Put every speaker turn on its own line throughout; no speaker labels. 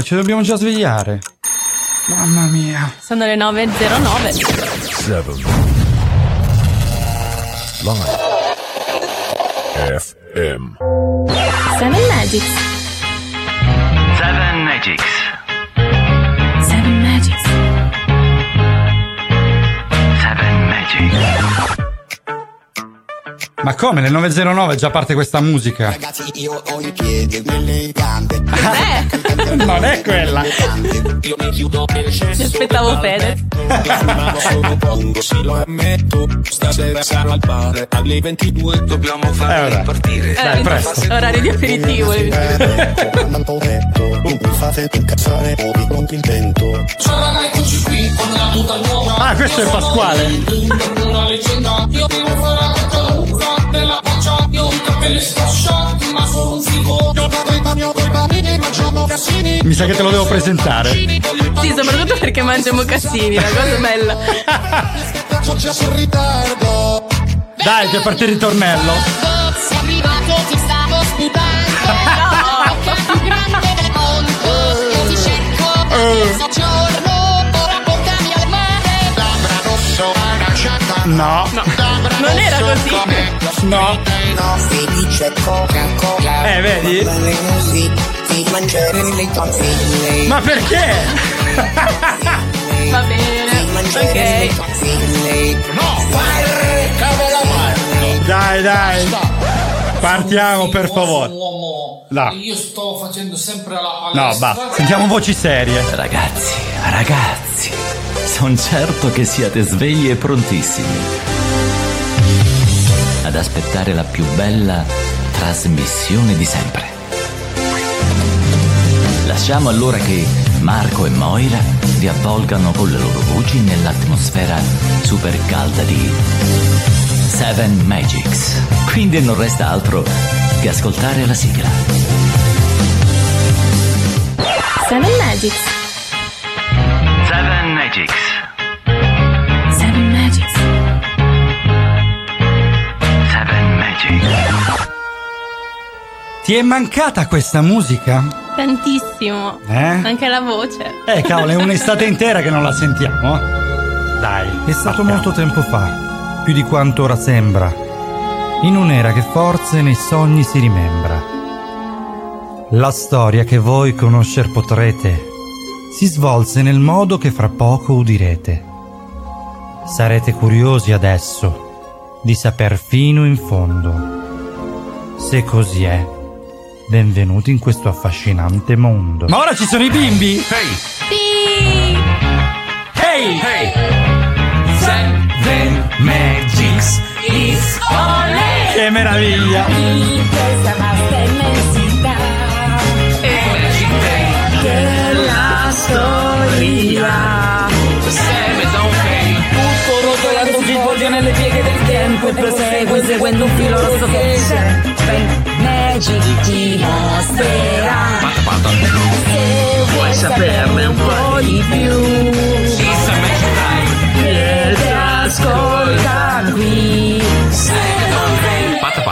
Ma ci dobbiamo già svegliare. Mamma mia.
Sono le 9.09.
7 Live FM
Seven Magics.
Seven Magics.
Ma come? Nel 909 già parte questa musica?
Ragazzi, io ho i piedi nelle gambe.
Non è quella.
Io mi chiudo nel cesso.
aspettavo Fede.
Sono pongo, sì lo ammetto. Stasera sarò al bar alle 22. Dobbiamo
Eh,
fare
vabbè.
ripartire.
Dai, presto.
Orario di aperitivo.
Retto, non mi fate incazzare, poi non ti invento. Eccoci qui con la tuta nuova.
Ah, questo è Pasquale.
Una leggenda, io
Mi sa che te lo devo presentare.
Sì, soprattutto perché mangiamo cassini, la cosa bella.
Dai, che parte il ritornello.
Sei arrivato,
Aranciata.
No,
Non era così.
no.
No.
Eh, vedi? Ma perché?
Va bene. Ok.
No.
Dai, dai. Partiamo, per favore.
Uomo,
No.
io sto facendo sempre la
No,
palestra.
basta. Sentiamo voci serie.
Ragazzi, ragazzi, sono certo che siate svegli e prontissimi ad aspettare la più bella trasmissione di sempre. Lasciamo allora che Marco e Moira vi avvolgano con le loro voci nell'atmosfera super calda di Seven Magics. Quindi non resta altro che ascoltare la sigla.
Seven Magics.
Seven Magics.
Seven Magics.
Seven Magics.
Ti è mancata questa musica?
Tantissimo.
Eh?
Anche la voce.
Eh, cavolo, è un'estate intera che non la sentiamo. eh. Dai.
È stato
partiamo.
molto tempo fa, più di quanto ora sembra, in un'era che forse nei sogni si rimembra. La storia che voi conoscer potrete si svolse nel modo che fra poco udirete. Sarete curiosi adesso di saper fino in fondo. Se così è, benvenuti in questo affascinante mondo.
Ma ora ci sono i bimbi?
Sì.
Hey!
Seven Magics is
Che meraviglia!
Questa vasta immensità della storia.
Tutto rotolando si svolge nelle pieghe del tempo e prosegue seguendo un filo rosso che c'è.
Ben Magic ti mostrerà. Se vuoi saperne un po' di più. Vieni ascolta qui.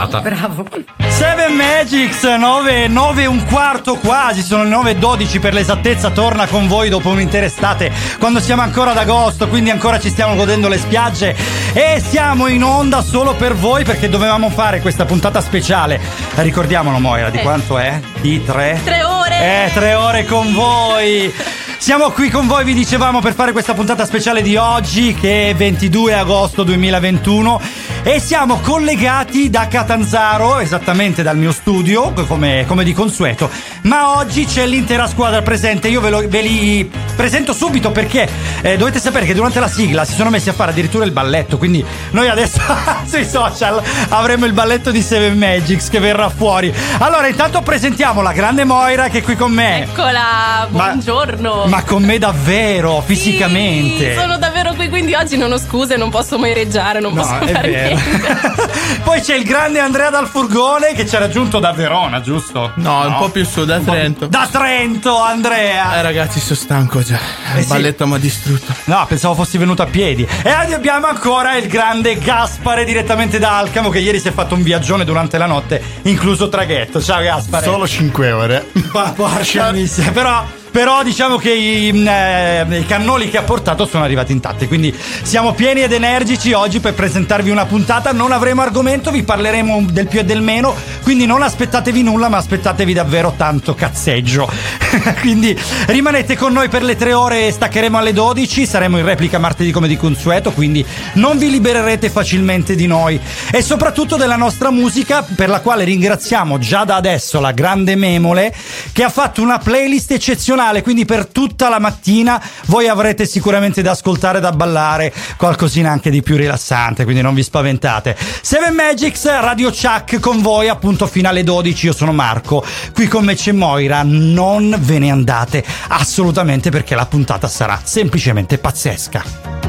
Bravo.
Seven Magics 9, 9 e un quarto quasi, sono le 9 e 12 per l'esattezza, torna con voi dopo un'intera estate, quando siamo ancora ad agosto, quindi ancora ci stiamo godendo le spiagge e siamo in onda solo per voi perché dovevamo fare questa puntata speciale. Ricordiamolo Moira, di
Eh.
quanto è? Di tre?
Tre ore.
Eh, tre ore con voi. Siamo qui con voi, vi dicevamo, per fare questa puntata speciale di oggi, che è 22 agosto 2021. E siamo collegati da Catanzaro, esattamente dal mio studio, come, come di consueto. Ma oggi c'è l'intera squadra presente. Io ve, lo- ve li presento subito perché eh, dovete sapere che durante la sigla si sono messi a fare addirittura il balletto. Quindi noi adesso sui social avremo il balletto di Seven Magics che verrà fuori. Allora, intanto presentiamo la grande Moira che è qui con me.
Eccola,
Ma-
buongiorno.
Ma con me davvero, fisicamente.
Sì, sono davvero qui, quindi oggi non ho scuse, non posso mai reggiare, non
No,
posso fare
vero.
Niente.
Poi c'è il grande Andrea dal furgone che ci ha raggiunto da Verona, giusto?
No, un po' più su, da
Un
Trento.
Da Trento, Andrea.
Eh ragazzi, sono stanco già.
Eh
Il
sì.
balletto mi ha distrutto.
No, pensavo fossi venuto a piedi. E oggi abbiamo ancora il grande Gaspare direttamente da Alcamo che ieri si è fatto un viaggione durante la notte, incluso traghetto. Ciao Gaspare.
Solo 5 ore.
Ma porca miseria, però
Però diciamo che i, mm, eh, i cannoli che ha portato sono arrivati intatti. Quindi siamo pieni ed energici oggi per presentarvi una puntata. Non avremo argomento, vi parleremo del più e del meno. Quindi non aspettatevi nulla, ma aspettatevi davvero tanto cazzeggio. quindi rimanete con noi per le tre ore staccheremo alle 12. Saremo in replica martedì come di consueto. Quindi non vi libererete facilmente di noi. E soprattutto della nostra musica, per la quale ringraziamo già da adesso la grande Memole, che ha fatto una playlist eccezionale. Quindi per tutta la mattina voi avrete sicuramente da ascoltare da ballare qualcosina anche di più rilassante. Quindi non vi spaventate. Seven Magics, Radio Chuck con voi, appunto fino alle 12. Io sono Marco, qui con me c'è Moira. Non ve ne andate assolutamente perché la puntata sarà semplicemente pazzesca.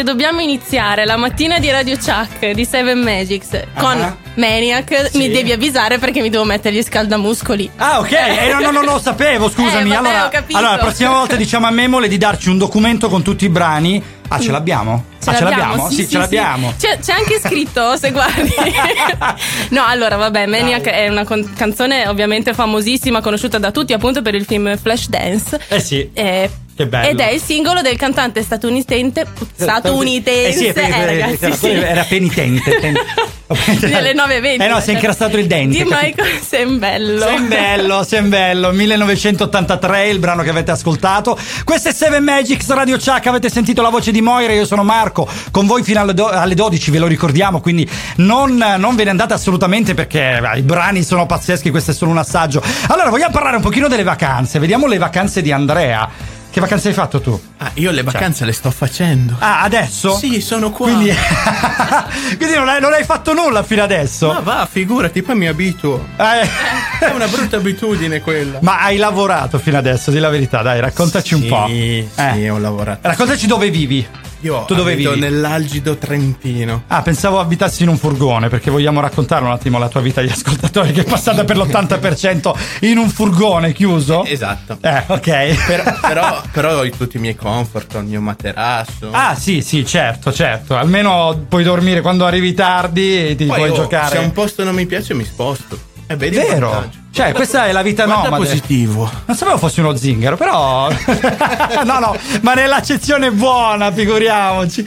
Se dobbiamo iniziare la mattina di Radio Chuck di Seven Magics con
Ah.
Maniac,
Sì.
mi devi avvisare perché mi devo mettere gli scaldamuscoli.
Ah, ok. Eh, no, no, no, lo sapevo, scusami.
Eh, vabbè,
allora, allora, la prossima volta diciamo a Memole di darci un documento con tutti i brani. Ah, ce l'abbiamo?
Ce
ah, ce
l'abbiamo?
l'abbiamo? Sì, ce l'abbiamo.
C'è, c'è anche scritto, se guardi. no, allora, vabbè, Maniac è una con- canzone ovviamente famosissima, conosciuta da tutti appunto per il film Flashdance.
Eh sì.
Eh,
Che bello.
Ed è il singolo del cantante statunitense. Statunitense.
Eh sì,
eh, ragazzi,
era,
sì.
era penitente. Ten-
Nelle 9.20.
Eh no, si è incrastato il dente.
Di
capito?
Michael Sembello.
Sembello, Sembello, 1983, il brano che avete ascoltato. Questo è Seven Magics Radio Chuck, avete sentito la voce di Moira, io sono Marco, con voi fino alle, do- alle 12, ve lo ricordiamo, quindi non, non ve ne andate assolutamente perché eh, i brani sono pazzeschi, questo è solo un assaggio. Allora, vogliamo parlare un pochino delle vacanze, vediamo le vacanze di Andrea. Che vacanze hai fatto tu?
Ah, io le vacanze le sto facendo.
Ah, adesso?
Sì, sono qua.
Quindi, quindi non, hai, non hai fatto nulla fino adesso?
Ma va, figurati, poi mi abituo.
Eh.
È una brutta abitudine quella.
Ma hai lavorato fino adesso, di la verità, dai, raccontaci un
Sì,
po'.
Sì,
Eh.
ho lavorato.
Raccontaci dove vivi.
Io
Tu dove vivi?
nell'algido Trentino.
Ah, pensavo abitassi in un furgone perché vogliamo raccontare un attimo la tua vita agli ascoltatori che è passata per l'80% in un furgone chiuso.
Esatto.
Eh, ok.
Però, però, però ho tutti i miei comfort, ho il mio materasso.
Ah, sì, sì, certo, certo. Almeno puoi dormire quando arrivi tardi e ti
Poi,
puoi
oh,
giocare.
Se un posto non mi piace, mi sposto. È vedi il
Vero? Cioè, questa è la vita
Guarda
nomade.
positivo.
Non sapevo fossi uno zingaro, però. no, no, ma nell'accezione buona, figuriamoci.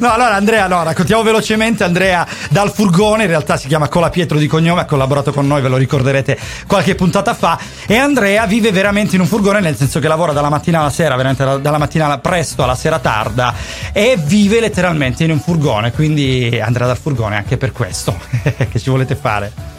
no, allora, Andrea, no, raccontiamo velocemente. Andrea dal furgone, in realtà si chiama Cola Pietro di cognome, ha collaborato con noi, ve lo ricorderete qualche puntata fa. E Andrea vive veramente in un furgone, nel senso che lavora dalla mattina alla sera, veramente da- dalla mattina presto alla sera tarda, e vive letteralmente in un furgone. Quindi andrà dal furgone anche per questo. che ci volete fare?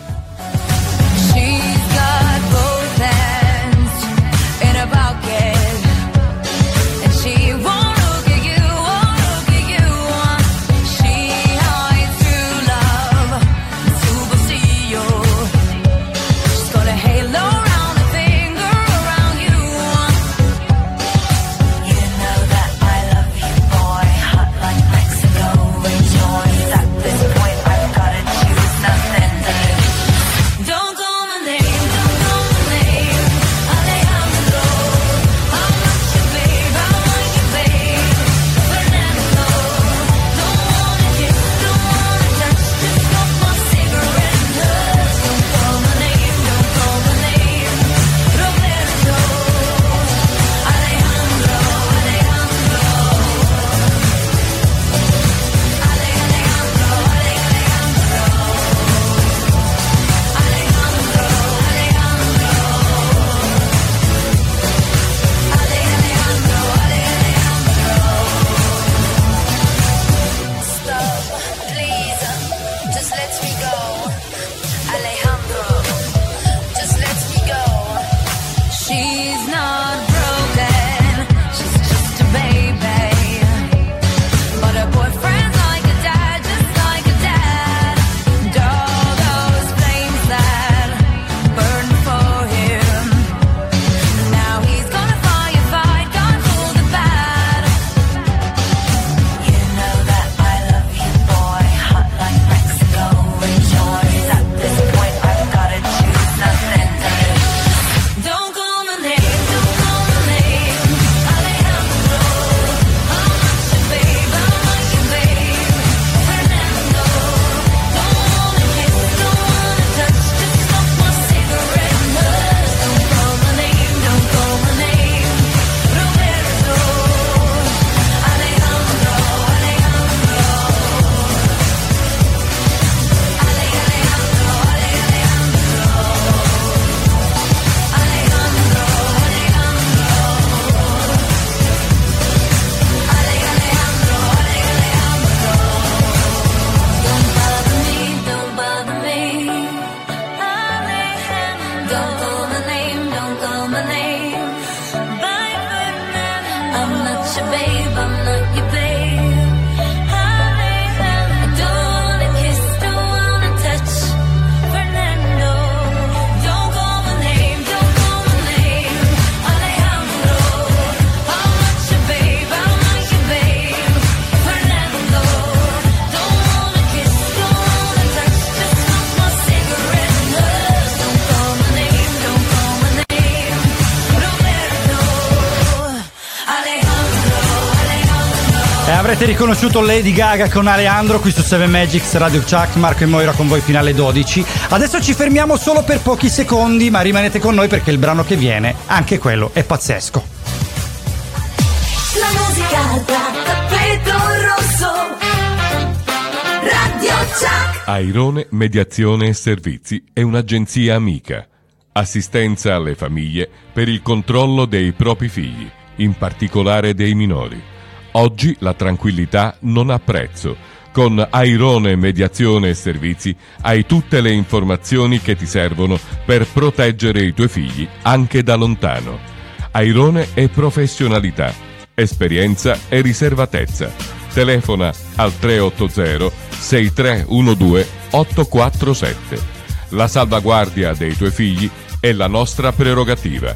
Avrete riconosciuto Lady Gaga con Aleandro qui su 7 Magics Radio Chuck, Marco e Moira con voi fino alle 12. Adesso ci fermiamo solo per pochi secondi, ma rimanete con noi perché il brano che viene, anche quello, è pazzesco.
La musica da tappeto rosso. Radio
Radio Chuck.
Airone Mediazione e Servizi è un'agenzia amica. Assistenza alle famiglie per il controllo dei propri figli, in particolare dei minori. Oggi la tranquillità non ha prezzo. Con Airone Mediazione e Servizi hai tutte le informazioni che ti servono per proteggere i tuoi figli anche da lontano. Airone è professionalità, esperienza e riservatezza. Telefona al 380 6312 847. La salvaguardia dei tuoi figli è la nostra prerogativa.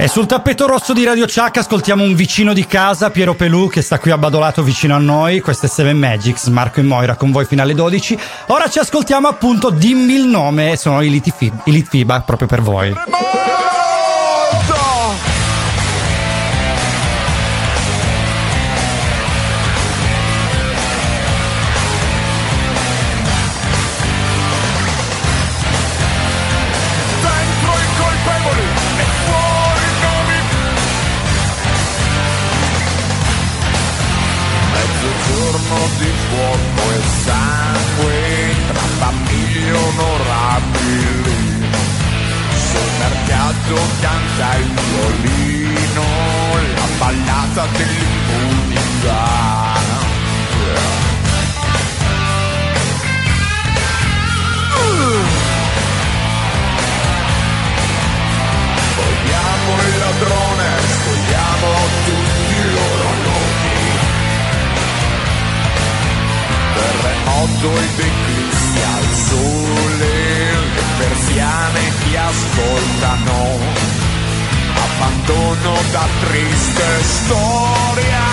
E sul tappeto rosso di Radio Chuck ascoltiamo un vicino di casa, Piero Pelù, che sta qui abbadolato vicino a noi. Questo è Seven Magics, Marco e Moira con voi fino alle 12. Ora ci ascoltiamo appunto Dimmi il nome, sono i Litfib, i Litfiba proprio per voi.
Mercato canta il violino La ballata dell'impunità Vogliamo il ladrone, spogliamo tutti i loro nomi. Terremoto ed eclissi al sole, persiane ti ascoltano. Abbandono da triste storia,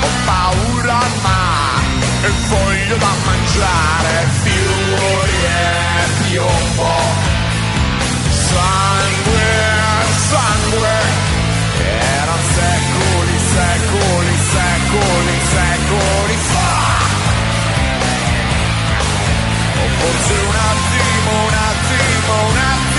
ho paura ma e voglio da mangiare, fiori e piombo. Sangue, sangue, erano secoli, secoli, secoli, secoli fa. O forse un attimo, un attimo, un attimo,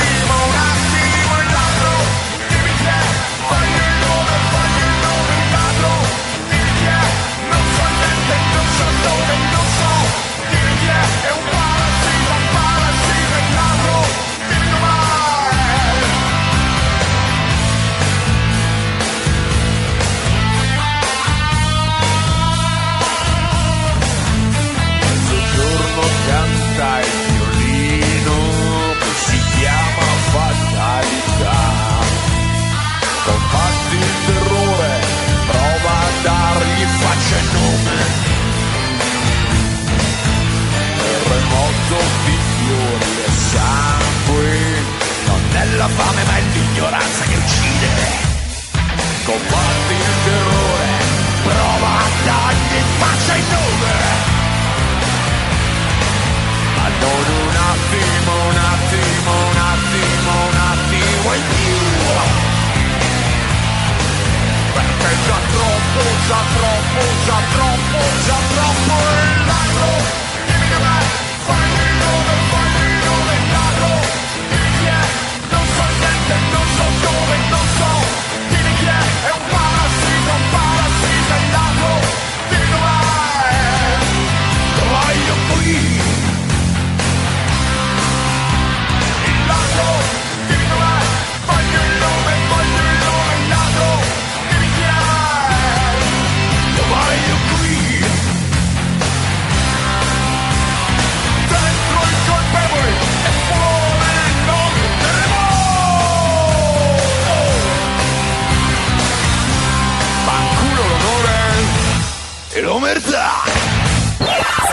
troppo, già troppo, già troppo, già troppo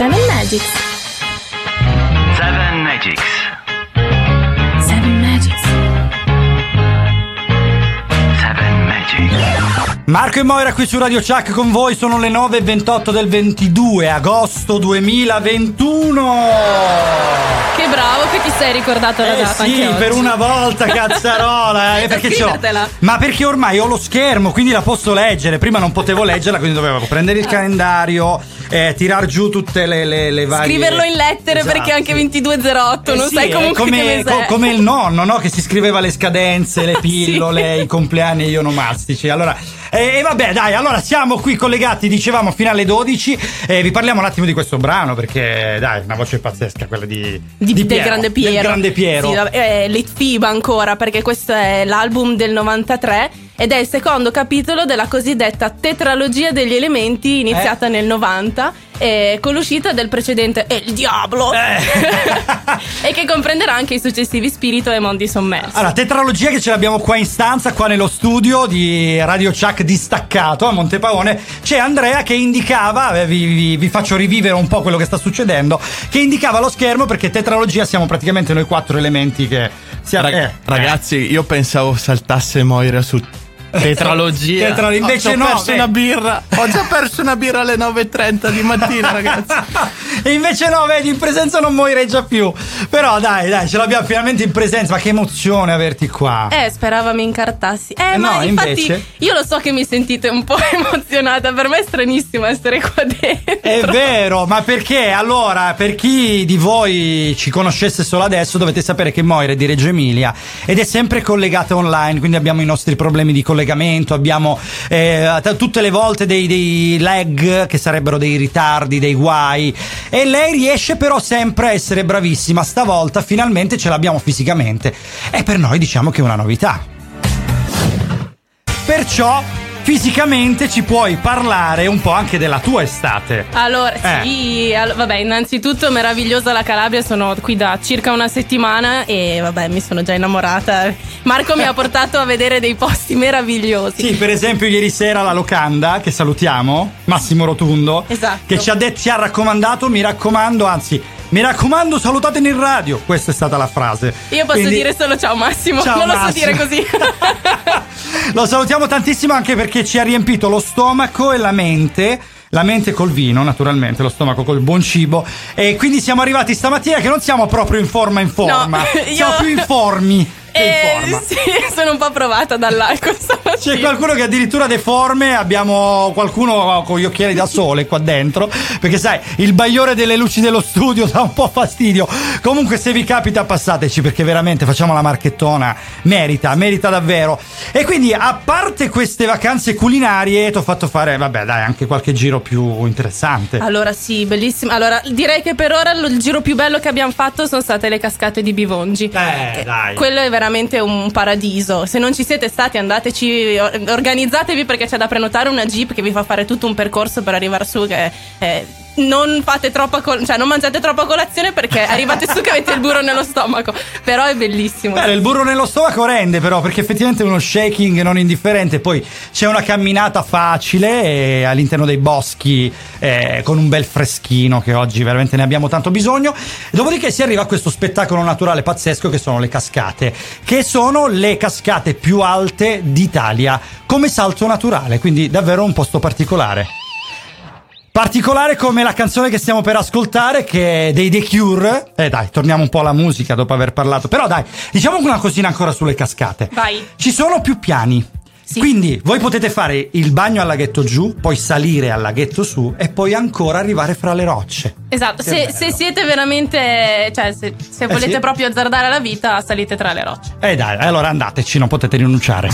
Seven Magics.
Seven Magics.
Seven Magics.
Seven Magics.
Marco e Moira qui su Radio Chuck con voi, sono le 9.28 del 22 agosto 2021.
Che bravo che ti sei ricordato la
Eh
data
sì,
oggi.
per una volta, cazzarola. eh, perché. Ma perché ormai ho lo schermo, quindi la posso leggere. Prima non potevo leggerla, quindi dovevo prendere il calendario, eh, tirar giù tutte le, le, le varie.
Scriverlo in lettere
Esatto.
perché anche 2208
Eh
non
sì,
sai comunque
come, co- come il nonno, no? Che si scriveva le scadenze, le pillole, i compleanni gli onomastici. Allora, e e vabbè, dai, allora siamo qui collegati, dicevamo, fino alle 12. E vi parliamo un attimo di questo brano perché, dai, una voce pazzesca quella di,
Di- del
Piero,
grande Piero.
Del grande Piero.
Sì, eh, Litfiba ancora, perché questo è l'album del 93 ed è il secondo capitolo della cosiddetta tetralogia degli elementi iniziata nel 90 eh, con l'uscita del precedente El Diablo e che comprenderà anche i successivi Spirito e Mondi Sommersi.
Allora, tetralogia che ce l'abbiamo qua in stanza, qua nello studio di Radio Chuck distaccato a Montepaone. C'è Andrea che indicava, eh, vi, vi- vi faccio rivivere un po' quello che sta succedendo, che indicava lo schermo perché tetralogia siamo praticamente noi quattro elementi che siamo...
Rag-
eh,
ragazzi, io pensavo saltasse Moira su tetralogia.
Tetra- invece
ho
no,
perso
beh.
una birra. Ho già perso una birra alle 9.30 di mattina, ragazzi.
E invece no, vedi, in presenza non morirei più. Però dai, dai, ce l'abbiamo finalmente in presenza. Ma che emozione averti qua.
Eh, sperava mi incartassi. Eh,
Eh,
ma
no,
infatti
invece?
io lo so che mi sentite un po' emozionata. Per me è stranissimo essere qua dentro.
È vero, ma perché? Allora, per chi di voi ci conoscesse solo adesso, dovete sapere che Moira è di Reggio Emilia ed è sempre collegata online, quindi abbiamo i nostri problemi di collegamento, abbiamo eh, tutte le volte dei, dei lag che sarebbero dei ritardi, dei guai. E lei riesce però sempre a essere bravissima, stavolta finalmente ce l'abbiamo fisicamente. E per noi diciamo che è una novità. Perciò fisicamente ci puoi parlare un po' anche della tua estate.
Allora,
Eh.
sì, allo- vabbè, innanzitutto meravigliosa la Calabria, sono qui da circa una settimana e vabbè, mi sono già innamorata. Marco mi ha portato a vedere dei posti meravigliosi.
Sì, per esempio ieri sera la locanda, che salutiamo, Massimo Rotundo,
Esatto.
che ci ha, detto, ci ha raccomandato, mi raccomando, anzi, mi raccomando, salutatemi in radio. Questa è stata la frase.
Io posso
Quindi-
dire solo ciao Massimo,
Ciao,
non lo so
Massimo.
dire così.
Lo salutiamo tantissimo anche perché ci ha riempito lo stomaco e la mente. La mente col vino, naturalmente, lo stomaco col buon cibo. E quindi siamo arrivati stamattina che non siamo proprio in forma in forma.
No,
Siamo
io-
più informi
Eh, sì, sono un po' provata dall'alcol stamattina.
C'è qualcuno che addirittura deforme, abbiamo qualcuno con gli occhiali da sole qua dentro, perché sai, il bagliore delle luci dello studio dà un po' fastidio. Comunque se vi capita passateci perché veramente facciamo la marchettona, merita, merita davvero. E quindi a parte queste vacanze culinarie ti ho fatto fare, vabbè dai, anche qualche giro più interessante.
Allora sì, bellissimo. Allora direi che per ora il giro più bello che abbiamo fatto sono state le cascate di Bivongi.
Eh, dai.
Quello è veramente un paradiso. Se non ci siete stati andateci, or- organizzatevi perché c'è da prenotare una jeep che vi fa fare tutto un percorso per arrivare su che eh, non fate troppa col- cioè non mangiate troppa colazione perché arrivate su che avete il burro nello stomaco. Però è bellissimo.
Beh, il burro nello stomaco rende però perché effettivamente è uno shaking non indifferente poi c'è una camminata facile eh, all'interno dei boschi eh, con un bel freschino che oggi veramente ne abbiamo tanto bisogno dopodiché si arriva a questo spettacolo naturale pazzesco che sono le cascate che sono le cascate più alte d'Italia come salto naturale quindi davvero un posto particolare Particolare come la canzone che stiamo per ascoltare, che è dei The Cure. Eh dai, torniamo un po' alla musica dopo aver parlato. Però dai, diciamo una cosina ancora sulle cascate.
Vai.
Ci sono più piani. Quindi voi potete fare il bagno al laghetto giù, poi salire al laghetto su e poi ancora arrivare fra le rocce.
Esatto, se, se siete veramente, cioè se, se
Eh
volete
sì.
proprio azzardare la vita, salite tra le rocce.
E dai, allora andateci, non potete rinunciare.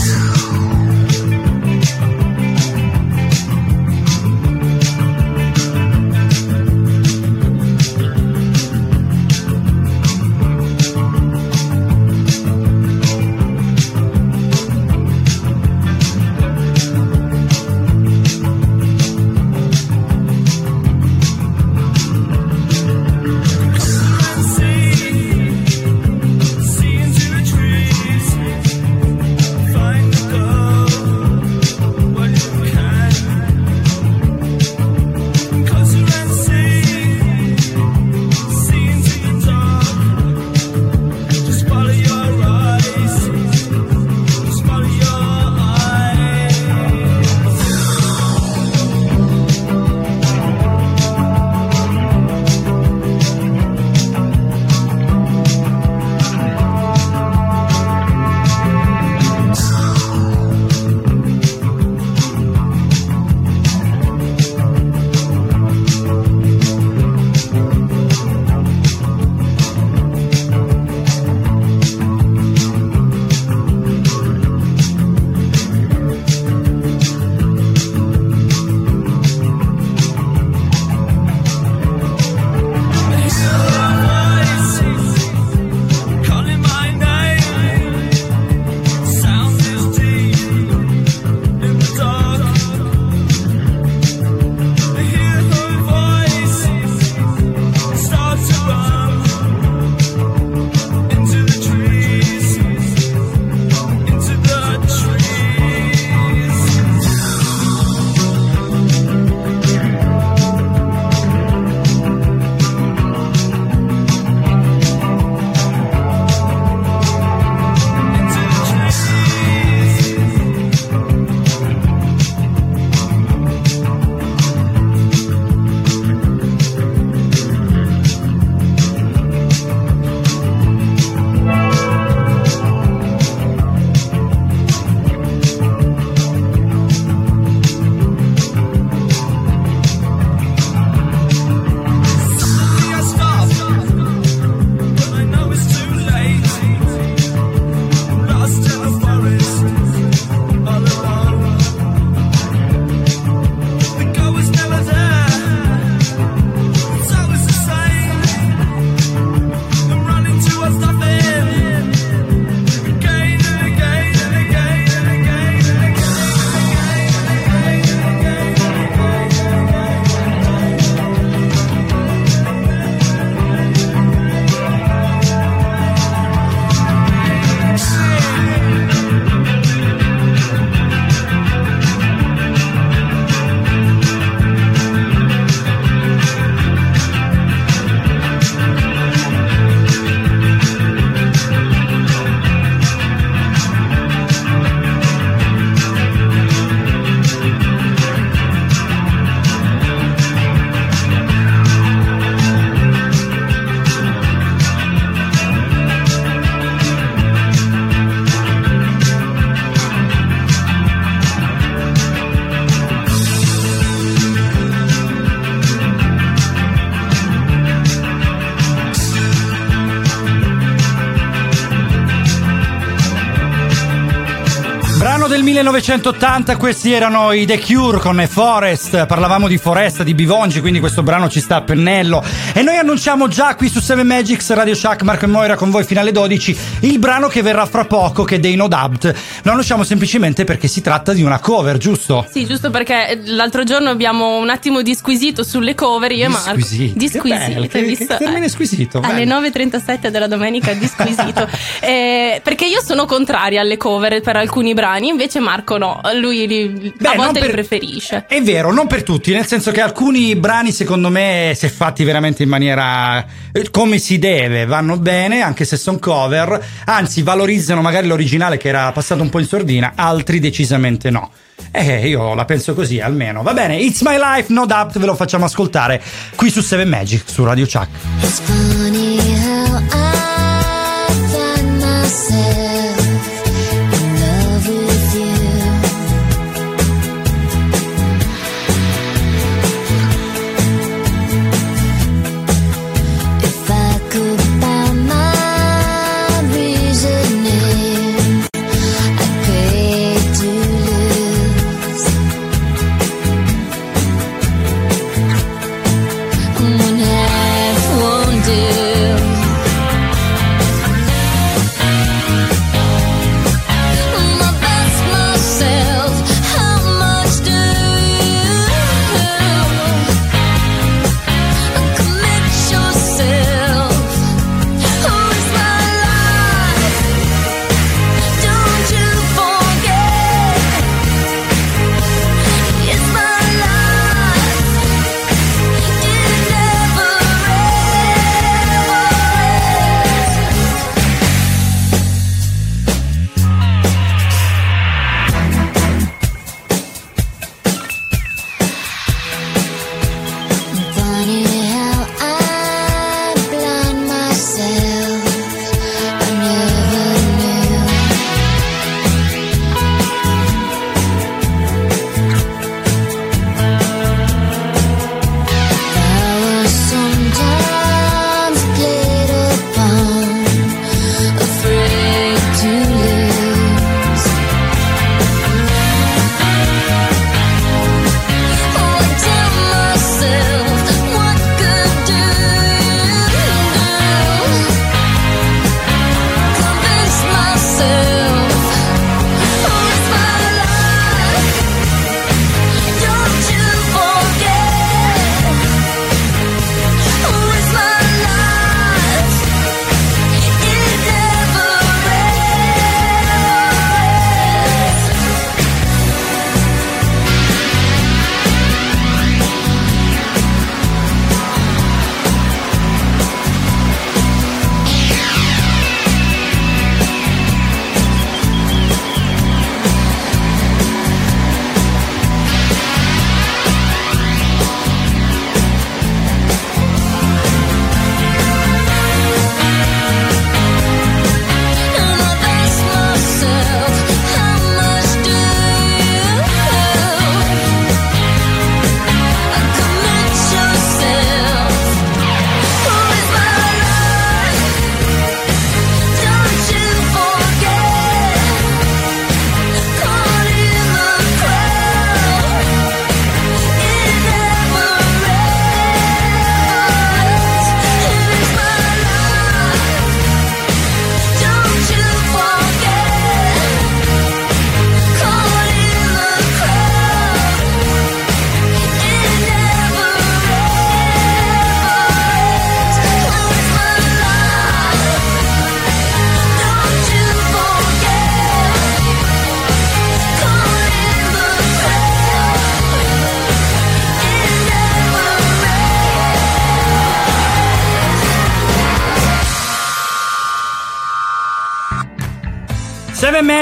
1980 questi erano i The Cure con Forest, parlavamo di foresta, di Bivongi, quindi questo brano ci sta a pennello e noi annunciamo già qui su 7 Magics Radio Shack, Marco e Moira con voi fino alle 12 il brano che verrà fra poco che è dei No Doubt. Lo annunciamo semplicemente perché si tratta di una cover, giusto?
Sì, giusto perché l'altro giorno abbiamo un attimo disquisito sulle cover io e Marco.
Disquisito.
Disquisito,
Che bello, che-
visto?
che termine squisito,
Alle
bello.
9.37 della domenica disquisito. Eh, perché io sono contraria alle cover per alcuni brani, invece Marco no, lui li-
Beh,
a volte
per-
li preferisce.
È vero, non per tutti, nel senso che alcuni brani secondo me se fatti veramente in maniera eh, come si deve vanno bene, anche se sono cover, anzi valorizzano magari l'originale che era passato un po' in sordina, altri decisamente no. Eh, io la penso così almeno. Va bene, It's My Life, No Doubt, ve lo facciamo ascoltare qui su 7 Magic, su Radio Chuck.
It's funny how I find myself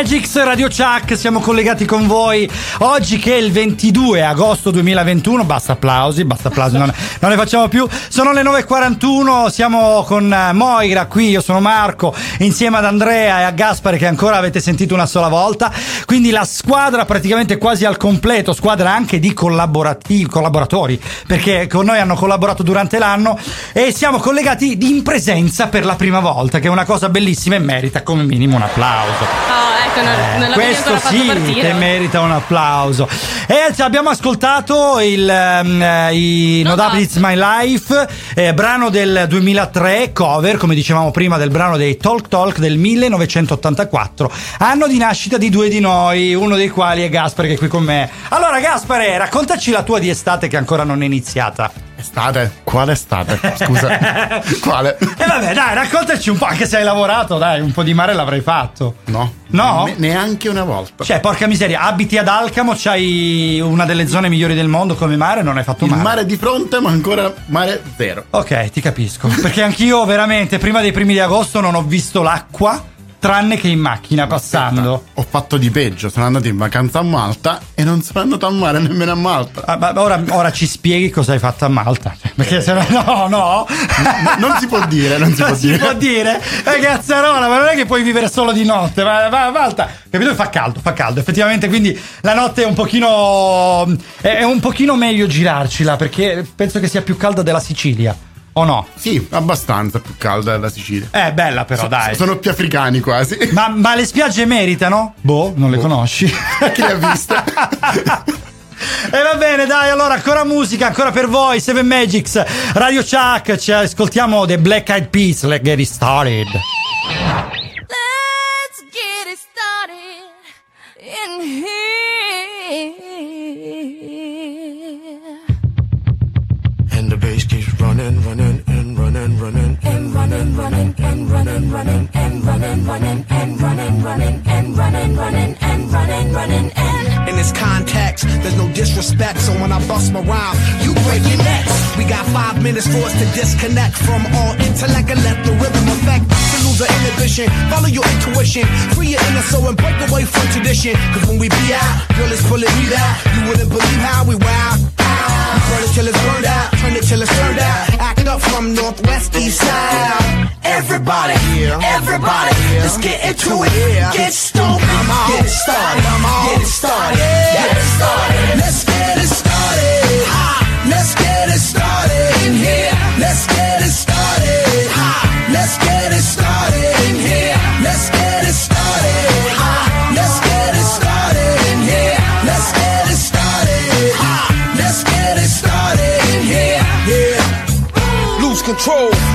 Magics Radio Chuck, siamo collegati con voi oggi che è il 22 agosto 2021. Basta applausi, basta applausi, non, non ne facciamo più. Sono le 9.41, siamo con eh, Moira qui, io sono Marco, insieme ad Andrea e a Gaspare che ancora avete sentito una sola volta. Quindi la squadra praticamente quasi al completo, squadra anche di collaboratori, perché con noi hanno collaborato durante l'anno e siamo collegati in presenza per la prima volta, che è una cosa bellissima e merita come minimo un applauso.
Ah, ecco, non, non l'avevi
Questo sì
partire.
che merita un applauso. E abbiamo ascoltato il eh, i No Doubt It's My Life, eh, brano del 2003, cover, come dicevamo prima, del brano dei Talk Talk del 1984, anno di nascita di due di noi, uno dei quali è Gaspare che è qui con me. Allora Gaspare, raccontaci la tua di estate che ancora non è iniziata.
Estate? Quale estate? Scusa. Quale?
E vabbè, dai, raccontaci un po', anche se hai lavorato, dai, un po' di mare l'avrai fatto.
No.
No?
Ne- neanche una volta.
Cioè, porca miseria, abiti ad Alcamo, c'hai una delle zone migliori del mondo come mare, non hai fatto
Il
mare.
mare di fronte, ma ancora mare zero.
Ok, ti capisco. Perché anch'io veramente prima dei primi di agosto non ho visto l'acqua tranne che in macchina passando.
Ho fatto di peggio, sono andato in vacanza a Malta e non sono andato a mare nemmeno a Malta.
Ah, ma ora, ora ci spieghi cosa hai fatto a Malta. Cioè, Perché se no, no, no.
non si può dire, non si può dire.
può dire. Eh, cazzarola, ma non è che puoi vivere solo di notte. Ma, ma Malta, capito? Fa caldo, fa caldo. Effettivamente, quindi la notte è un pochino. È, è un pochino meglio girarcila perché penso che sia più calda della Sicilia. O no?
Sì, abbastanza più calda della Sicilia.
È bella però,
So-
dai.
Sono più africani quasi.
Ma, ma le spiagge meritano? Boh, non le conosci.
Chi le ha viste?
E va bene, dai, allora ancora musica, ancora per voi, Seven Magics, Radio Chuck, ci ascoltiamo The Black Eyed Peas, let's get it started.
Let's get it started in here.
Running, running, and running, running, and running, running, and running, running, and running, running, and running, running, and running, running, and running, running, and
In this context, there's no disrespect, so when I bust my rhyme, you break your necks. We got five minutes for us to disconnect from all intellect and let the rhythm affect. To lose the inhibition, follow your intuition, free your inner soul and break away from tradition. Cause when we be out, girl, it's pulling me out. You wouldn't believe how we wow. Burn it till it's burned out, turn it till it's turned out. Act up from northwest, east side. Everybody, everybody, let's get into it. Get stoned, get it started, get it started, get it started. Let's get it started. Let's get it started in here. Let's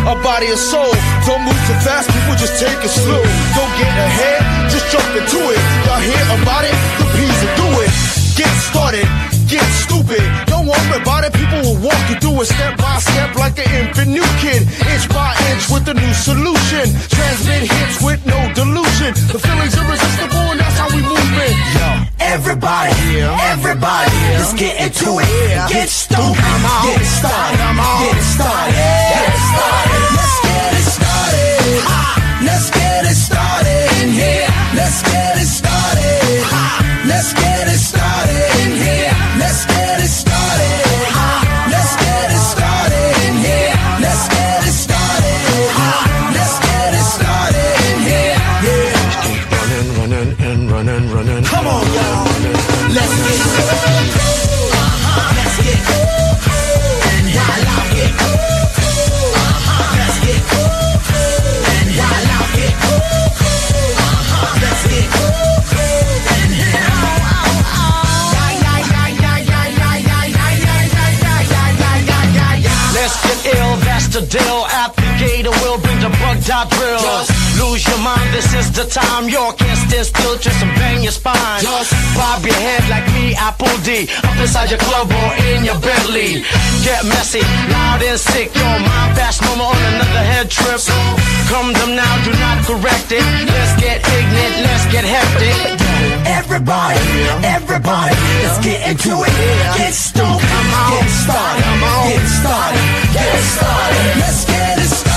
of body and soul. Don't move too fast, people just take it slow. Don't get ahead, just jump into it. Y'all hear about it? The P's will do it. Get started, get stupid. Don't worry about it, people will walk you through it step by step like an infant new kid. Inch by inch with a new solution. Transmit hits with no delusion. The feeling's irresistible we move it. Yo. Everybody, everybody, let's get into it. Get stoked, get started, get it started, get started. Let's
the deal. Applicator will bring the bug dot drill. Lose your mind, this is the time. You can't stand still, just bang your spine. Just bob your head like me, Apple D. Up inside your club or in your Bentley. Get messy, loud and sick. Your mind fast, no more on another head trip. So come them now, do not correct it. Let's get ignorant, let's get hectic.
Everybody, everybody, let's get into it. Get stoked, Come on, get started, get started, get started. Let's get it started.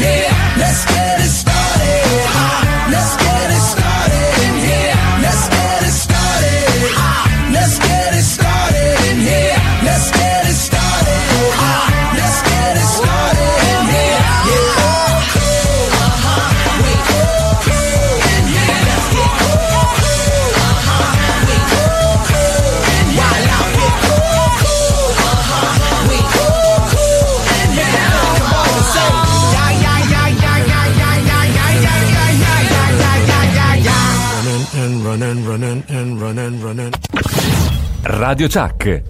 Yeah, let's get it.
Radio Chuck.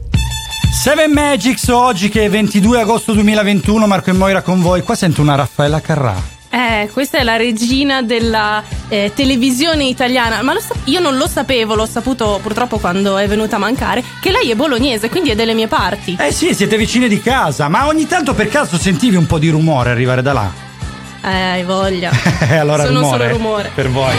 Seven Magics oggi che è 22 agosto 2021, Marco e Moira con voi. Qua sento una Raffaella Carrà.
Eh, questa è la regina della eh, televisione italiana. Ma lo sa- io non lo sapevo, l'ho saputo purtroppo quando è venuta a mancare. Che lei è bolognese, quindi è delle mie parti.
Eh sì, siete vicine di casa, ma ogni tanto per caso sentivi un po' di rumore arrivare da là?
Eh, hai voglia.
Eh, allora
Sono
rumore,
solo rumore.
per voi.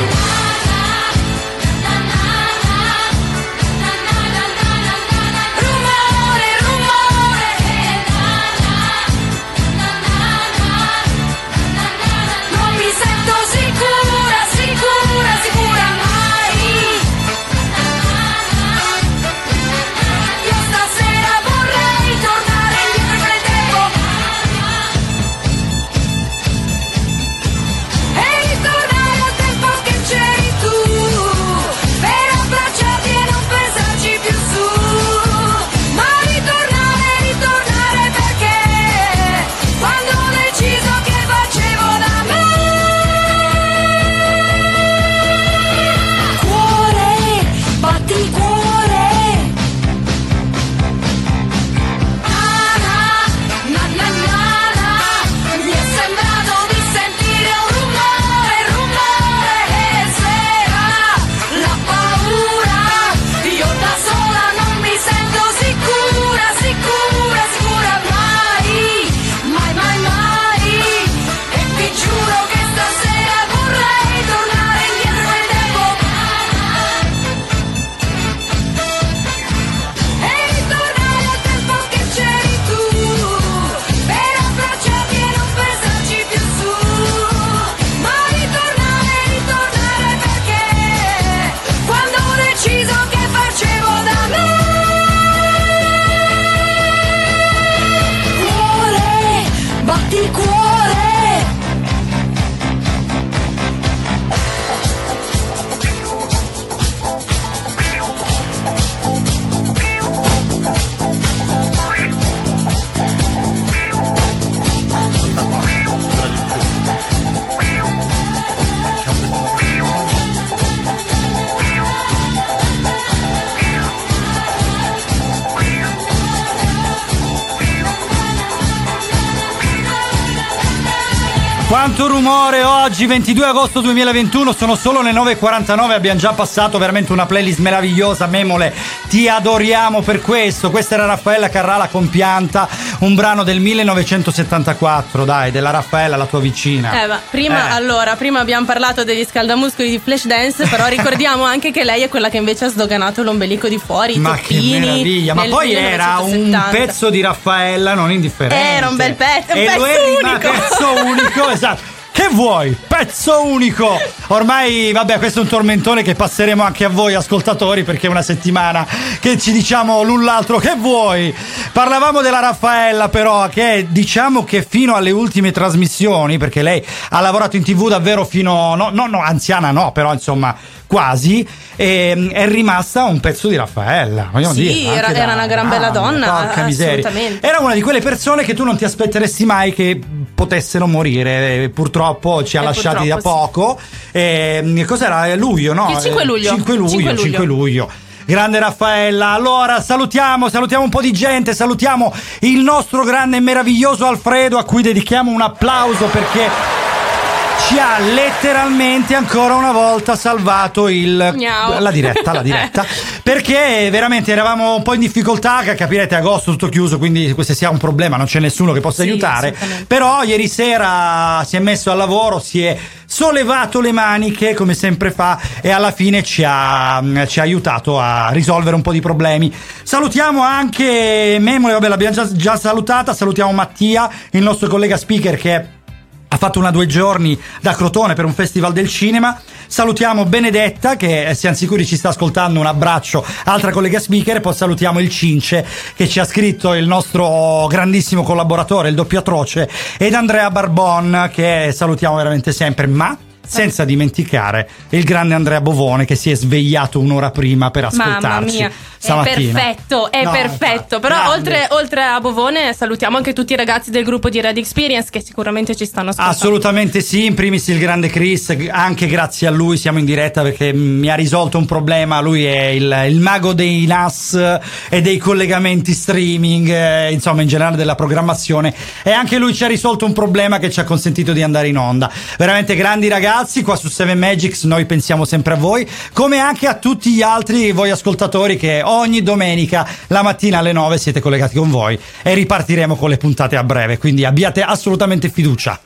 Oggi, 22 agosto 2021, sono solo le 9.49, abbiamo già passato veramente una playlist meravigliosa, Memole, ti adoriamo per questo. Questa era Raffaella Carrà, Compianta, un brano del 1974, dai, della Raffaella, la tua vicina.
Eh, ma prima,
Eh.
allora, prima abbiamo parlato degli scaldamuscoli di Flashdance, però ricordiamo anche che lei è quella che invece ha sdoganato l'ombelico di fuori, i
Ma che meraviglia, ma poi era un
1970.
pezzo di Raffaella non indifferente.
Era un bel pezzo, un
e
pezzo
è rima-
unico.
pezzo unico, esatto. Che vuoi? Pezzo unico! Ormai, vabbè, questo è un tormentone che passeremo anche a voi, ascoltatori, perché è una settimana che ci diciamo l'un l'altro. Che vuoi? Parlavamo della Raffaella, però, che diciamo che fino alle ultime trasmissioni, perché lei ha lavorato in tv davvero fino. No, no, no anziana no, però insomma, quasi. e, è rimasta un pezzo di Raffaella. Vogliamo
Sì,
dire,
era- era una gran bella donna,
Porca miseria. Era una di quelle persone che tu non ti aspetteresti mai che potessero morire. E Purtroppo ci ha
E
lasciati da poco. E, cos'era? Luglio, no?
Il 5
Eh,
luglio.
5 luglio.
5 luglio.
5 luglio. Grande Raffaella, allora salutiamo, salutiamo un po' di gente, salutiamo il nostro grande e meraviglioso Alfredo a cui dedichiamo un applauso perché ci ha letteralmente ancora una volta salvato il, la diretta, la diretta. perché veramente eravamo un po' in difficoltà, che capirete agosto tutto chiuso, quindi se sia un problema non c'è nessuno che possa
Sì,
aiutare. Però ieri sera si è messo al lavoro, si è sollevato le maniche come sempre fa e alla fine ci ha, ci ha aiutato a risolvere un po' di problemi. Salutiamo anche Memole, vabbè l'abbiamo già, già salutata, salutiamo Mattia, il nostro collega speaker che ha fatto una due giorni da Crotone per un festival del cinema. Salutiamo Benedetta che eh, siamo sicuri ci sta ascoltando, un abbraccio, altra collega speaker, poi salutiamo il Cince che ci ha scritto il nostro grandissimo collaboratore, il doppio atroce, ed Andrea Barbon che salutiamo veramente sempre, ma
senza dimenticare il grande Andrea Bovone che si è svegliato un'ora prima per ascoltarci.
Mamma mia,
stamattina.
è perfetto, è
no,
perfetto. Però oltre, oltre, a Bovone salutiamo anche tutti i ragazzi del gruppo di Red Experience che sicuramente ci stanno ascoltando.
Assolutamente sì, in primis il grande Chris, anche grazie a lui siamo in diretta perché mi ha risolto un problema, lui è il, il mago dei NAS e dei collegamenti streaming, eh, insomma in generale della programmazione e anche lui ci ha risolto un problema che ci ha consentito di andare in onda. Veramente grandi ragazzi ragazzi, qua su 7 Magics noi pensiamo sempre a voi, come anche a tutti gli altri voi ascoltatori che ogni domenica la mattina alle 9 siete collegati con voi e ripartiremo con le puntate a breve, quindi abbiate assolutamente fiducia.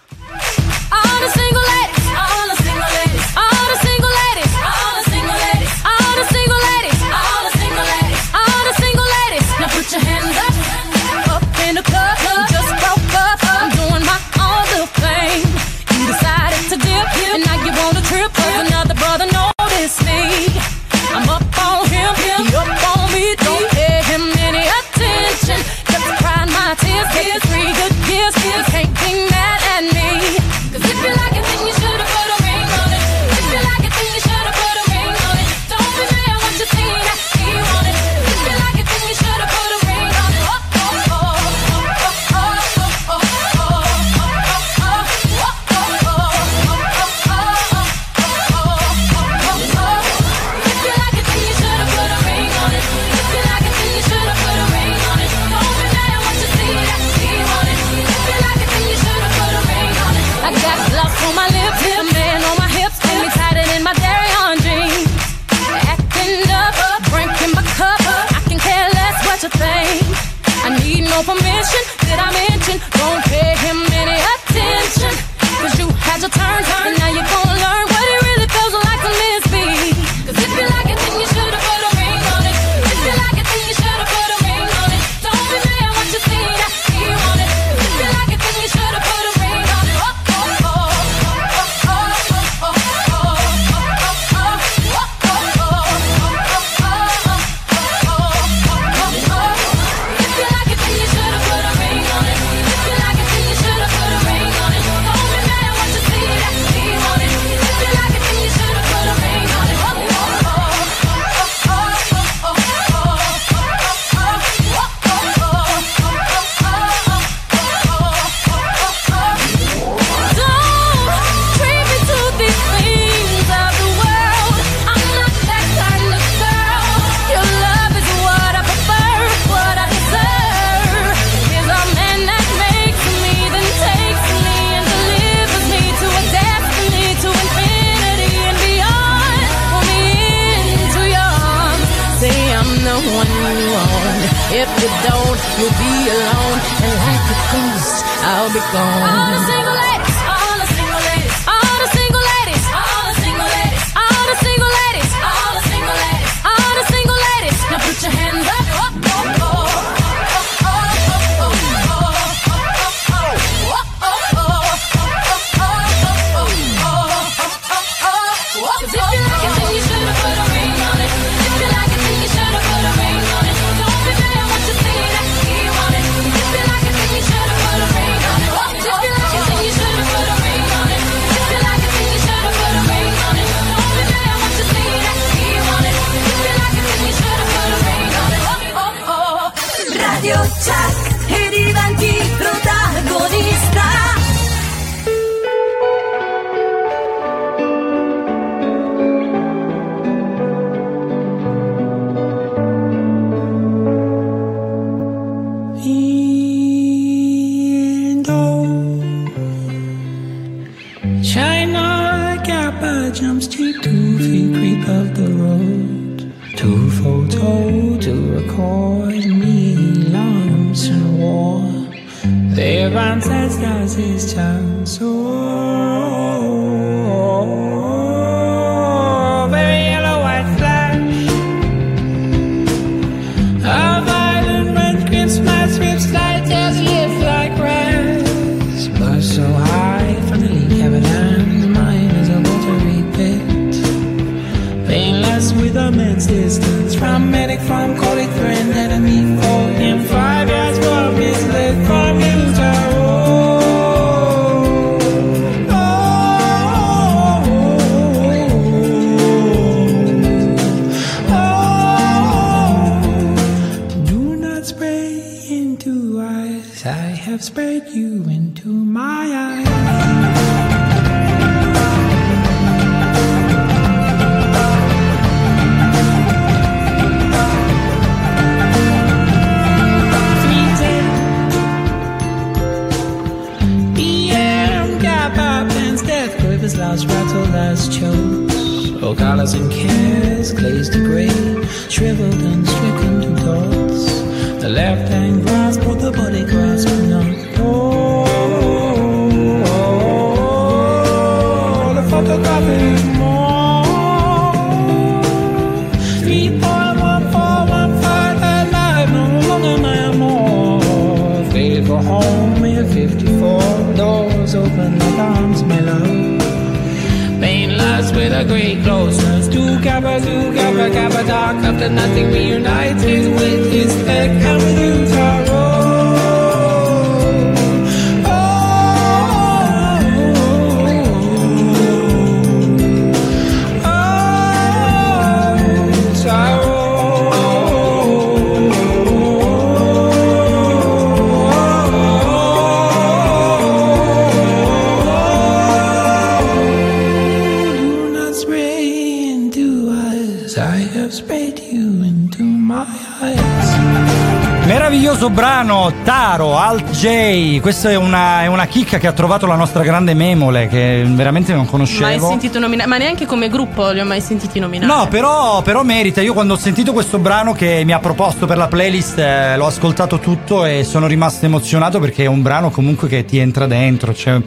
Questa è una, è una chicca che ha trovato la nostra grande memole che veramente non
Mai
conoscevo.
sentito nominare, ma neanche come gruppo li ho mai sentiti nominare.
No, però, però merita. Io quando ho sentito questo brano che mi ha proposto per la playlist, eh, l'ho ascoltato tutto e sono rimasto emozionato perché è un brano comunque che ti entra dentro. Cioè,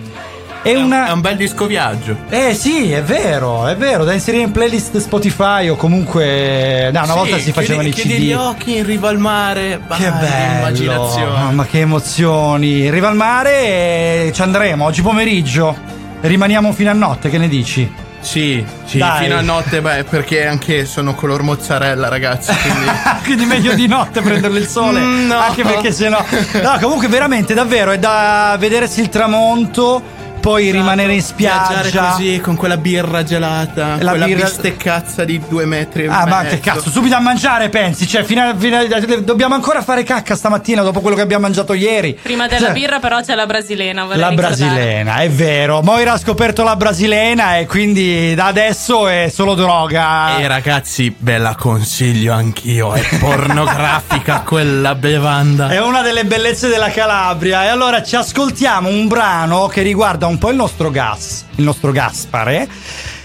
è, una...
È un bel disco viaggio.
Eh sì, è vero, è vero, da inserire in playlist Spotify o comunque... No, una
Sì,
volta si facevano i
chiudi,
CD.
chiudi gli occhi in riva al mare.
Che
vai,
bello,
immaginazione.
mamma che emozioni. In riva al mare e ci andremo oggi pomeriggio. Rimaniamo fino a notte, che ne dici?
Sì, sì,
Dai.
fino a notte, beh, perché anche sono color mozzarella, ragazzi. Quindi...
Quindi meglio di notte prenderle il sole.
Mm, no.
Anche perché sennò. No, comunque veramente, davvero, è da vedersi il tramonto, poi rimanere in spiaggia.
così con quella birra gelata,
La
quella
birra-
bisteccazza di due metri e
Ah, ma
mezzo.
che cazzo, subito a mangiare pensi? Cioè, fino a- fino a- dobbiamo ancora fare cacca stamattina dopo quello che abbiamo mangiato ieri.
Prima della
Cioè,
birra, però, c'è la brasilena.
La
ricordare.
brasilena, è vero. Moira ha scoperto la brasilena e quindi da adesso è solo droga.
E ragazzi, ve la consiglio anch'io, è pornografica quella bevanda.
È una delle bellezze della Calabria. E allora ci ascoltiamo un brano che riguarda un po' il nostro gas, il nostro Gaspare.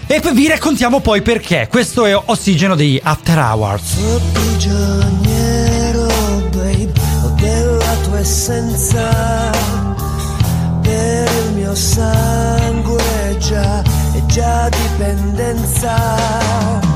E poi vi raccontiamo poi perché. Questo è Ossigeno di After Hours.
prigioniero, babe, della tua essenza. Il mio sangue già, è già dipendenza.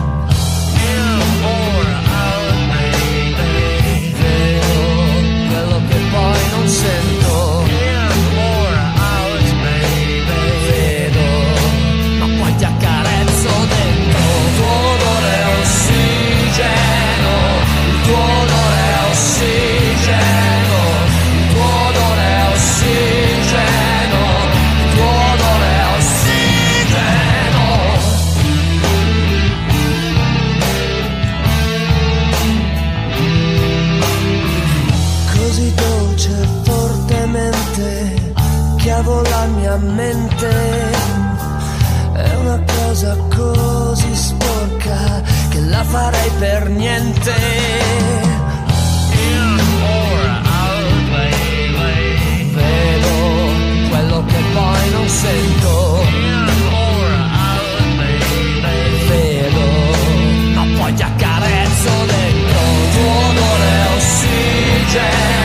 Farei per niente.
vedo quello che poi non sento vedo ma poi ti accarezzo dentro il tuo odore è ossigeno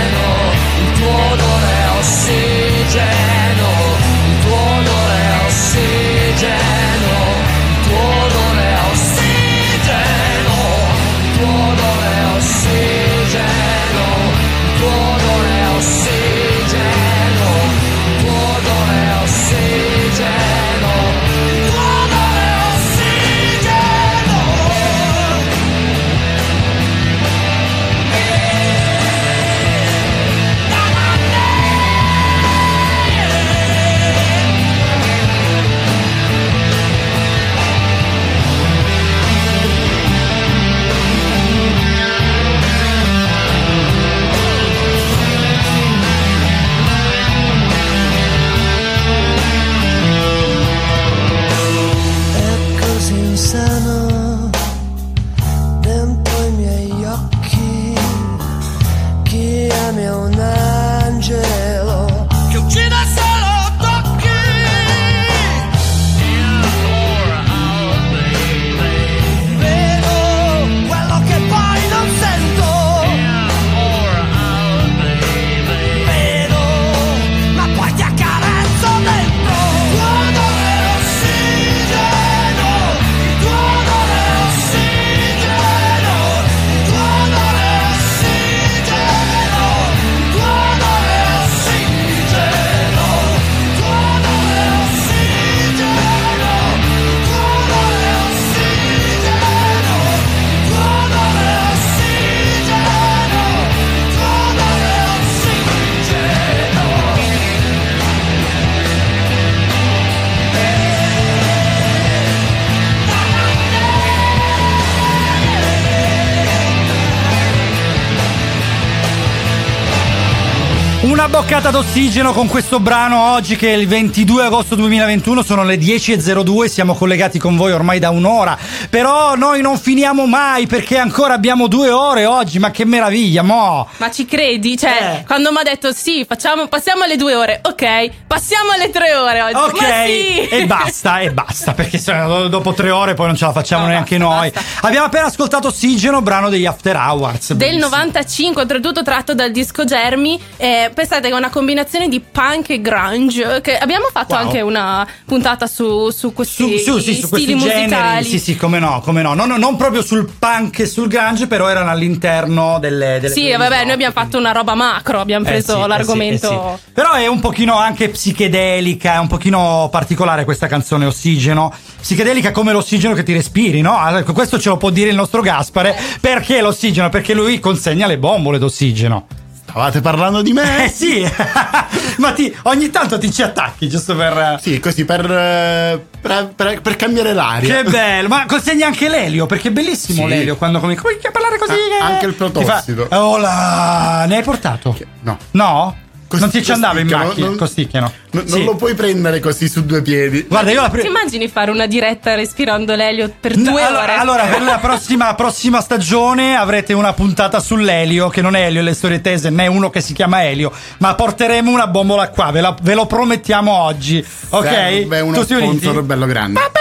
Una boccata d'ossigeno con questo brano oggi che è il 22 agosto 2021, sono le 10.02, siamo collegati con voi ormai da un'ora, però noi non finiamo mai perché ancora abbiamo due ore oggi, ma che meraviglia, mo!
Ma ci credi?
Eh.
Cioè, quando mi ha detto sì, facciamo, passiamo alle due ore, ok, passiamo alle tre ore oggi.
Ok,
sì!
e basta, e basta, perché no, dopo tre ore poi non ce la facciamo neanche noi. Abbiamo appena ascoltato Ossigeno, brano degli After Hours.
Del 95, oltretutto tratto dal disco Germi. Eh, è una combinazione di punk e grunge. Che abbiamo fatto
Wow.
anche una puntata su, su questi
Su, sì, su
stili
questi generi,
musicali.
sì, sì, come no, come no. Non, non proprio sul punk e sul grunge, però erano all'interno delle, delle
Sì, vabbè, noi abbiamo fatto una roba macro, abbiamo
Eh
preso
sì, eh
l'argomento.
sì, eh sì. Però è un pochino anche psichedelica, è un pochino particolare questa canzone Ossigeno. Psichedelica come l'ossigeno che ti respiri, no? Ah, ecco, questo ce lo può dire il nostro Gaspare. Perché l'ossigeno? Perché lui consegna le bombole d'ossigeno.
Stavate parlando di me?
Eh sì, ma ti- ogni tanto ti ci attacchi, giusto per...
Sì, così per, eh, per, per- per cambiare l'aria.
Che bello, ma consegni anche l'elio, perché è bellissimo
Sì.
l'elio quando cominci a parlare così.
Ah,
eh.
anche il protossido.
Fa- Oh là, ne hai portato?
No.
No? Non ti ci andava in macchina?
non-
Costicchiano.
No,
Sì.
Non lo puoi prendere così su due piedi.
Guarda, io la
Ti
pre-
immagini fare una diretta respirando l'elio per
No,
due
allora,
ore?
allora, per la prossima, prossima stagione avrete una puntata sull'elio, che non è Elio le storie tese, né uno che si chiama Elio, ma porteremo una bombola qua, ve, la- ve lo promettiamo oggi. Ok?
Serve uno
Tutti uniti?
sponsor bello grande.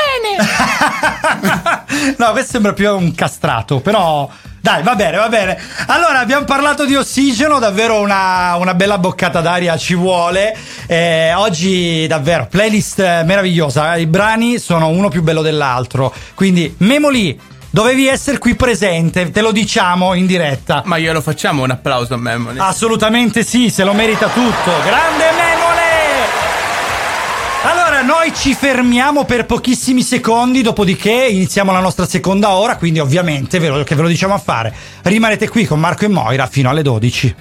No, questo sembra più un castrato, però. Dai, va bene, va bene. Allora, abbiamo parlato di ossigeno, davvero una, una bella boccata d'aria ci vuole. Eh, oggi, davvero, playlist meravigliosa. I brani sono uno più bello dell'altro. Quindi, Memoli, dovevi essere qui presente, te lo diciamo in diretta.
Ma glielo facciamo un applauso a Memoli.
Assolutamente sì, se lo merita tutto. Grande Memole! Allora, noi ci fermiamo per pochissimi secondi, dopodiché iniziamo la nostra seconda ora, quindi ovviamente ve lo, che ve lo diciamo a fare. Rimanete qui con Marco e Moira fino alle 12.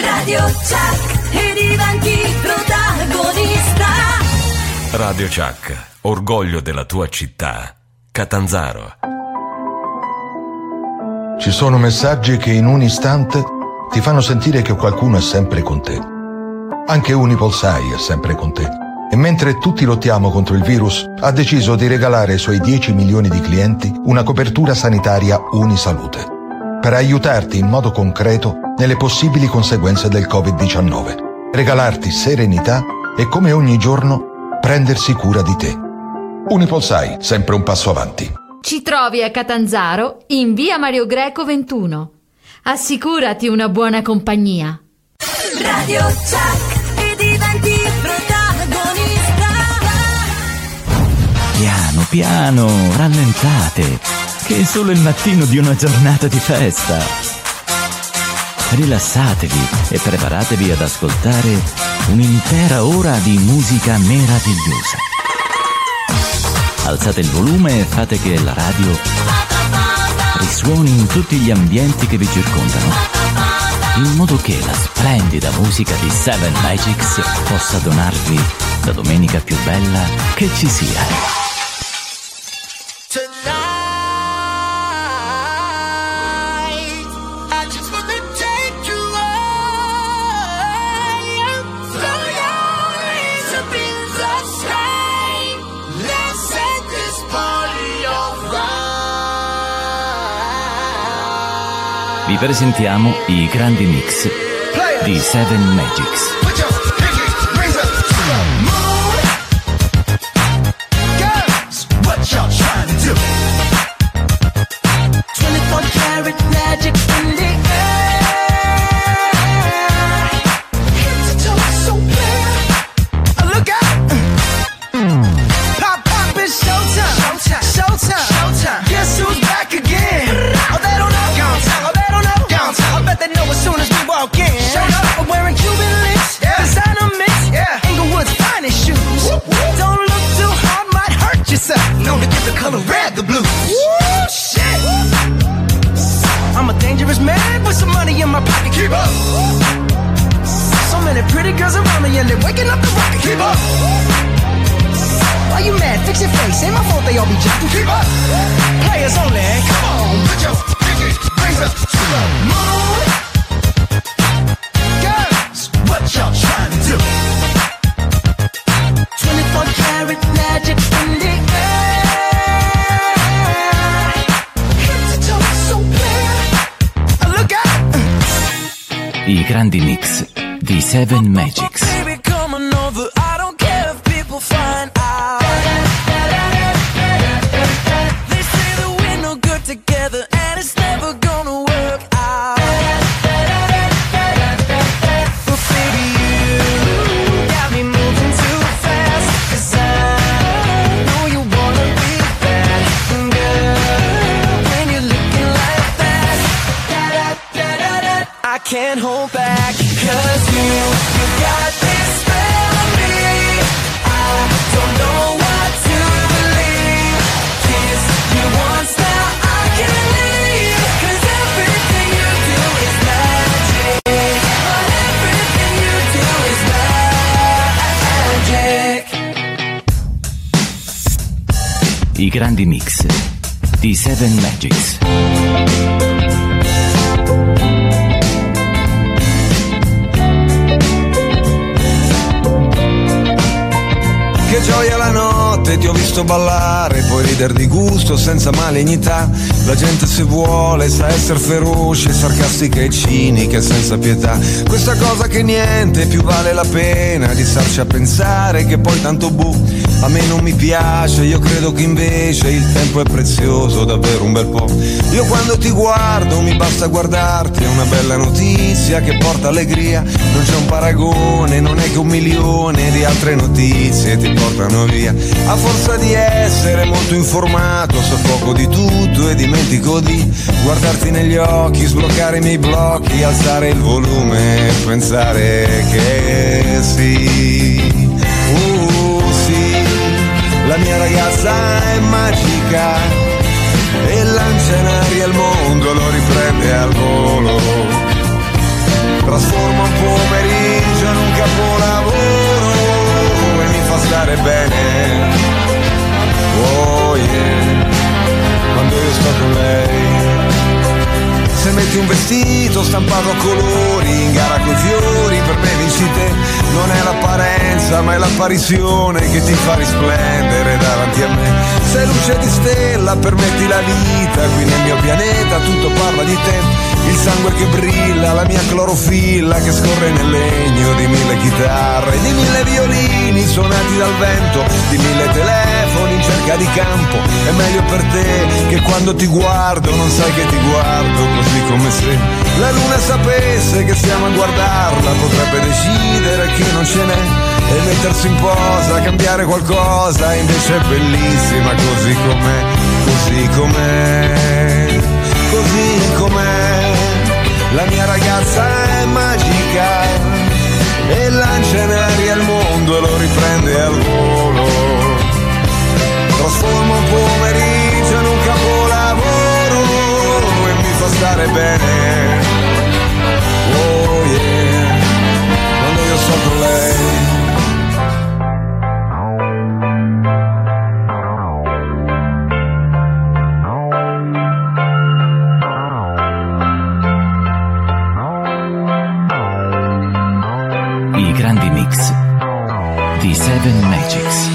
Radio Chuck e diventi protagonista.
Radio Chuck, orgoglio della tua città. Catanzaro.
Ci sono messaggi che in un istante ti fanno sentire che qualcuno è sempre con te. Anche Unipolsai è sempre con te. E mentre tutti lottiamo contro il virus, ha deciso di regalare ai suoi 10 milioni di clienti una copertura sanitaria Unisalute. Per aiutarti in modo concreto nelle possibili conseguenze del Covid-19. Regalarti serenità e come ogni giorno prendersi cura di te. Unipolsai, sempre un passo avanti.
Ci trovi a Catanzaro in via Mario Greco 21. Assicurati una buona compagnia.
Radio Chuck
Piano, rallentate, che è solo il mattino di una giornata di festa. Rilassatevi e preparatevi ad ascoltare un'intera ora di musica meravigliosa. Alzate il volume e fate che la radio risuoni in tutti gli ambienti che vi circondano, in modo che la splendida musica di Seven Magics possa donarvi la domenica più bella che ci sia. Presentiamo i grandi mix di Seven Magics.
Seven Magics. Grandi mix di Seven Magics.
Che gioia la notte, ti ho visto ballare, puoi ridere di gusto senza malignità. La gente se vuole sa essere feroce, sarcastica e cinica, senza pietà. Questa cosa che niente più vale la pena di starci a pensare che poi tanto bu. A me non mi piace, io credo che invece il tempo è prezioso, davvero un bel po'. Io quando ti guardo mi basta guardarti, è una bella notizia che porta allegria. Non c'è un paragone, non è che un milione di altre notizie ti portano via. A forza di essere molto informato, so poco di tutto e dimentico di guardarti negli occhi, sbloccare i miei blocchi, alzare il volume e pensare che sì. Uh, sì, la mia ragazza è magica e lancia in aria il mondo, lo riprende al volo. Trasforma un pomeriggio in un capolavoro e mi fa stare bene. Oh yeah, quando io sto lei. Se metti un vestito stampato a colori in gara coi fiori, per me vinci te. Non è l'apparenza, ma è l'apparizione che ti fa risplendere davanti a me. Sei luce di stella, permetti la vita, qui nel mio pianeta tutto parla di te. Il sangue che brilla, la mia clorofilla che scorre nel legno di mille chitarre, di mille violini suonati dal vento, di mille telefoni in cerca di campo. È meglio per te che quando ti guardo non sai che ti guardo così come se la luna sapesse che stiamo a guardarla, potrebbe decidere che non ce n'è e mettersi in posa, cambiare qualcosa, invece è bellissima così com'è, così com'è, così com'è. La mia ragazza è magica e lancia in aria il mondo e lo riprende al volo. Trasforma un pomeriggio in un capolavoro e mi fa stare bene. Oh yeah, quando io sto con lei.
Magics.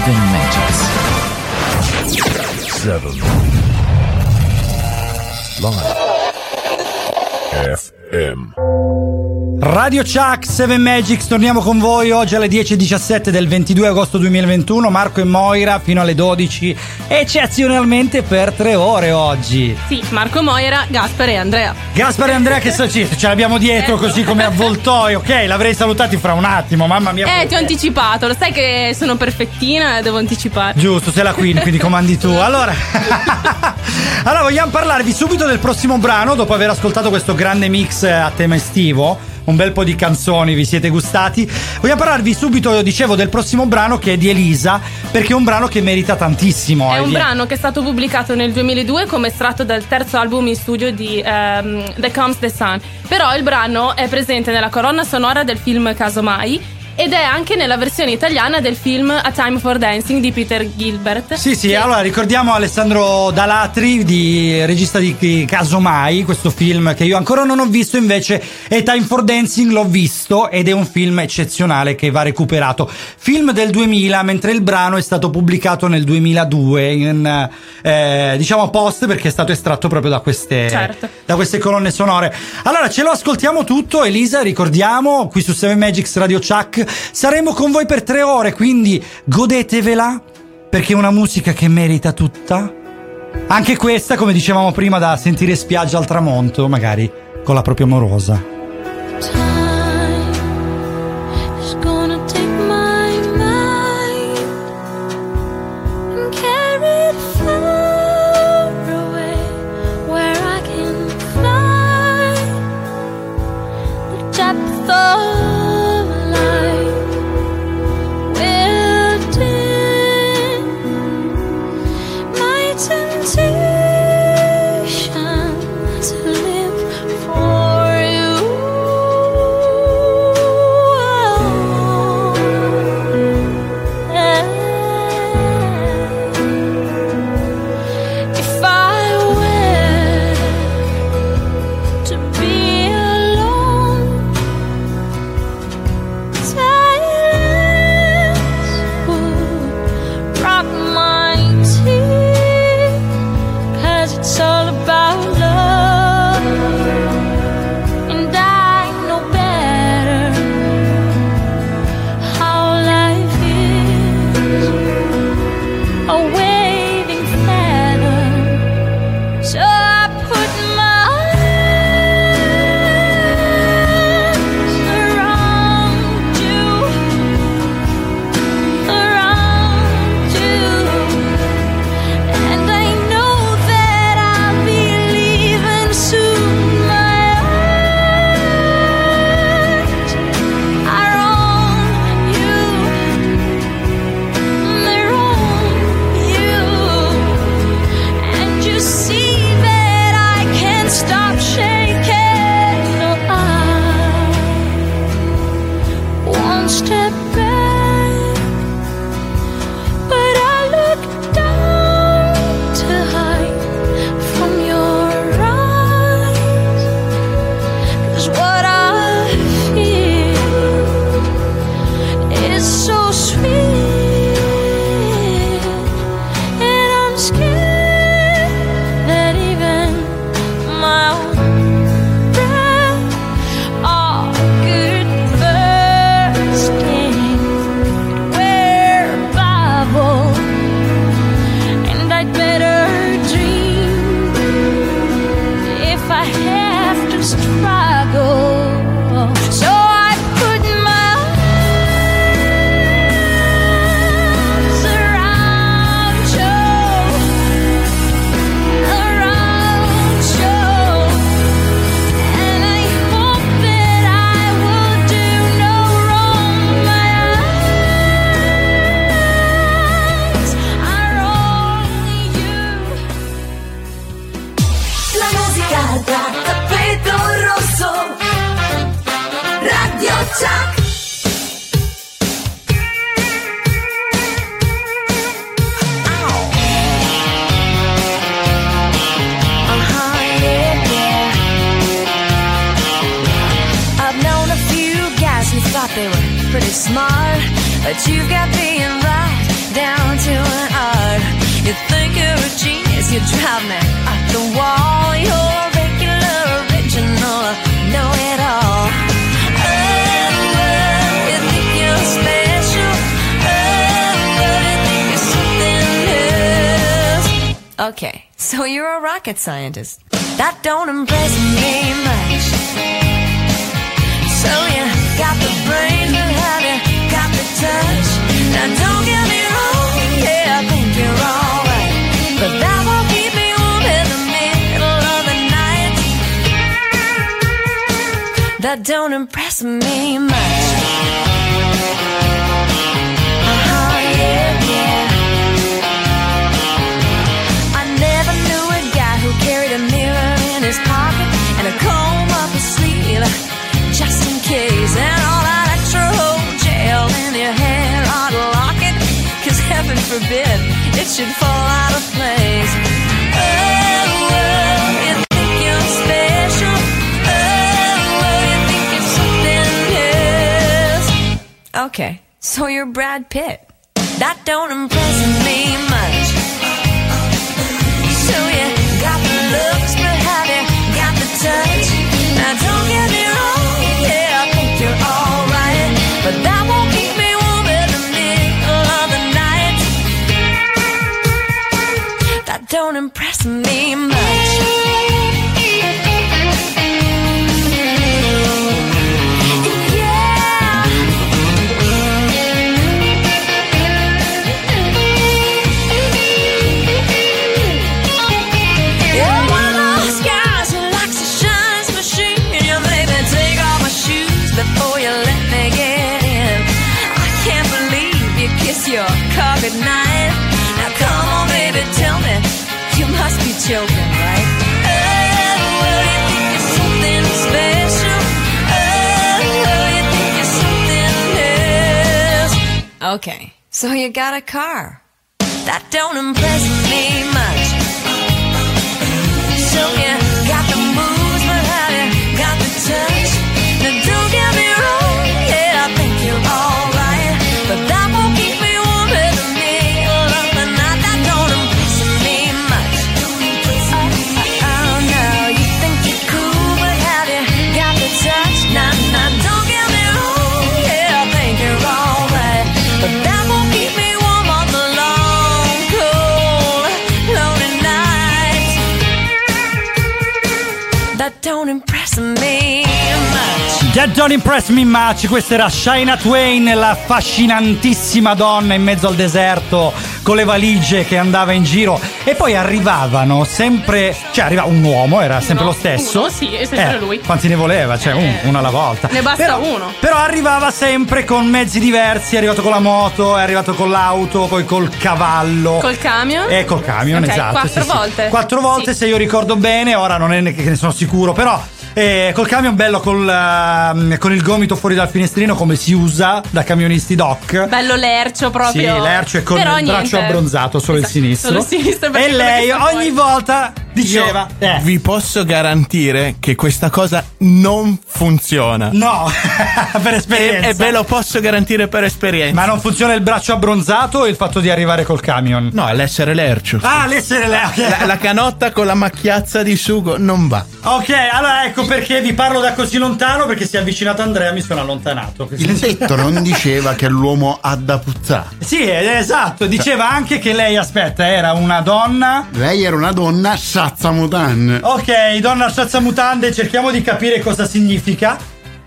Seven Magics. Seven.
Live. FM.
Radio Chuck 7 Magics, torniamo con voi oggi alle 10.17 del 22 agosto 2021. Marco e Moira fino alle 12, eccezionalmente per tre ore oggi.
Sì, Marco Moira, Gaspar e Andrea.
Gaspare e Andrea che so- ci- ce l'abbiamo dietro così come avvoltoio, ok? L'avrei salutati fra un attimo, mamma mia.
Eh, ti ho anticipato, lo sai che sono perfettina e devo anticipare.
Giusto, sei la queen, quindi comandi tu. Allora, allora, vogliamo parlarvi subito del prossimo brano, dopo aver ascoltato questo grande mix eh, a tema estivo. Un bel po' di canzoni, vi siete gustati. Vogliamo parlarvi subito, dicevo, del prossimo brano che è di Elisa, perché è un brano che merita tantissimo.
È un brano che è stato pubblicato nel 2002 come estratto dal terzo album in studio di ehm, The Comes the Sun. Però il brano è presente nella colonna sonora del film Casomai ed è anche nella versione italiana del film A Time for Dancing di Peter Gilbert.
Sì, sì, allora ricordiamo Alessandro Dalatri, di, regista di Casomai, questo film che io ancora non ho visto, invece è Time for Dancing, l'ho visto ed è un film eccezionale che va recuperato. Film del 2000, mentre il brano è stato pubblicato nel 2002 in eh, diciamo post perché è stato estratto proprio da queste,
Certo.
da queste colonne sonore. Allora ce lo ascoltiamo tutto, Elisa, ricordiamo, qui su 7 Magics Radio Chuck saremo con voi per tre ore, quindi godetevela perché è una musica che merita tutta. Anche questa, come dicevamo prima, da sentire spiaggia al tramonto, magari con la propria amorosa.
Scientist. That don't impress me much. So you got the brain, but have you got the touch? Now don't get me wrong, yeah, I think you're alright. But that won't keep me warm in the middle of the night. That don't impress
you're don't impress me much,
questa era Shaina Twain, la affascinantissima donna in mezzo al deserto con le valigie che andava in giro e poi arrivavano sempre, cioè arriva un uomo, era sempre
Uno,
lo stesso.
uno, sì, è sempre
Eh,
lui.
Quanti ne voleva? Cioè un- uno alla volta.
Ne basta
Però-
uno.
Però arrivava sempre con mezzi diversi, è arrivato con la moto, è arrivato con l'auto, poi col cavallo.
Col camion?
E col camion,
Ok,
esatto.
quattro
sì, sì.
volte?
Quattro volte,
Sì.
se io ricordo bene, ora non è che ne sono sicuro, però. Eh, col camion bello col, ehm, con il gomito fuori dal finestrino come si usa da camionisti doc.
Bello lercio proprio.
Sì, lercio e con
Però
il braccio
niente.
abbronzato, solo il
Esatto,
sinistro.
Solo il sinistro
E lei ogni
fuori.
volta diceva:
Io vi posso garantire che questa cosa non funziona.
No, per esperienza.
E, e ve lo posso garantire per esperienza.
Ma non funziona il braccio abbronzato o il fatto di arrivare col camion?
No, l'essere lercio.
Ah, l'essere lercio.
La, la canotta con la macchiazza di sugo non va.
Ok, allora ecco perché vi parlo da così lontano perché si è avvicinato Andrea mi sono allontanato.
Il detto non diceva che l'uomo ha da puzzare.
Sì, esatto, diceva anche che lei, aspetta, era una donna.
Lei era una donna sazzamutan.
Ok, donna senza mutande, cerchiamo di capire cosa significa.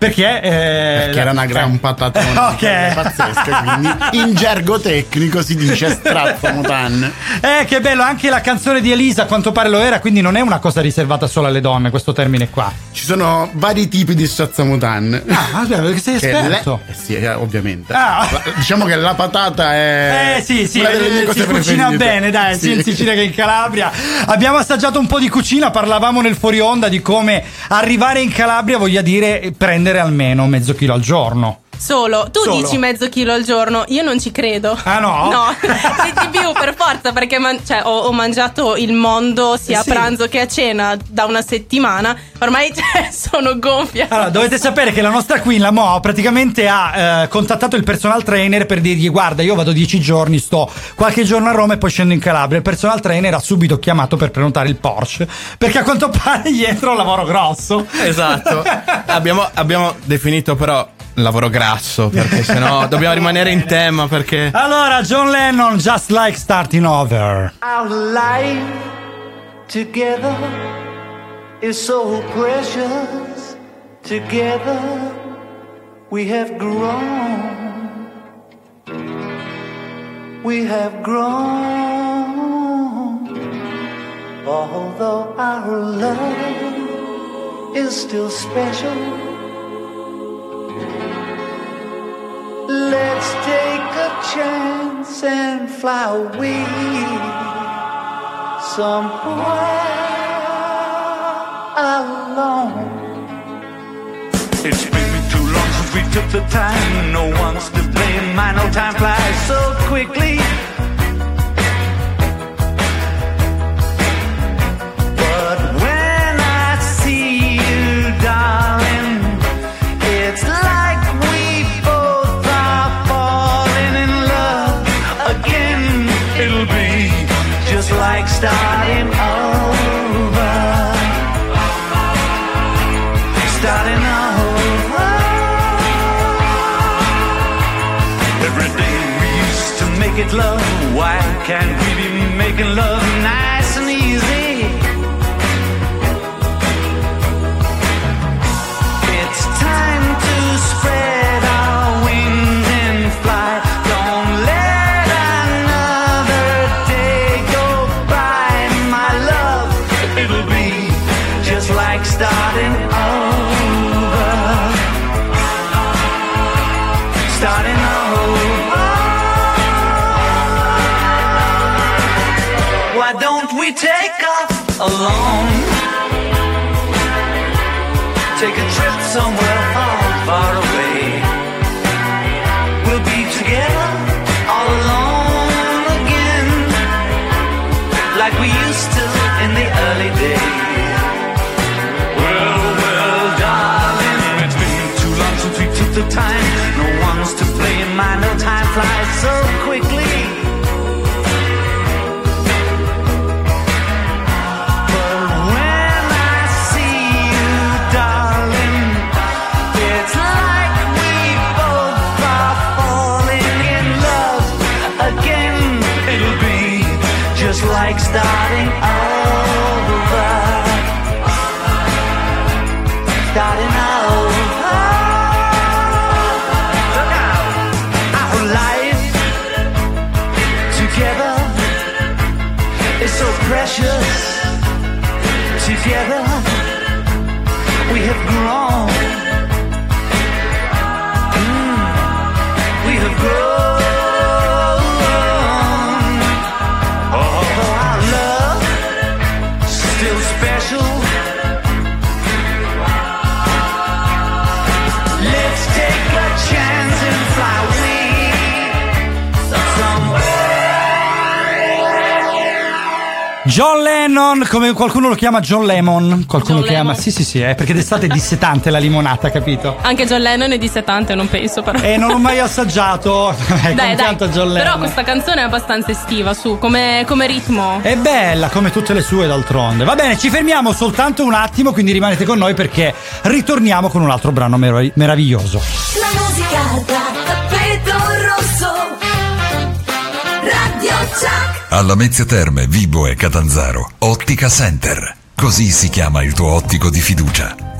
Perché? eh,
Perché era una gran patatona
Ok.
pazzesca, quindi in gergo tecnico si dice strazzamutan.
Eh, che bello, anche la canzone di Elisa a quanto pare lo era, quindi non è una cosa riservata solo alle donne, questo termine qua.
Ci sono vari tipi di strazzamutan.
Ah, vabbè, perché sei esperto.
le- eh sì, eh, ovviamente.
Ah.
Diciamo che la patata è
Eh sì, sì, eh, si cucina bene, dai, sia in
Sì.
Sicilia che in Calabria. Abbiamo assaggiato un po' di cucina, parlavamo nel fuori onda di come arrivare in Calabria voglia dire prendere almeno mezzo chilo al giorno.
Solo, tu
Solo.
dici mezzo chilo al giorno, io non ci credo.
Ah no?
No, sì, di più per forza perché man- cioè, ho, ho mangiato il mondo sia
Sì.
a pranzo che a cena da una settimana, ormai cioè, sono gonfia.
Allora, dovete sapere che la nostra Queen, la Mo, praticamente ha eh, contattato il personal trainer per dirgli: Guarda, io vado dieci giorni, sto qualche giorno a Roma e poi scendo in Calabria. Il personal trainer ha subito chiamato per prenotare il Porsche. Perché a quanto pare gli entra un lavoro grosso.
Esatto. abbiamo, abbiamo definito però lavoro grasso, perché sennò dobbiamo rimanere in tema perché
Allora, John Lennon, just like starting over.
Our life together is so precious. Together we have grown. We have grown. Although our love is still special. Let's take a chance and fly away somewhere alone.
It's been too long since we took the time. No one's to blame. My no time flies so quickly. Somewhere far, far away. We'll be together all alone again, like we used to in the early days. Well, well, darling, it's been too long since we took the time. No one's to blame, I know time flies so quickly.
John Lennon, come qualcuno lo chiama John Lemon. Qualcuno
John
chiama.
Lemon.
Sì, sì, sì, è perché d'estate è dissetante la limonata, capito?
Anche John Lennon è di 70, non penso però.
E non ho mai assaggiato.
Dai, dai.
Compianto John Lennon.
Però questa canzone è abbastanza estiva, su, come, come ritmo.
È bella come tutte le sue d'altronde. Va bene, ci fermiamo soltanto un attimo, quindi rimanete con noi perché ritorniamo con un altro brano merav- meraviglioso.
La musica da tappeto rosso. Radio Chuck.
Alla Mezzia Terme, Vibo e Catanzaro, Ottica Center. Così si chiama il tuo ottico di fiducia.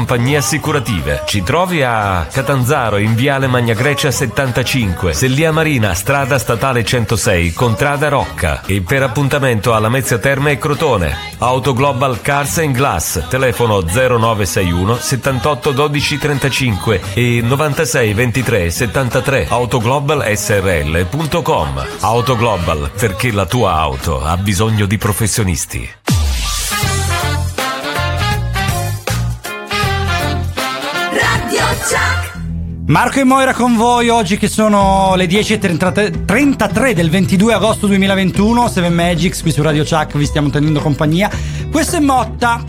compagnie assicurative. Ci trovi a Catanzaro in Viale Magna Grecia 75, Sellia Marina, strada statale 106, Contrada Rocca e per appuntamento alla Mezzia Terme e Crotone. Auto Global Cars and Glass, telefono 0961 78 12 35 e 96 23 73 autoglobalsrl.com. Auto Global, perché la tua auto ha bisogno di professionisti.
Marco e Moira con voi oggi che sono le 10.33 del 22 agosto 2021 Seven Magics qui su Radio Chuck vi stiamo tenendo compagnia. Questo è Motta.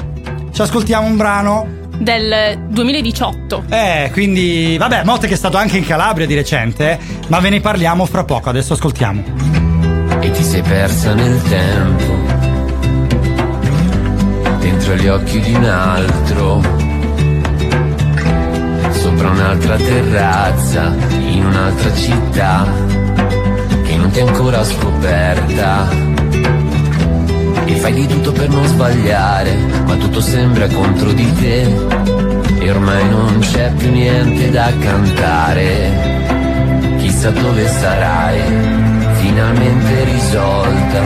Ci ascoltiamo un brano.
Del 2018.
Eh, quindi, vabbè, Motte che è stato anche in Calabria di recente, eh, ma ve ne parliamo fra poco, adesso ascoltiamo.
e ti sei persa nel tempo dentro gli occhi di un altro sopra un'altra terrazza in un'altra città che non ti è ancora scoperta. E fai di tutto per non sbagliare ma tutto sembra contro di te. E ormai non c'è più niente da cantare. Chissà dove sarai, finalmente risolta,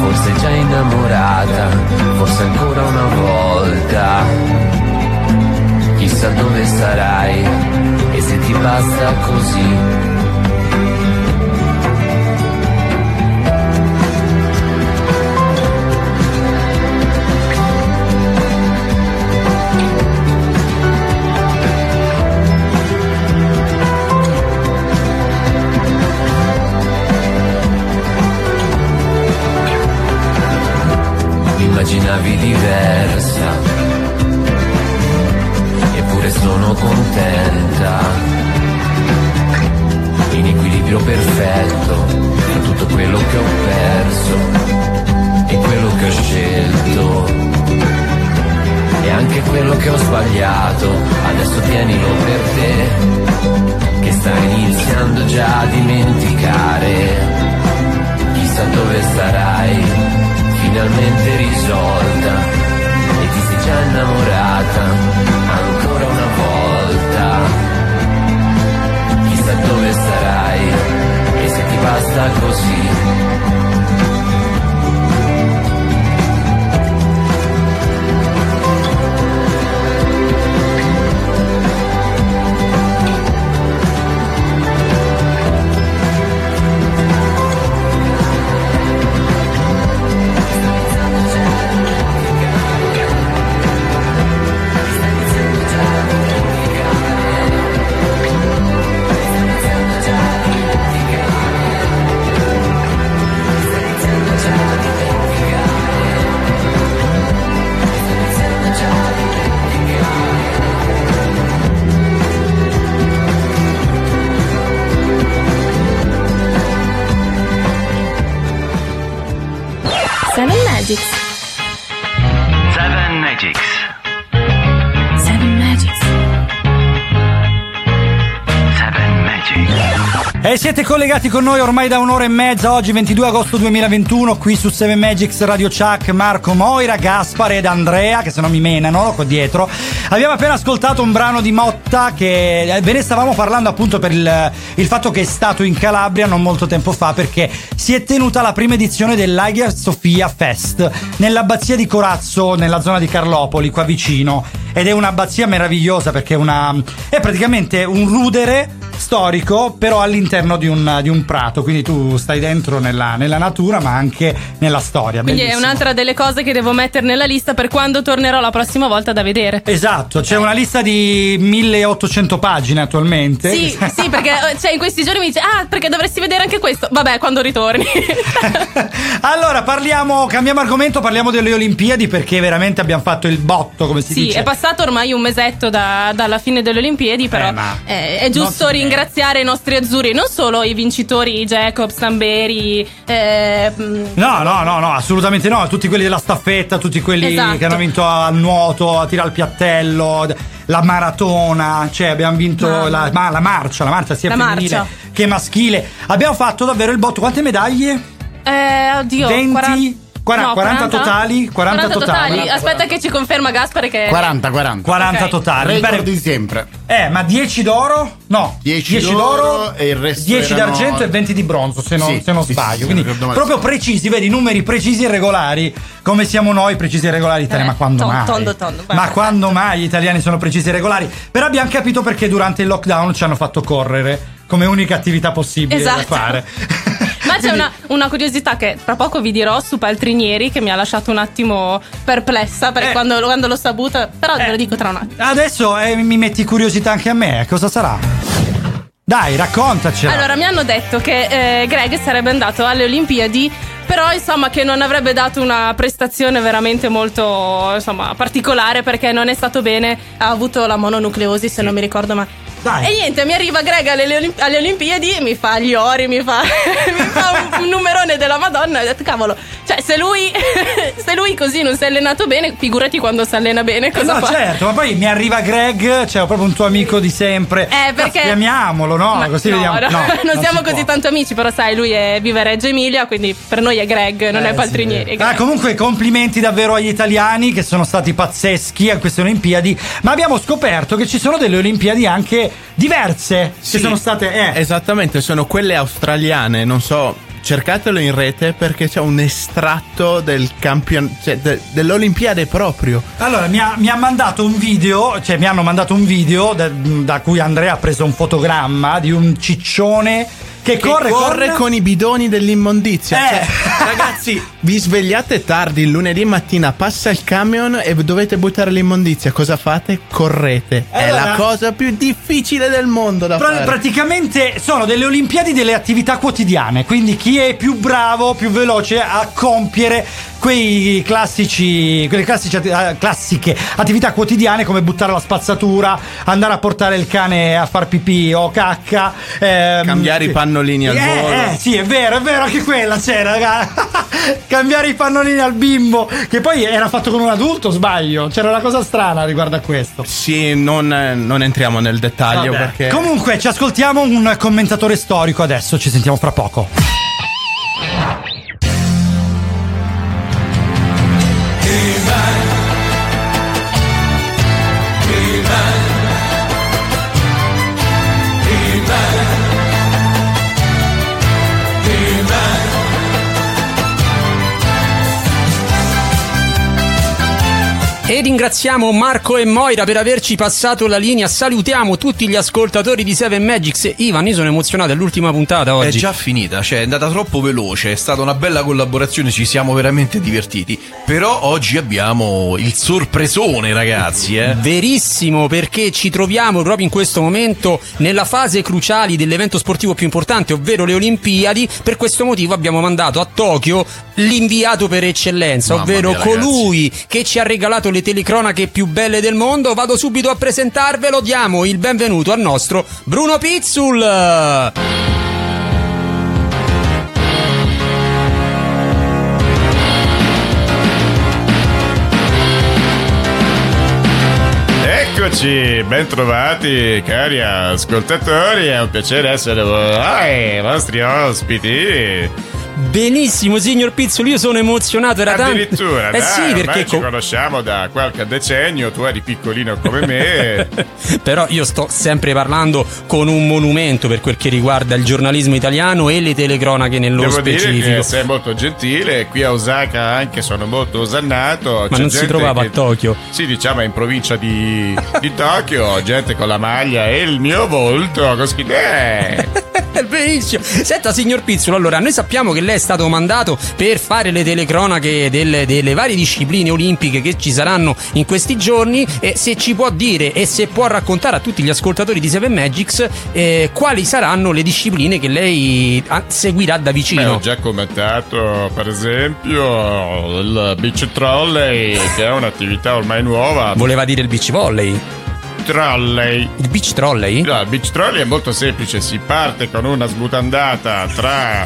forse già innamorata, forse ancora una volta. Chissà dove sarai e se ti basta così. Immaginavi diversa, sono contenta. In equilibrio perfetto tra tutto quello che ho perso e quello che ho scelto. E anche quello che ho sbagliato, adesso tienilo per te, che stai iniziando già a dimenticare. Chissà dove sarai, finalmente risolta, e ti sei già innamorata, ancora una dove sarai, e se ti basta così.
E siete collegati con noi ormai da un'ora e mezza, oggi 22 agosto 2021, qui su 7 Magics Radio Chuck, Marco Moira, Gaspar ed Andrea, che se no mi menano qua dietro. Abbiamo appena ascoltato un brano di Motta che eh, ve ne stavamo parlando appunto per il, il fatto che è stato in Calabria non molto tempo fa perché si è tenuta la prima edizione dell'Agia Sofia Fest nell'abbazia di Corazzo, nella zona di Carlopoli, qua vicino. Ed è un'abbazia meravigliosa perché è, una, è praticamente un rudere storico, però all'interno di un, di un prato. Quindi tu stai dentro nella, nella natura, ma anche nella storia.
Quindi è
Bellissimo.
un'altra delle cose che devo mettere nella lista per quando tornerò la prossima volta da vedere.
Esatto, c'è una lista di 1800 pagine attualmente.
Sì, sì, perché eh, cioè, in questi giorni mi dice, ah, perché dovresti vedere anche questo. Vabbè, quando ritorni.
Allora, parliamo, cambiamo argomento, parliamo delle Olimpiadi perché veramente abbiamo fatto il botto, come si
Sì,
dice.
è passato ormai un mesetto da- dalla fine delle Olimpiadi, però
Eh,
è giusto
si
ringraziare i nostri azzurri, non solo i vincitori Jacob, Stamberi. eh,
No, no, no, no, assolutamente no. Tutti quelli della staffetta, tutti quelli
Esatto.
che hanno vinto al nuoto, a tirare al piattello, la maratona, cioè abbiamo vinto la, ma- la marcia, la marcia sia
La
femminile
marcia.
che maschile. Abbiamo fatto davvero il botto. Quante medaglie?
eh, oddio,
20,
40
Quara-
no,
40 totali? 40 totali.
Aspetta che ci conferma Gaspare che
40, 40.
40
Ok.
totali.
Record di sempre.
Eh, ma 10 d'oro? No,
10
d'oro
d'oro e il resto
10
erano-
d'argento e 20 di bronzo, se non,
Sì,
se non
sì,
sbaglio.
sì,
Quindi proprio precisi, vedi, numeri precisi e regolari, come siamo noi, precisi e regolari italiani.
Eh,
ma quando
ton-
mai?
tondo, tondo,
ma quando mai gli italiani sono precisi e regolari? Però abbiamo capito perché durante il lockdown ci hanno fatto correre come unica attività possibile da
Esatto.
fare.
Ma c'è una, una curiosità che tra poco vi dirò su Paltrinieri che mi ha lasciato un attimo perplessa perché
Eh.
quando, quando l'ho saputa, però ve lo dico tra un attimo.
Adesso eh, mi metti curiosità anche a me, cosa sarà? Dai, raccontacela.
Allora, mi hanno detto che eh, Greg sarebbe andato alle Olimpiadi però insomma che non avrebbe dato una prestazione veramente molto insomma particolare perché non è stato bene, ha avuto la mononucleosi se non mi ricordo ma E niente, mi arriva Greg alle, Olim- alle Olimpiadi e mi fa gli ori, mi fa, mi fa un, un numerone della Madonna. E ho detto, cavolo, cioè, se lui, se lui così non si è allenato bene, figurati quando si allena bene,
Eh
cosa
no,
fa?
certo, ma poi mi arriva Greg, cioè proprio un tuo amico di sempre.
Eh, perché-
Chiamiamolo, no?
Ma
Così
no,
vediamo.
no,
No,
non, siamo
si
così
può.
tanto amici, però sai, lui è, vive a Reggio Emilia, quindi per noi è Greg, non
Eh,
è Paltrinieri.
Ah, comunque complimenti davvero agli italiani che sono stati pazzeschi a queste Olimpiadi, ma abbiamo scoperto che ci sono delle Olimpiadi anche diverse che sono state eh.
Esattamente, sono quelle australiane, non so, cercatelo in rete perché c'è un estratto del campion... cioè de- dell'Olimpiade proprio.
Allora, mi ha, mi ha mandato un video, cioè mi hanno mandato un video da, da cui Andrea ha preso un fotogramma di un ciccione che,
Che
corre,
corre
con...
con i bidoni dell'immondizia.
Eh.
Cioè, ragazzi, vi svegliate tardi il lunedì mattina, passa il camion e dovete buttare l'immondizia. Cosa fate? Correte. È
Allora-
la cosa più difficile del mondo da
Pra-
fare.
praticamente sono delle Olimpiadi delle attività quotidiane, quindi chi è più bravo, più veloce a compiere quei classici, quelle classici atti- eh, classiche attività quotidiane come buttare la spazzatura, andare a portare il cane a far pipì o cacca, ehm,
Cambiare i pannolini al
eh,
volo.
Eh, sì, è vero, è vero, anche quella c'era, raga. Cambiare i pannolini al bimbo, che poi era fatto con un adulto, sbaglio. C'era una cosa strana riguardo a questo.
Sì, non, non entriamo nel dettaglio
Vabbè.
perché.
Comunque, ci ascoltiamo un commentatore storico adesso, ci sentiamo fra poco.
E ringraziamo Marco e Moira per averci passato la linea. Salutiamo tutti gli ascoltatori di Seven Magics. Ivan, io sono emozionato, è l'ultima puntata oggi.
È già finita, cioè è andata troppo veloce, è stata una bella collaborazione, ci siamo veramente divertiti. Però oggi abbiamo il sorpresone, ragazzi, eh.
Verissimo, perché ci troviamo proprio in questo momento nella fase cruciale dell'evento sportivo più importante, ovvero le Olimpiadi. Per questo motivo abbiamo mandato a Tokyo l'inviato per eccellenza,
Mamma
ovvero
mia,
colui che ci ha regalato le telecronache più belle del mondo. Vado subito a presentarvelo. Diamo il benvenuto al nostro Bruno Pizzul.
Eccoci, bentrovati cari ascoltatori, è un piacere essere voi, i vostri ospiti.
Benissimo, signor Pizzul, io sono emozionato. Era tanto.
Addirittura,
Eh
dai,
sì, perché
ci
co-
conosciamo da qualche decennio, tu eri piccolino come me.
Però io sto sempre parlando con un monumento per quel che riguarda il giornalismo italiano e le telecronache nello
Devo dire
specifico.
che sei molto gentile, qui a Osaka anche sono molto osannato.
Ma non si trovava
che-
a Tokyo.
Sì, diciamo in provincia di, di Tokyo, gente con la maglia e il mio volto scritto eh.
Benissimo. Senta, signor Pizzolo, allora, noi sappiamo che lei è stato mandato per fare le telecronache delle, delle varie discipline olimpiche che ci saranno in questi giorni. E se ci può dire e se può raccontare a tutti gli ascoltatori di Seven Magics eh, quali saranno le discipline che lei ah, seguirà da
Beh,
vicino.
ho già commentato per esempio il beach trolley che è un'attività ormai nuova.
Voleva dire il beach volley.
Trolley.
Il beach trolley?
No, il beach trolley è molto semplice, si parte con una sbutandata tra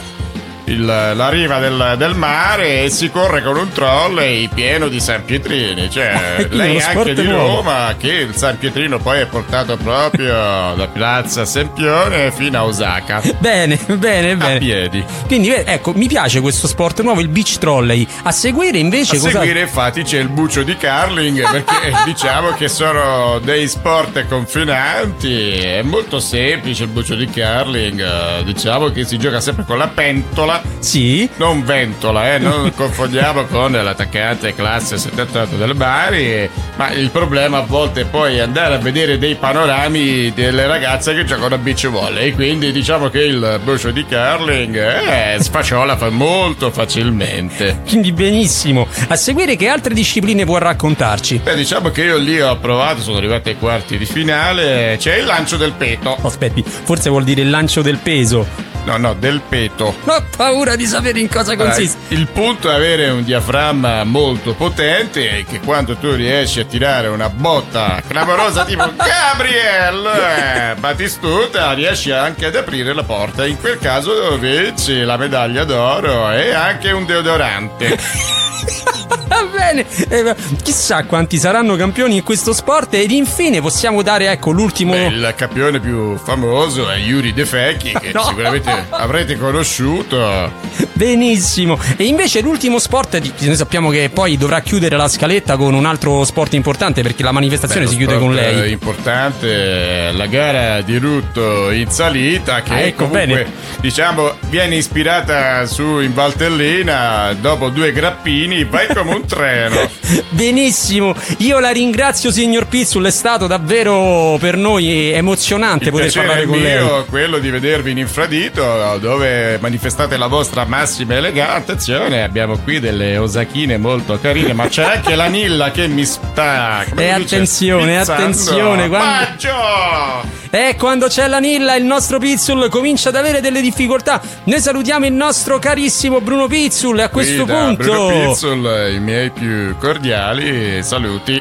il- la riva del, del mare e si corre con un trolley pieno di San Pietrini. Cioè, lei è anche di
nuovo.
Roma, che il San Pietrino poi è portato proprio da Piazza Sempione fino a Osaka.
Bene, bene, bene.
A piedi.
Quindi, ecco, mi piace questo sport nuovo, il beach trolley. A seguire invece
A
cosa.
seguire infatti c'è il bucio di curling perché diciamo che sono dei sport confinanti, è molto semplice il bucio di curling, eh, diciamo che si gioca sempre con la pentola,
sì.
non ventola, eh, non confondiamo con l'attaccante classe 78 del Bari, ma il problema a volte è poi andare a vedere dei panorami delle ragazze che giocano a beach volley, quindi diciamo che il bucio di curling eh, sfaciola fa molto facilmente.
Quindi benissimo. A seguire che altre discipline può raccontarci?
Beh, diciamo che io lì ho provato, sono arrivato ai quarti di finale. C'è il lancio del peto.
Aspetti, forse vuol dire il lancio del peso.
No, no, del peto.
Ho paura di sapere in cosa consiste.
Allora, il punto è avere un diaframma molto potente e che quando tu riesci a tirare una botta clamorosa tipo Gabriel eh, Batistuta riesci anche ad aprire la porta. In quel caso vinci la medaglia d'oro e anche un deodorante.
Va bene, Eh, chissà quanti saranno campioni in questo sport ed infine possiamo dare ecco l'ultimo...
Beh, il campione più famoso è Yuri De Fecchi che
No.
sicuramente avrete conosciuto.
Benissimo. E invece l'ultimo sport, noi sappiamo che poi dovrà chiudere la scaletta con un altro sport importante perché la manifestazione
Beh,
si chiude con lei.
importante la gara di rutto in salita che
Ah, ecco,
comunque
bene.
diciamo viene ispirata su in Valtellina dopo due grappini vai come un treno
Benissimo, io la ringrazio signor Pizzul, è stato davvero per noi emozionante
il
poter parlare con lei.
mio quello di vedervi in infradito dove manifestate la vostra massima eleganza attenzione abbiamo qui delle osachine molto carine ma c'è anche la Nilla che mi sta
E
dice,
attenzione,
pizzando.
attenzione, quando-
Bacio!
E quando c'è la Nilla il nostro Pizzul comincia ad avere delle difficoltà. Noi salutiamo il nostro carissimo Bruno Pizzul e a questo
Qui da
punto...
Bruno Pizzol, i miei più cordiali saluti.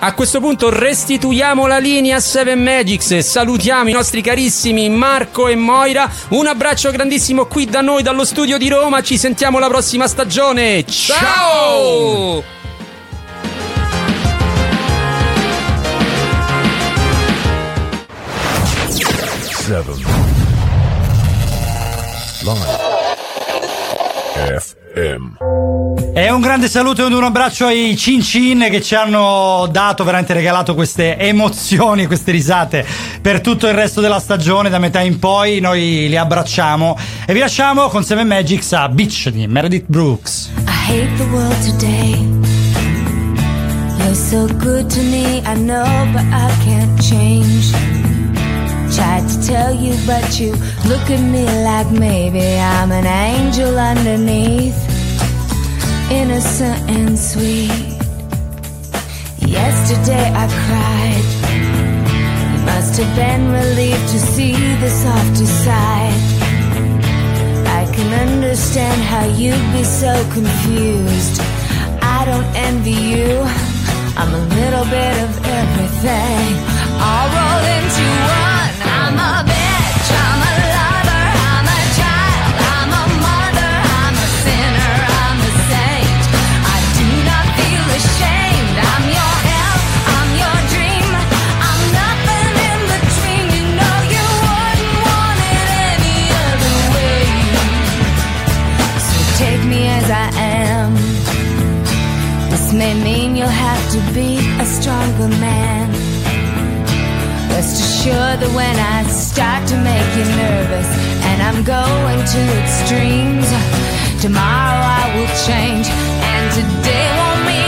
A questo punto restituiamo la linea a Seven Magics e salutiamo i nostri carissimi Marco e Moira. Un abbraccio grandissimo qui da noi dallo studio di Roma. Ci sentiamo la prossima stagione. Ciao!
Seven. Live. FM.
E un grande saluto e un abbraccio ai Cin Cin che ci hanno dato, veramente regalato queste emozioni, queste risate per tutto il resto della stagione, da metà in poi. Noi li abbracciamo e vi lasciamo con Seven Magics a Beach di Meredith Brooks.
I hate the world today. You're so good to me, I know, but I can't change. Tried to tell you, but you look at me like maybe I'm an angel underneath. Innocent and sweet. Yesterday I cried. You must have been relieved to see the softer side. I can understand how you'd be so confused. I don't envy you. I'm a little bit of everything. All rolled into one. To be a stronger man. Rest assured that when I start to make you nervous and I'm going to extremes, tomorrow I will change and today won't mean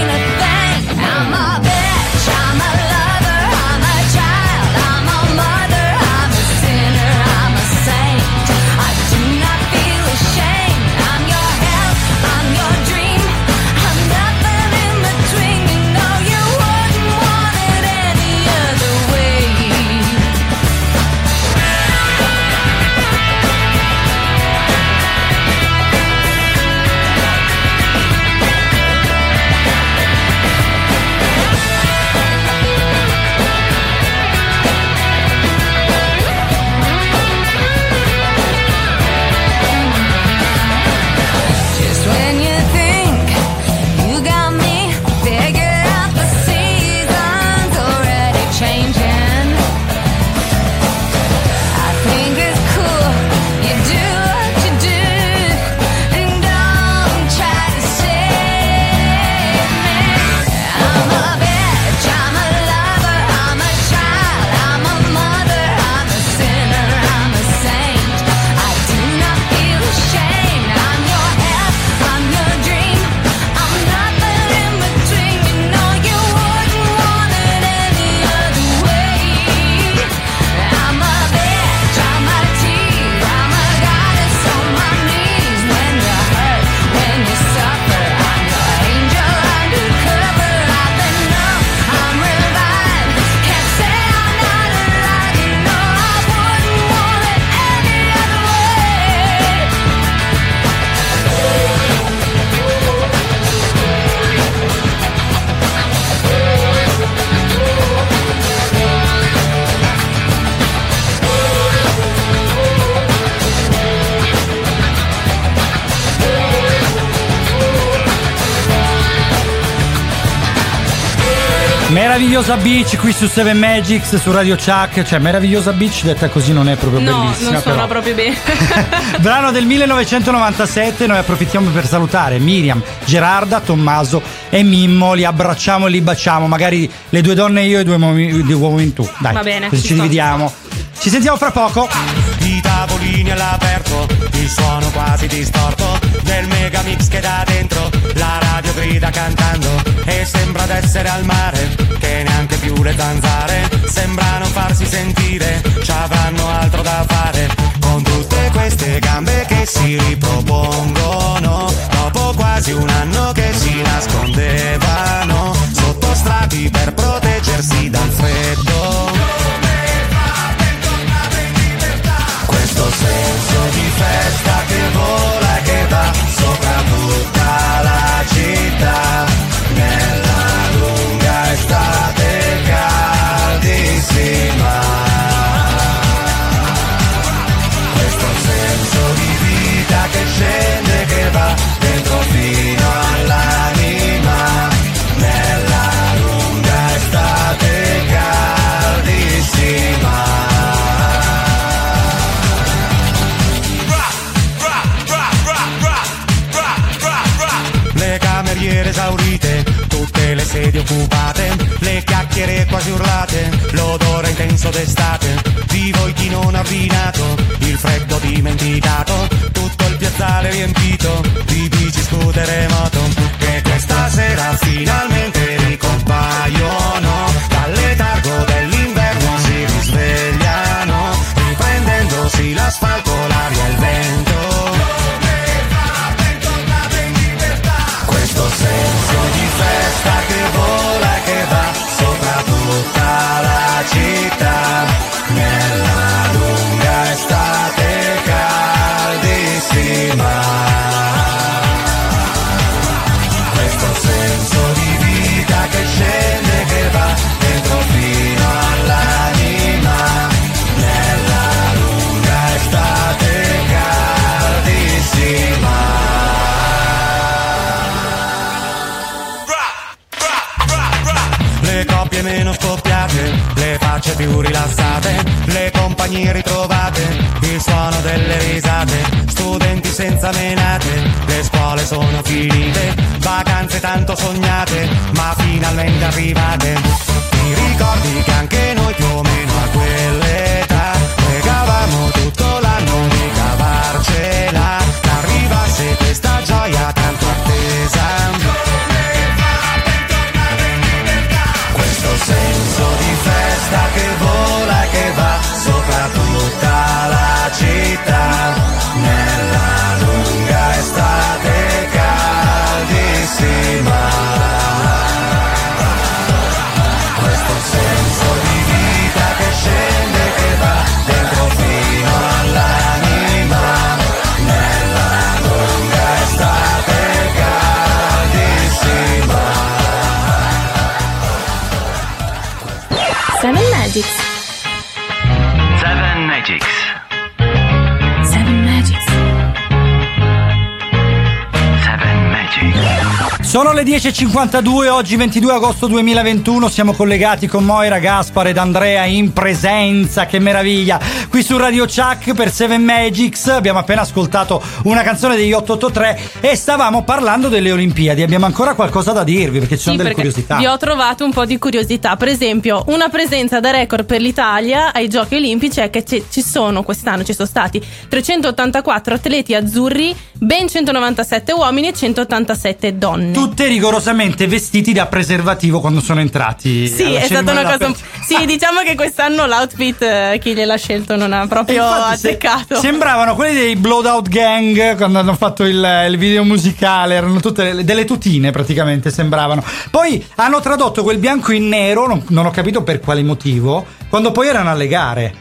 Meravigliosa Beach qui su Seven Magics, su Radio Chuck. Cioè, Meravigliosa Beach detta così non è proprio
No,
bellissima.
non suona
però.
proprio bene.
Brano del 1997, noi approfittiamo per salutare Miriam, Gerarda, Tommaso e Mimmo, li abbracciamo e li baciamo, magari le due donne io e due uomini, due uomini tu. Dai,
Va bene,
così
ci
ci dividiamo. Ci sentiamo fra poco.
Tavolini all'aperto, il suono quasi distorto del megamix che da dentro la radio grida cantando e sembra d'essere al mare che neanche più le zanzare sembrano farsi sentire, c'avranno altro da fare con tutte queste gambe che si ripropongono dopo quasi un anno che si nascondevano sotto strati per proteggersi dal freddo. Questo senso di festa che vola sedie occupate, le chiacchiere quasi urlate, l'odore intenso d'estate, vivo il chi non ha ordinato, il freddo dimenticato, tutto il piazzale riempito di bici, scooter e moto, che questa sera finalmente ricompaiono, dal letargo dell'inverno si risvegliano, riprendendosi l'asfalto, l'aria e il vento. La città nella lunga estate caldissima più rilassate, le compagnie ritrovate, il suono delle risate, studenti senza menate, le scuole sono finite, vacanze tanto sognate, ma finalmente arrivate. Ti ricordi che anche noi più o meno a quell'età pregavamo tutto l'anno di cavarcela,
Sono le 10.52, oggi 22 agosto 2021, siamo collegati con Moira, Gaspar ed Andrea in presenza, che meraviglia! Qui su Radio Chuck per Seven Magics abbiamo appena ascoltato una canzone degli 883 e stavamo parlando delle Olimpiadi, abbiamo ancora qualcosa da dirvi perché ci sono
Sì,
delle curiosità.
vi ho trovato un po' di curiosità. Per esempio, una presenza da record per l'Italia ai Giochi Olimpici è che ci sono quest'anno, ci sono stati 384 atleti azzurri, ben 197 uomini e 187 donne.
Tutte rigorosamente vestiti da preservativo quando sono entrati.
Sì, è stata una cosa. un- Sì, diciamo che quest'anno l'outfit eh, chi gliel'ha scelto non ha
E
proprio
infatti se-
azzeccato.
Sembravano quelli dei Blowout Gang quando hanno fatto il, il video musicale, erano tutte le- delle tutine praticamente, sembravano. Poi hanno tradotto quel bianco in nero, non, non ho capito per quale motivo, quando poi erano alle gare.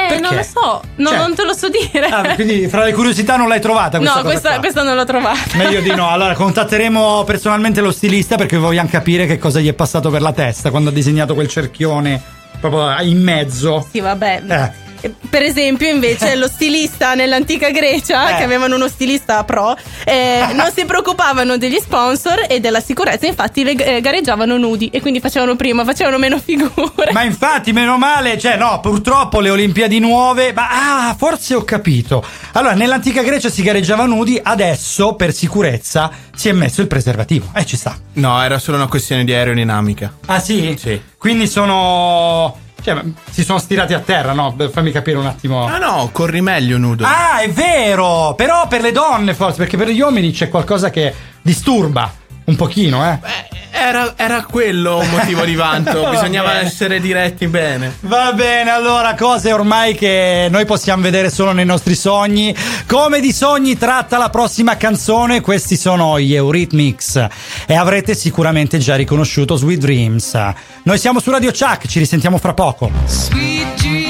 Eh, non lo so, no,
Cioè-
non te lo so dire.
Ah, quindi fra le curiosità non l'hai trovata questa
no, questa, questa non l'ho trovata.
Meglio di no. Allora, contatteremo personalmente lo stilista perché vogliamo capire che cosa gli è passato per la testa quando ha disegnato quel cerchione proprio in mezzo.
Sì, vabbè.
Eh.
Eh, Per esempio, invece, lo stilista nell'antica Grecia,
Eh.
che avevano uno stilista pro, eh, non si preoccupavano degli sponsor e della sicurezza, infatti le, eh, gareggiavano nudi e quindi facevano prima, facevano meno figure.
Ma infatti, meno male, cioè no, purtroppo le Olimpiadi nuove, ma ah, forse ho capito. Allora, nell'antica Grecia si gareggiava nudi, adesso per sicurezza si è messo il preservativo. Eh, ci sta.
No, era solo una questione di aerodinamica.
Ah sì?
Sì.
Quindi sono... Cioè, si sono stirati a terra, no? Fammi capire un attimo.
Ah no, corri meglio nudo.
Ah, è vero! Però per le donne forse, perché per gli uomini c'è qualcosa che disturba un pochino, eh.
Era, era quello un motivo di vanto.
Va
Bisognava
bene.
essere diretti bene.
Va bene, allora, cose ormai che noi possiamo vedere solo nei nostri sogni. Come di sogni tratta la prossima canzone, questi sono gli Eurythmics e avrete sicuramente già riconosciuto Sweet Dreams. Noi siamo su Radio Chuck, ci risentiamo fra poco.
Sweet dreams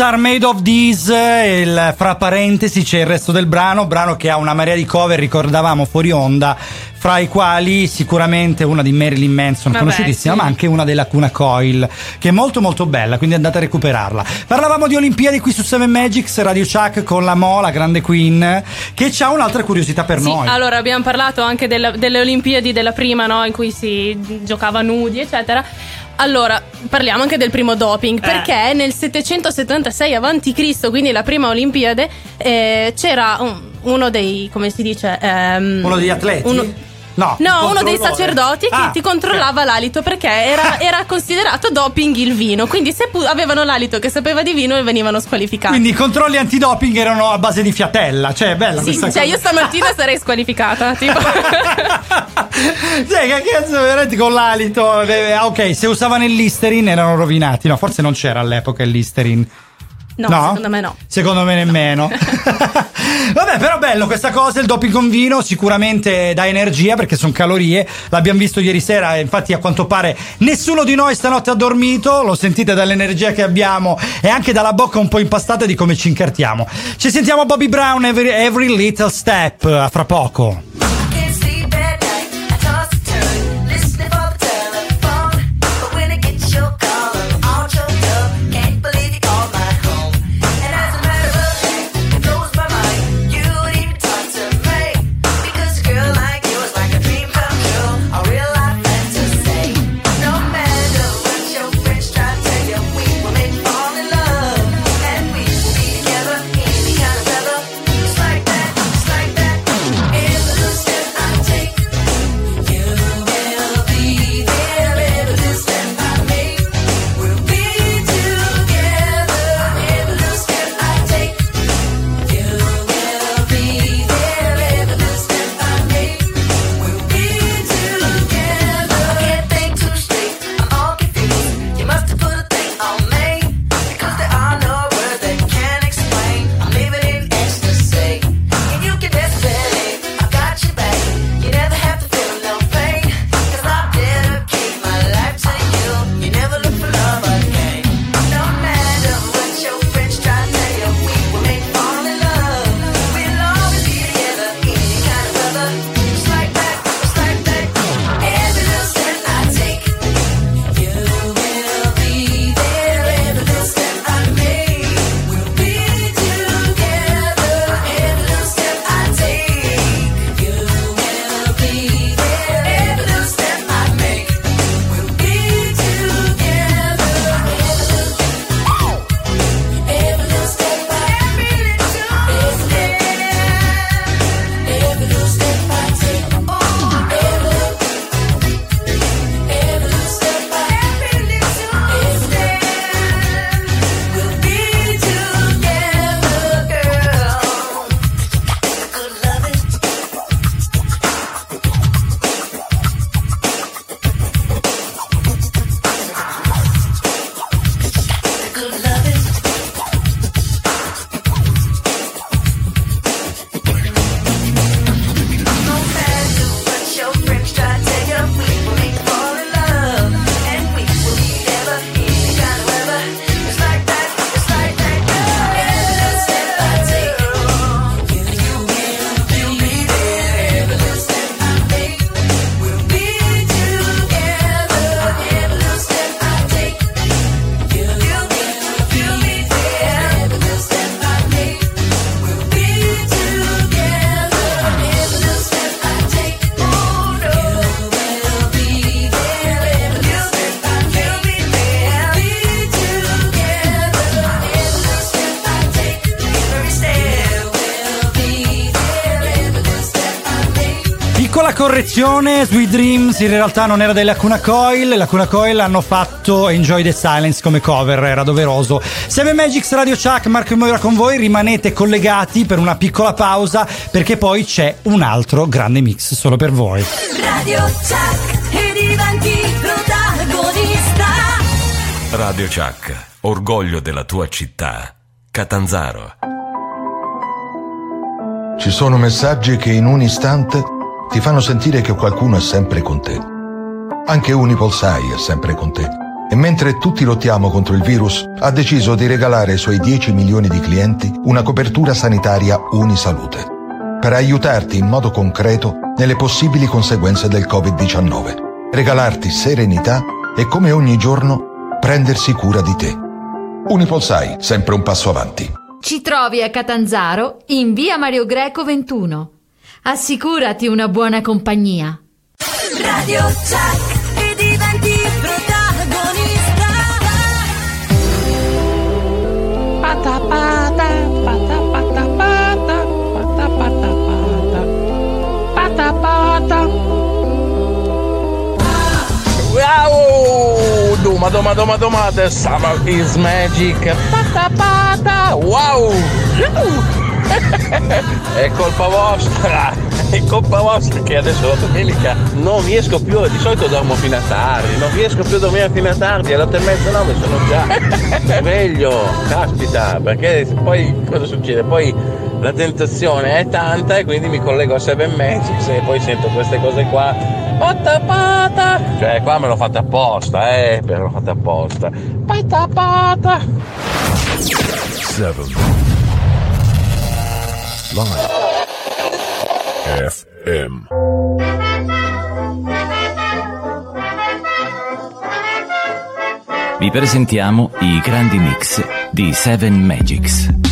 are made of these,
e il, fra parentesi c'è il resto del brano, brano che ha una marea di cover, ricordavamo fuori onda, fra i quali sicuramente una di Marilyn Manson,
Vabbè,
conosciutissima,
sì.
ma anche una della Cuna Coil, che è molto molto bella, quindi andate a recuperarla. Parlavamo di Olimpiadi qui su 7 Magics, Radio Chuck con la Mo, la grande queen, che ha un'altra curiosità per
Sì,
noi.
allora abbiamo parlato anche della- delle Olimpiadi della prima, no? In cui si giocava nudi, eccetera. Allora, parliamo anche del primo doping, perché nel 776 a.C., quindi la prima Olimpiade, eh, c'era un- uno dei, come si dice? ehm,
Uno degli atleti?
uno-
No,
No, uno dei sacerdoti che
Ah,
ti controllava l'alito perché era, era considerato doping il vino. Quindi se pu- avevano l'alito che sapeva di vino venivano squalificati.
Quindi i controlli antidoping erano a base di fiatella. Cioè, è bella
Sì,
questa
cioè
cosa.
io stamattina sarei squalificata. Tipo.
Cioè, che cazzo, veramente con l'alito. eh, ok, se usavano il Listerine erano rovinati. No, forse non c'era all'epoca il Listerine.
No,
No?
secondo me no.
Secondo me nemmeno. Vabbè, però bello questa cosa, il doping con vino sicuramente dà energia perché sono calorie. L'abbiamo visto ieri sera, infatti a quanto pare nessuno di noi stanotte ha dormito, lo sentite dall'energia che abbiamo e anche dalla bocca un po' impastata di come ci incartiamo. Ci sentiamo Bobby Brown Every, Every Little Step, a fra poco. Correzione, Sweet Dreams in realtà non era della Lacuna Coil, la Lacuna Coil hanno fatto Enjoy the Silence come cover, era doveroso. Seven Magics Radio Chuck, Marco Moira con voi, rimanete collegati per una piccola pausa perché poi c'è un altro grande mix solo per voi.
Radio Chuck e diventi protagonista.
Radio Chuck, orgoglio della tua città. Catanzaro.
Ci sono messaggi che in un istante ti fanno sentire che qualcuno è sempre con te. Anche Unipol Sai è sempre con te. E mentre tutti lottiamo contro il virus, ha deciso di regalare ai suoi 10 milioni di clienti una copertura sanitaria Unisalute. Per aiutarti in modo concreto nelle possibili conseguenze del Covid-19. Regalarti serenità e come ogni giorno prendersi cura di te. Unipol Sai, sempre un passo avanti.
Ci trovi a Catanzaro in via Mario Greco 21. Assicurati una buona compagnia.
Radio Jack e diventi protagonista.
Pata pata pata pata pata pata pata pata pata pata.
Wow! Doma, doma, doma, duma the summer is magic. Pata pata. Wow! È colpa vostra, è colpa vostra che adesso la domenica non riesco più, di solito dormo fino a tardi, non riesco più a dormire fino a tardi, alle 8 e mezza nove sono già meglio caspita, perché poi cosa succede? Poi la tentazione è tanta e quindi mi collego a 7 Magics e poi sento queste cose qua patapata cioè qua me l'ho fatta apposta eh me l'ho fatta apposta. Patapata
7 Live. FM.
Vi presentiamo i grandi mix di Seven Magics.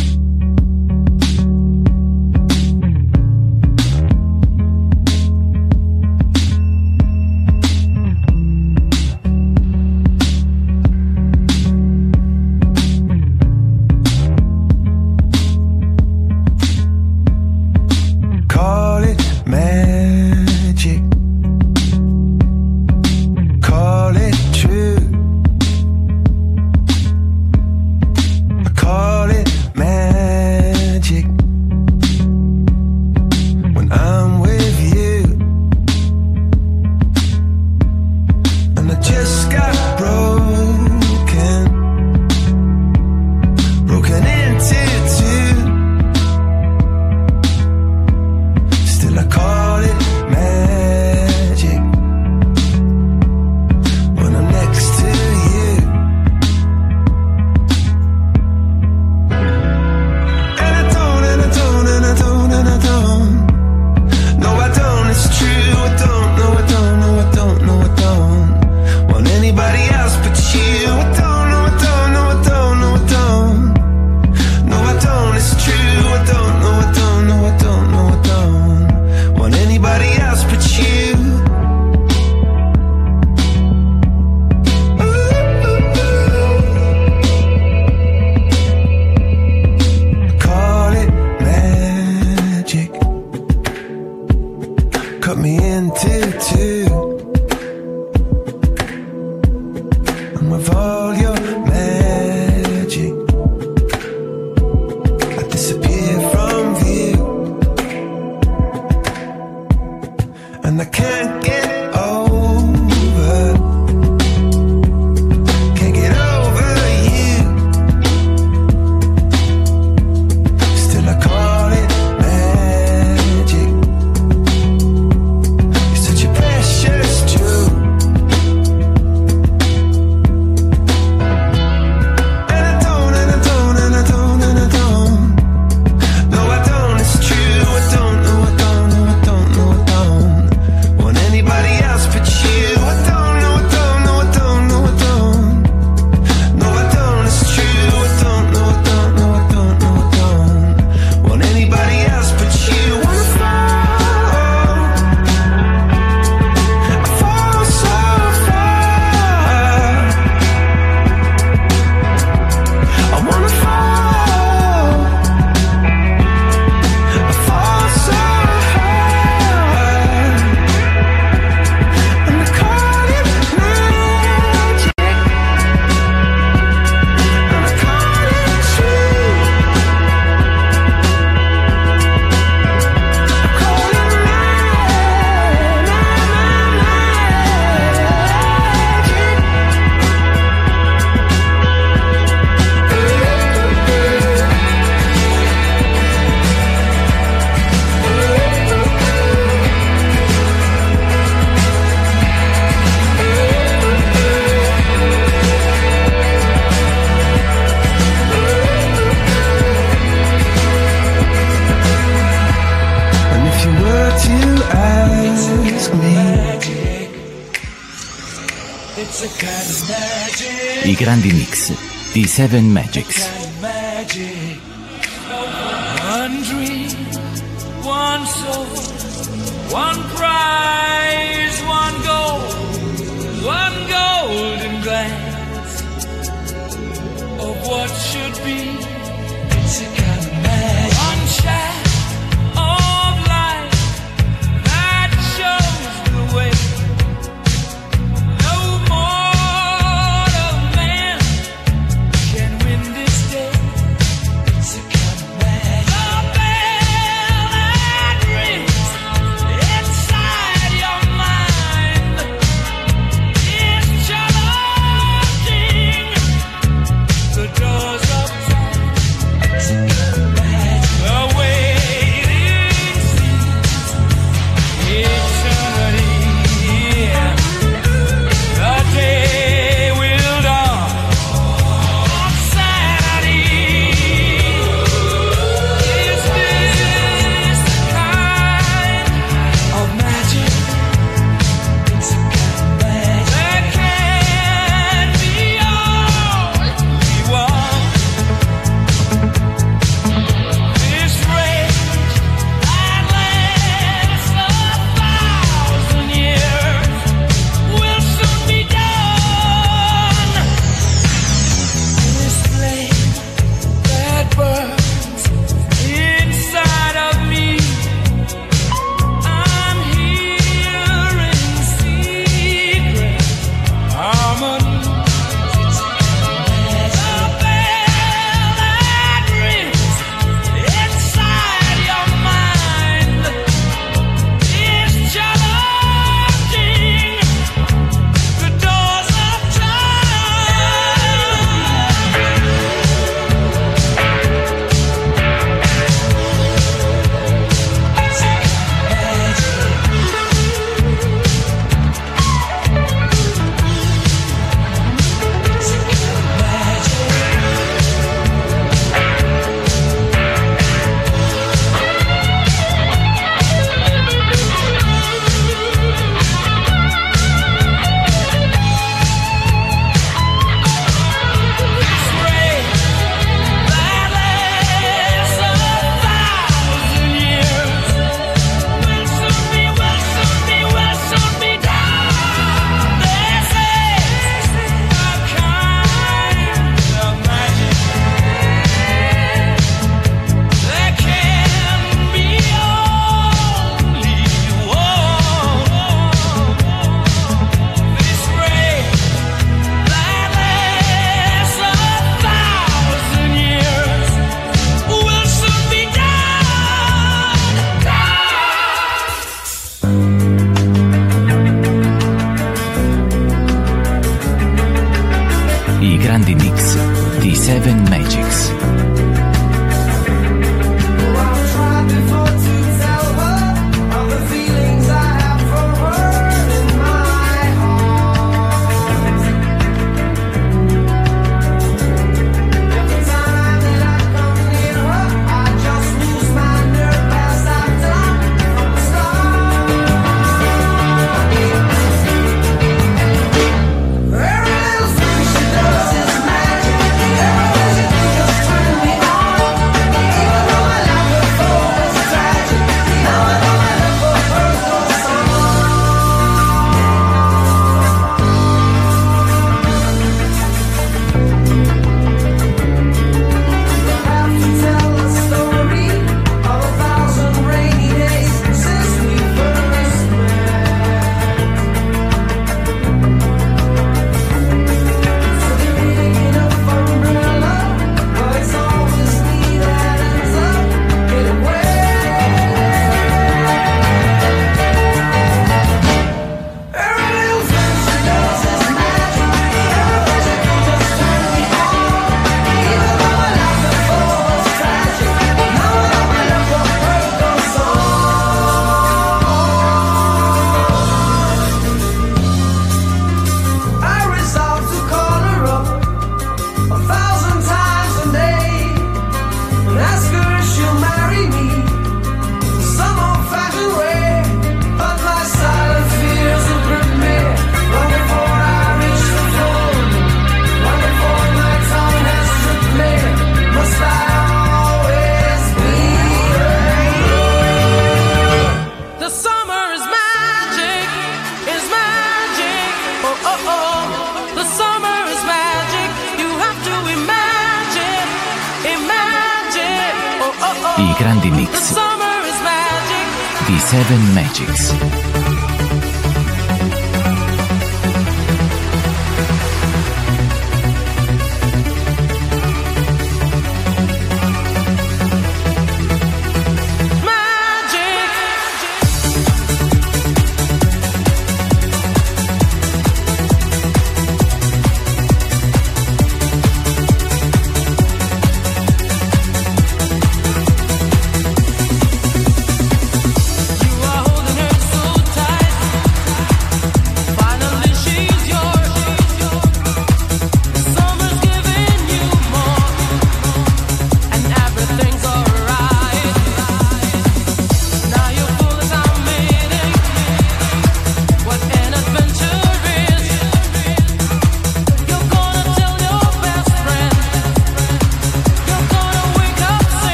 Seven Magics.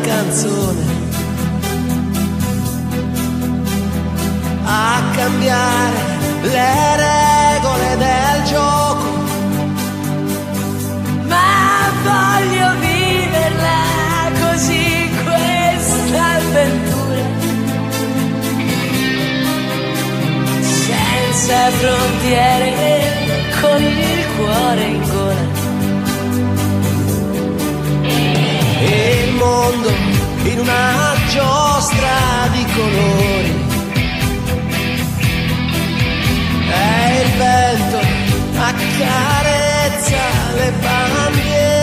canzone. A cambiare le regole del gioco, ma voglio viverla così questa avventura, senza frontiere con il cuore in mondo in una giostra di colori. E il vento accarezza le bandiere.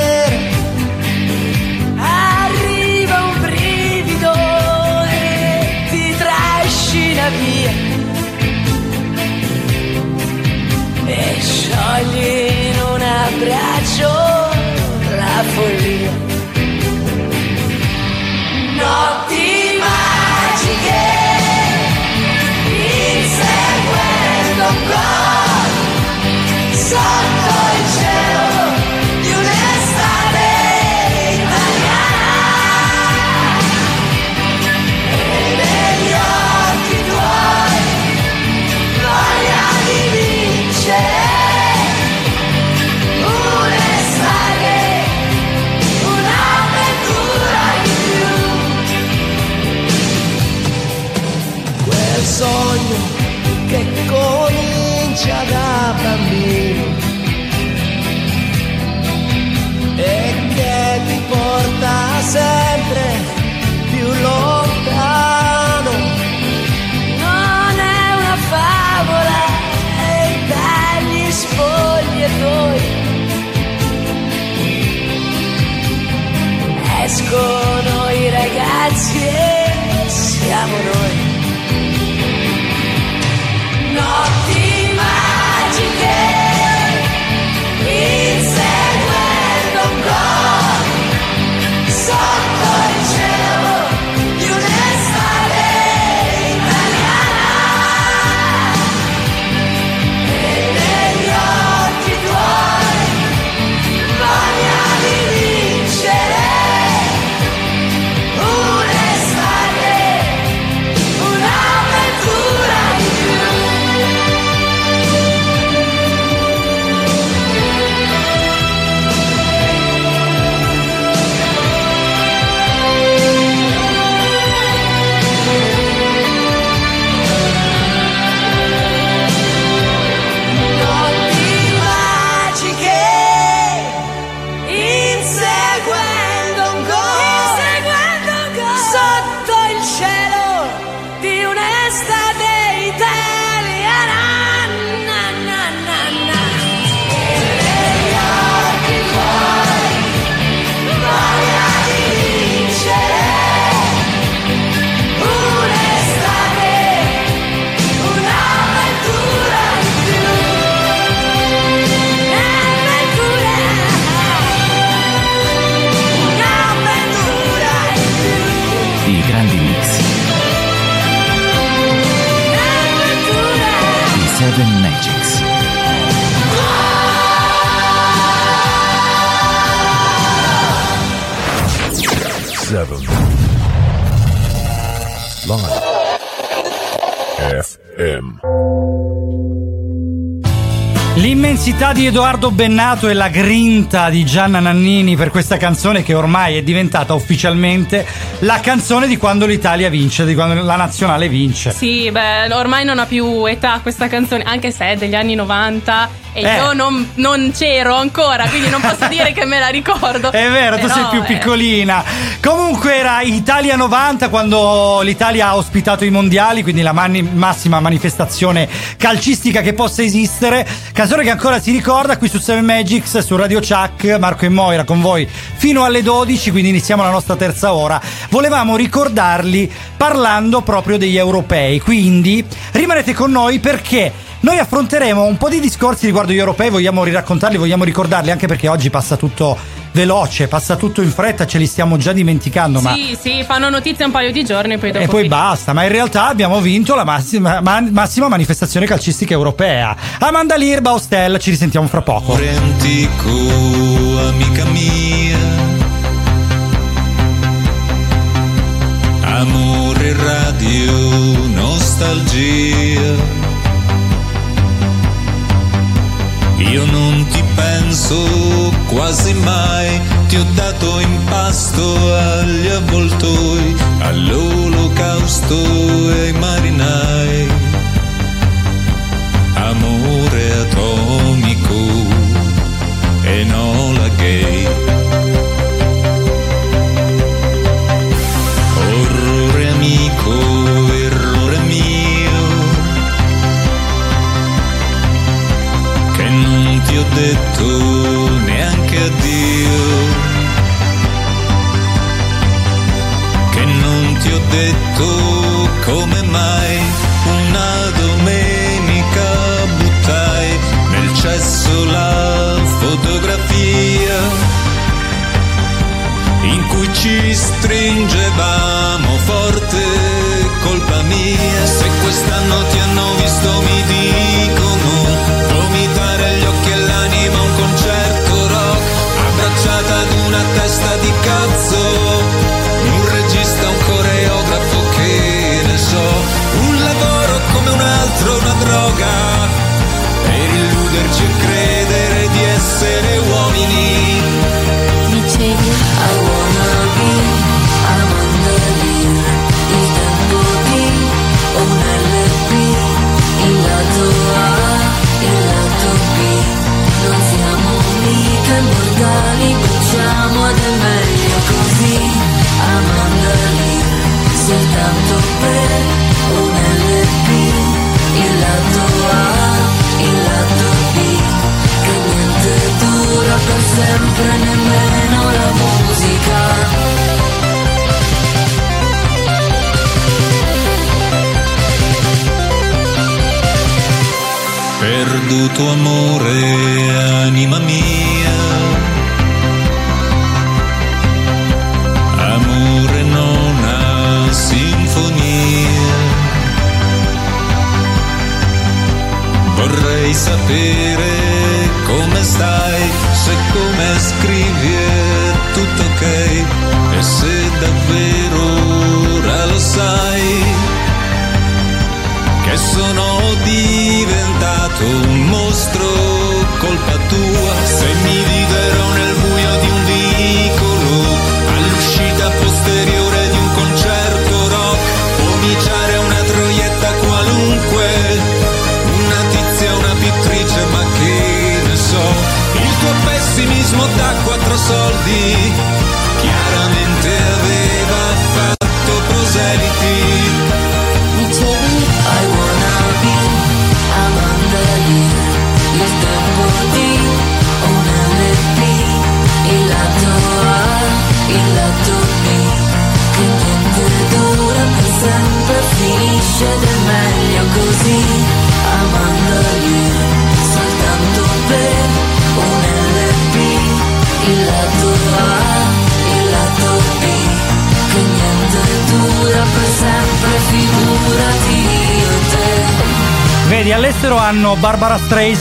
Comincia da bambino e che ti porta sempre più lontano. Non è una favola e dagli spogliatoi escono i ragazzi e siamo noi.
L'immensità di Edoardo Bennato e la grinta di Gianna Nannini per questa canzone che ormai è diventata ufficialmente la canzone di quando l'Italia vince, di quando la nazionale vince.
Sì, beh, ormai non ha più età questa canzone, anche se è degli anni 90 e
Eh.
io non, non c'ero ancora, quindi non posso dire che me la ricordo.
È vero, tu
Però,
sei più
eh,
piccolina. Comunque era Italia 90 quando l'Italia ha ospitato i mondiali, quindi la mani- massima manifestazione calcistica che possa esistere. Canzone che ancora si ricorda qui su 7 Magics, su Radio Chuck, Marco e Moira con voi fino alle 12, quindi iniziamo la nostra terza ora. Volevamo ricordarli parlando proprio degli europei, quindi rimanete con noi perché noi affronteremo un po' di discorsi riguardo gli europei, vogliamo riraccontarli, vogliamo ricordarli anche perché oggi passa tutto veloce, passa tutto in fretta, ce li stiamo già dimenticando, ma
Sì, sì, fanno notizia un paio di giorni e poi dopo
e poi
finisce.
basta, ma in realtà abbiamo vinto la massima, ma- massima manifestazione calcistica europea. Amanda Lirba, Ostel, ci risentiamo fra poco.
antico, amica mia. Amore radio, nostalgia. Io non ti penso quasi mai, ti ho dato in pasto agli avvoltoi, all'olocausto e ai marinai. Amore atomico e Enola Gay.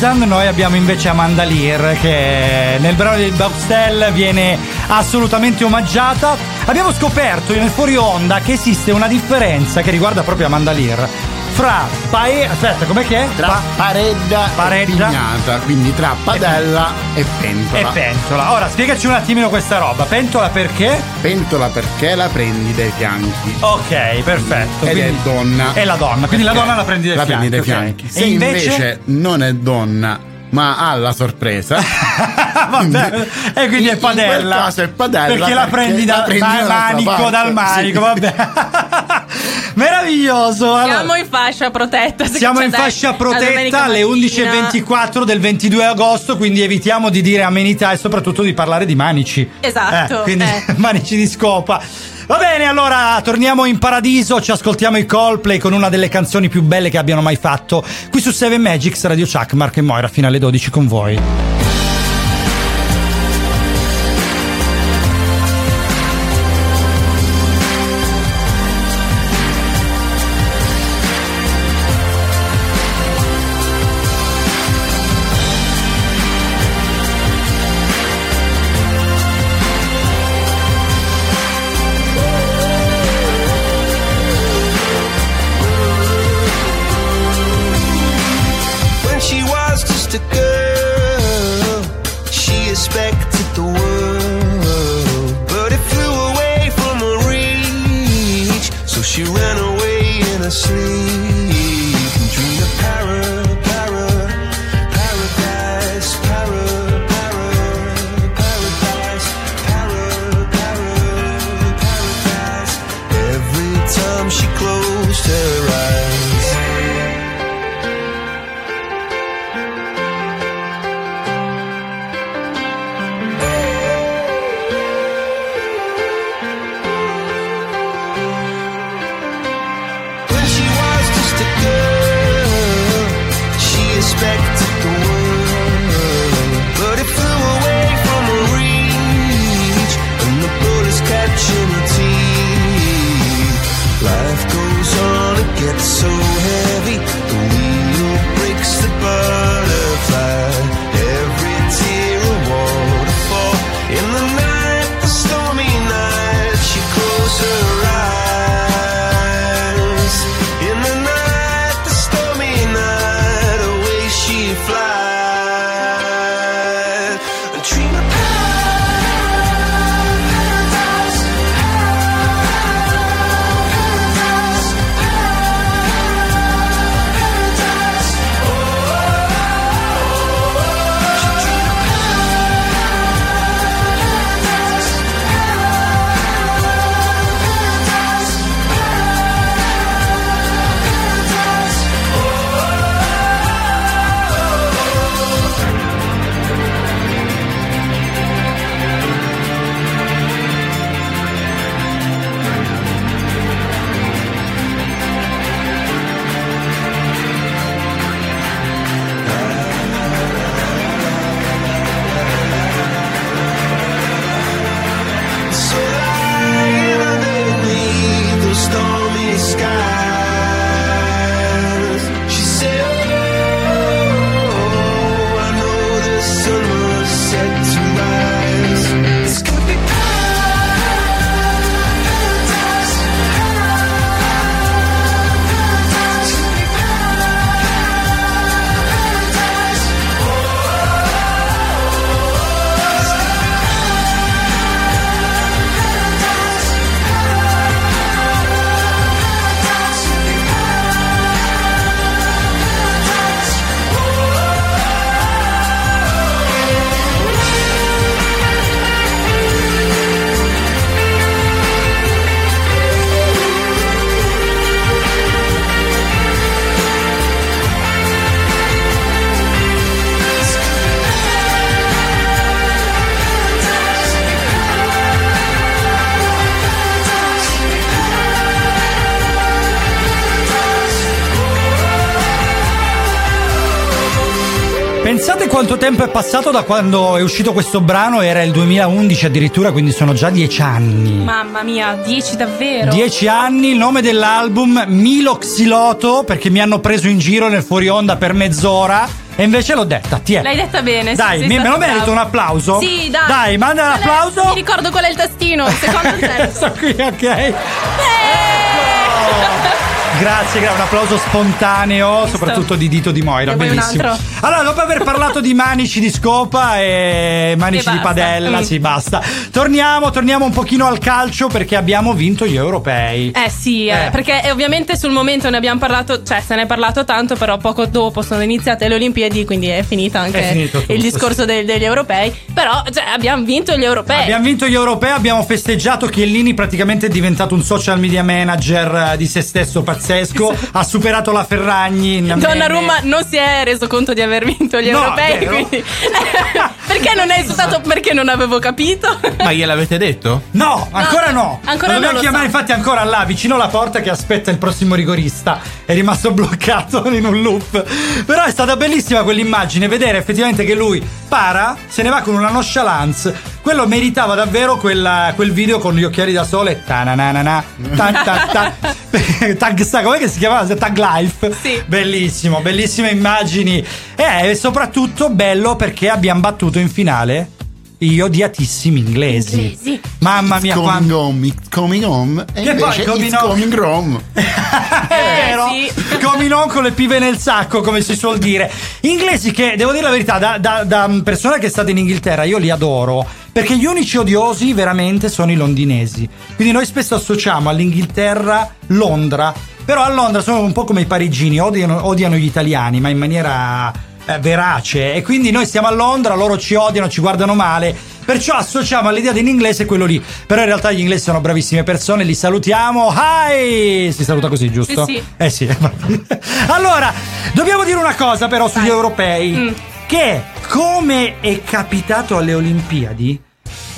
Streisand, noi abbiamo invece Amanda Lear che nel brano di Boxtel viene assolutamente omaggiata. Abbiamo scoperto nel fuori onda che esiste una differenza che riguarda proprio Amanda Lear fra pae... aspetta, com'è che è?
Tra
Pa-
paredda,
Paredda.
e pignata, quindi tra padella e, pentola.
e pentola. Ora spiegaci un attimino questa roba. Pentola perché?
Pentola perché la prendi dai fianchi.
Ok, perfetto.
Ed
quindi-
è donna.
È la donna, quindi la
Perché
donna la prendi dai
la
fianchi.
prendi dai fianchi.
E
Se invece... non è donna, ma ha la sorpresa.
Vabbè, e quindi è
in
padella.
quel caso è padella
Perché la prendi, da-
la prendi
dal manico, dal manico,
sì.
vabbè. Meraviglioso. Allora,
Siamo in fascia protetta.
siamo in fascia protetta alle
mattina.
11.24 del 22 agosto, quindi evitiamo di dire amenità e soprattutto di parlare di manici.
Esatto,
Eh, quindi
eh.
manici di scopa. Va bene, allora torniamo in paradiso, ci ascoltiamo i Coldplay con una delle canzoni più belle che abbiano mai fatto. Qui su 7 Magics, Radio Chuck, Mark e Moira, fino alle 12 con voi.
Quanto tempo è passato da quando è uscito questo brano, era il 2011 addirittura, quindi sono già dieci anni.
Mamma mia, 10 davvero.
Dieci anni, il nome dell'album Milo Xiloto, perché mi hanno preso in giro nel fuori onda per mezz'ora. E invece l'ho detta, ti è.
L'hai detta bene. sì,
Dai, mi, me lo merito
bravo.
un applauso?
Sì, dai.
Dai, manda
Qual è-
l'applauso.
Mi ricordo qual è il tastino, il secondo terzo.
Sto qui, ok. Grazie, gra- un applauso spontaneo, soprattutto di Dito di Moira,
vuoi un
bellissimo.
altro?
Allora, dopo aver parlato di manici di scopa e manici
E
di padella,
Mm.
sì, basta. Torniamo, torniamo un pochino al calcio perché abbiamo vinto gli europei.
Eh sì, eh,
Eh.
perché eh, ovviamente sul momento ne abbiamo parlato, cioè se ne è parlato tanto, però poco dopo sono iniziate le Olimpiadi, quindi è finita anche
È finito tutto,
il discorso del- degli europei. Però cioè, abbiamo vinto gli europei.
Abbiamo vinto gli europei, abbiamo festeggiato. Chiellini praticamente è diventato un social media manager eh, di se stesso pazzesco. Ha superato la Ferragni. in
Donnarumma non si è reso conto di aver vinto gli
No,
europei,
vero?
quindi perché non è stato perché non avevo capito.
Ma gliel'avete detto?
No, ancora no.
ancora
lo
non
dobbiamo
lo
chiamare
so.
infatti ancora là, vicino alla porta che aspetta il prossimo rigorista. È rimasto bloccato in un loop. Però è stata bellissima quell'immagine, vedere effettivamente che lui para, se ne va con una nonchalance. Quello meritava davvero quella- quel video con gli occhiali da sole. Ta-na-na-na-na, tan tan tan. Tag, sa- com'è che si chiamava? Tag Life. Bellissimo, bellissime immagini. E soprattutto bello perché abbiamo battuto in finale gli odiatissimi inglesi. Mamma mia,
It's
quanto.
coming home, it's coming home. E
Che poi
invece
coming
it's
home-
coming home.
È vero, come non con le pive nel sacco, come si suol dire. Inglesi che, devo dire la verità, da, da- da persona che è stata in Inghilterra, io li adoro. Perché gli unici odiosi veramente sono i londinesi. Quindi noi spesso associamo all'Inghilterra Londra. Però a Londra sono un po' come i parigini, odiano, odiano gli italiani, ma in maniera eh, verace. E quindi noi stiamo a Londra, loro ci odiano, ci guardano male. Perciò associamo all'idea dell'inglese quello lì. Però in realtà gli inglesi sono bravissime persone, li salutiamo. Hi! Si saluta così, giusto?
Sì, sì.
Eh sì. allora, dobbiamo dire una cosa però sugli europei.
Mm.
Che come è capitato alle Olimpiadi,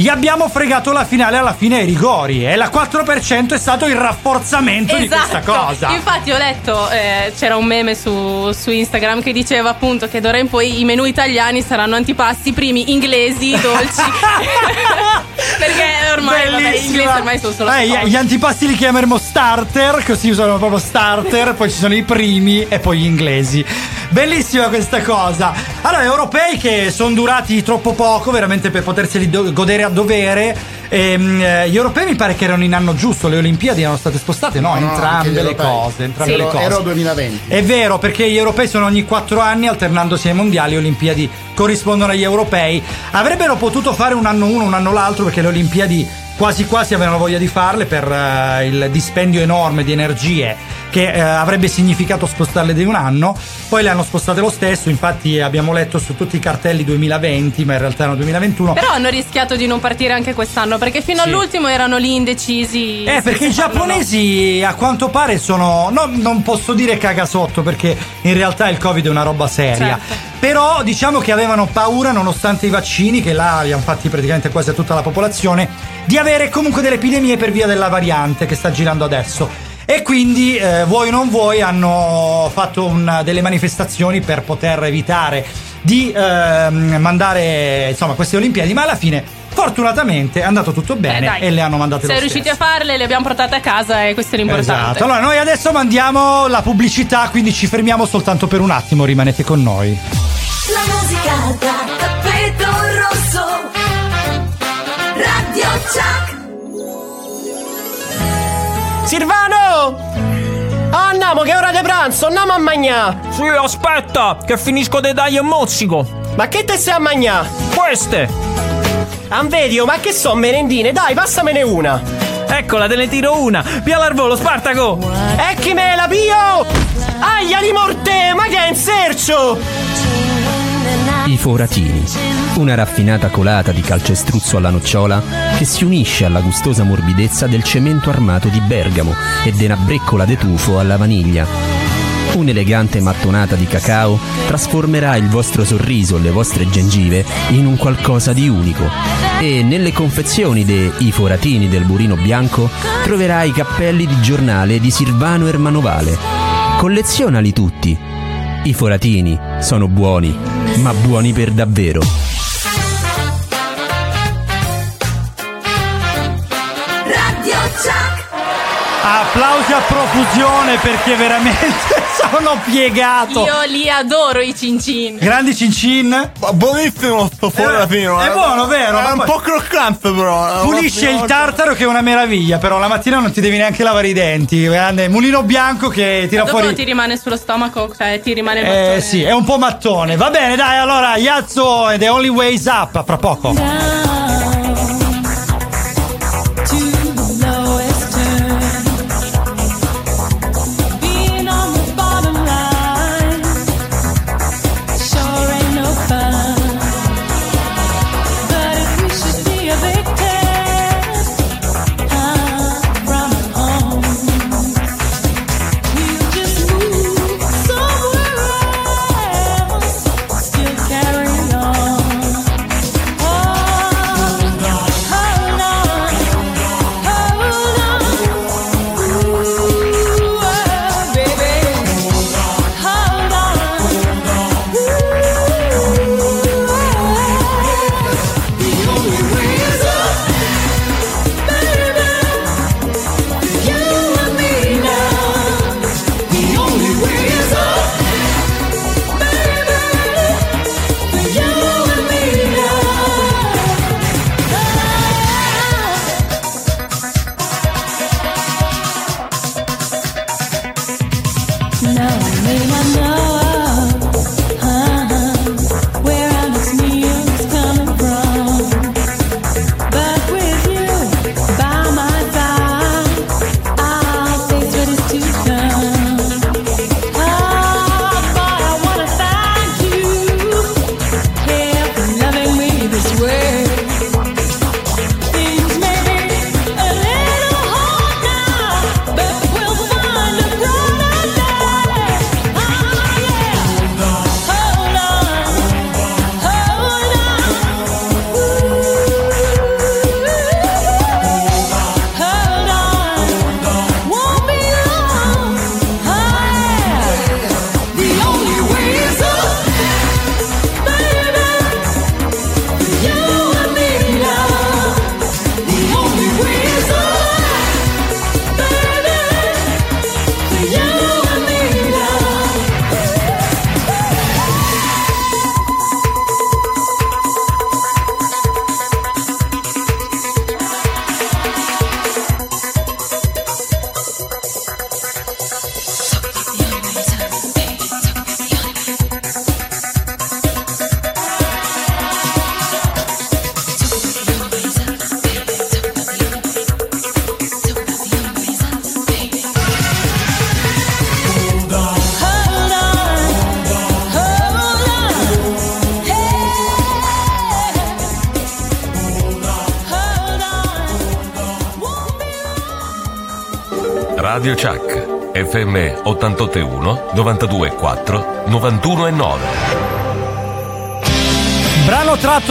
gli abbiamo fregato la finale alla fine ai rigori. E la 4% è stato il rafforzamento di questa cosa.
Esatto. Infatti ho letto, eh, c'era un meme su, su Instagram che diceva appunto che d'ora in poi i menù italiani saranno antipasti primi inglesi, dolci. Perché ormai vabbè, gli inglesi ormai sono solo
Eh, gli, gli antipasti li chiameremo starter, così usano proprio starter, poi ci sono i primi e poi gli inglesi. Bellissima questa cosa. Allora, europei che sono durati troppo poco, veramente per poterseli godere a dovere. Ehm, eh, gli europei mi pare che erano in anno giusto, le Olimpiadi erano state spostate, no?
No,
entrambe le cose. Entrambe
Sì.
le cose.
Ero 2020.
È vero, perché gli europei sono ogni quattro anni, alternandosi ai mondiali, le Olimpiadi corrispondono agli europei. Avrebbero potuto fare un anno uno, un anno l'altro, perché le Olimpiadi quasi quasi avevano voglia di farle per eh, il dispendio enorme di energie che eh, avrebbe significato spostarle di un anno. Poi le hanno spostate lo stesso, infatti abbiamo letto su tutti i cartelli 2020, ma in realtà erano 2021.
Però hanno rischiato di non partire anche quest'anno perché fino
Sì.
all'ultimo erano lì indecisi.
Eh, perché i
o no.
giapponesi a quanto pare sono. no, non posso dire cagasotto perché in realtà il Covid è una roba seria.
Certo.
Però diciamo che avevano paura, nonostante i vaccini, che là li hanno fatti praticamente quasi a tutta la popolazione, di avere comunque delle epidemie per via della variante che sta girando adesso. E quindi, eh, vuoi o non vuoi, hanno fatto un- delle manifestazioni per poter evitare di ehm, mandare insomma queste Olimpiadi, ma alla fine, fortunatamente, è andato tutto bene
dai.
e le hanno mandate
Sei
lo
riusciti a farle, le abbiamo portate a casa e questo è l'importante.
Esatto. Allora, noi adesso mandiamo la pubblicità, quindi ci fermiamo soltanto per un attimo. Rimanete con noi.
La musica da tappeto rosso Radio Chuck
Silvano! Andiamo, che è ora di pranzo, andiamo a mangiare!
Sì, aspetta, che finisco di dargli un mozzico.
Ma che te stai a mangiare?
Queste.
Anvedio, ma che so, merendine? Dai, passamene una!
Eccola, te ne tiro una. Via al volo, Spartaco.
E chi me la pio? Aia di morte, ma che è in sercio?
I foratini, una raffinata colata di calcestruzzo alla nocciola che si unisce alla gustosa morbidezza del cemento armato di bergamo e della breccola de tufo alla vaniglia. Un'elegante mattonata di cacao trasformerà il vostro sorriso e le vostre gengive in un qualcosa di unico. E nelle confezioni dei I foratini del burino bianco troverai i cappelli di giornale di Silvano Ermanovale. Collezionali tutti. I foratini sono buoni, ma buoni per davvero.
Radio Chuck.
Applausi a profusione perché veramente sono piegato.
Io li adoro i cincin.
Grandi cincin.
Buonissimo sto fuori alla fine.
È buono, vero?
È
Ma
un po' croccante però.
Pulisce il tartaro che è una meraviglia, però la mattina non ti devi neanche lavare i denti. Grande mulino bianco che tira
Dopo
fuori.
ti rimane sullo stomaco, cioè ti rimane il mattone.
Eh sì, è un po' mattone. Va bene, dai, allora Yazzo e The Only Ways Up, fra poco.
Carry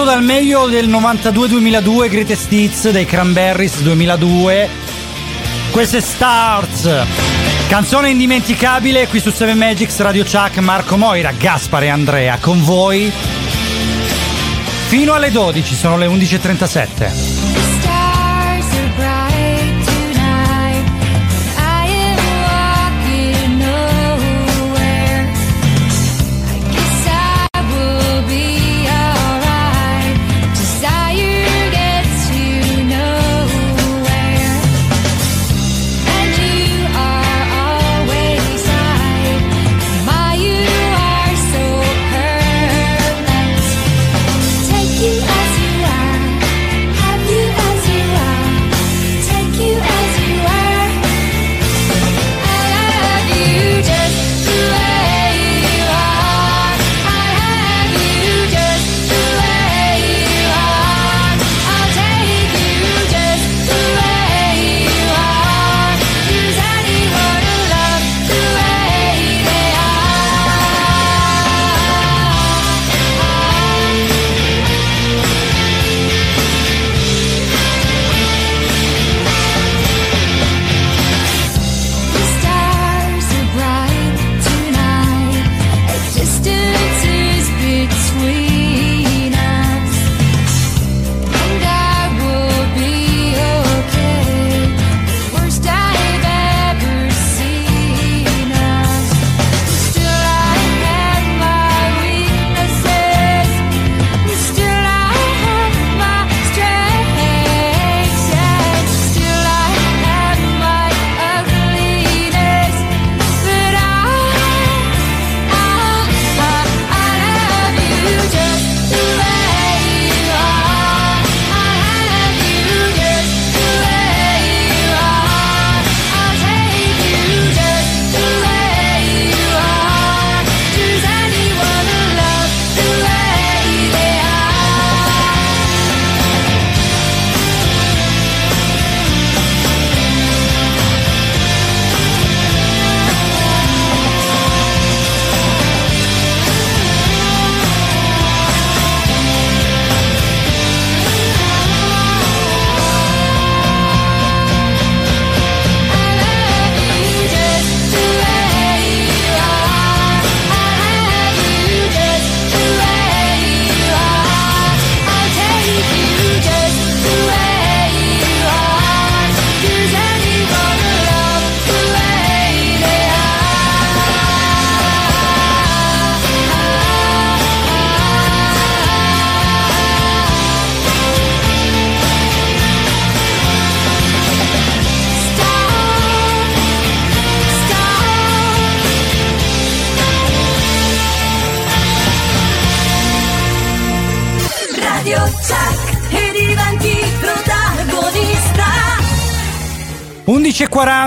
dal meglio del 92-2002 Greatest Hits dei Cranberries 2002. Questo è Stars. Canzone indimenticabile qui su 7 Magics Radio Chuck, Marco Moira, Gaspare Andrea con voi. Fino alle 12, sono le 11.37.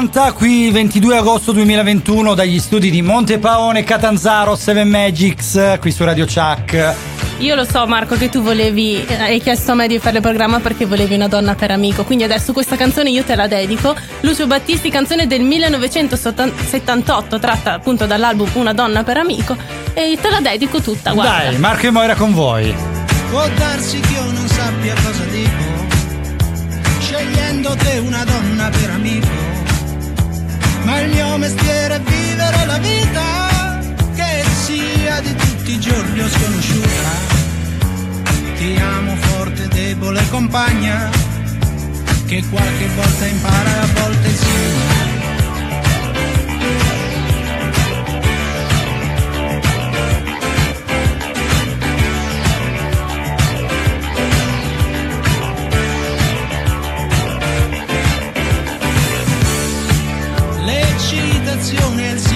11.40, qui 22 agosto 2021 dagli studi di Montepaone, Catanzaro, Seven Magics, qui su Radio Chuck.
Io lo so Marco che tu volevi, hai chiesto a me di fare il programma perché volevi una donna per amico, quindi adesso questa canzone io te la dedico. Lucio Battisti, canzone del 1978, tratta appunto dall'album Una donna per amico e te la dedico tutta, guarda.
Dai, Marco e Moira con voi.
Può darsi che io non sappia cosa dico, scegliendo te una donna per amico. Ma il mio mestiere è vivere la vita, che sia di tutti i giorni o sconosciuta. Ti amo forte, debole compagna, che qualche volta impara e a volte insegna.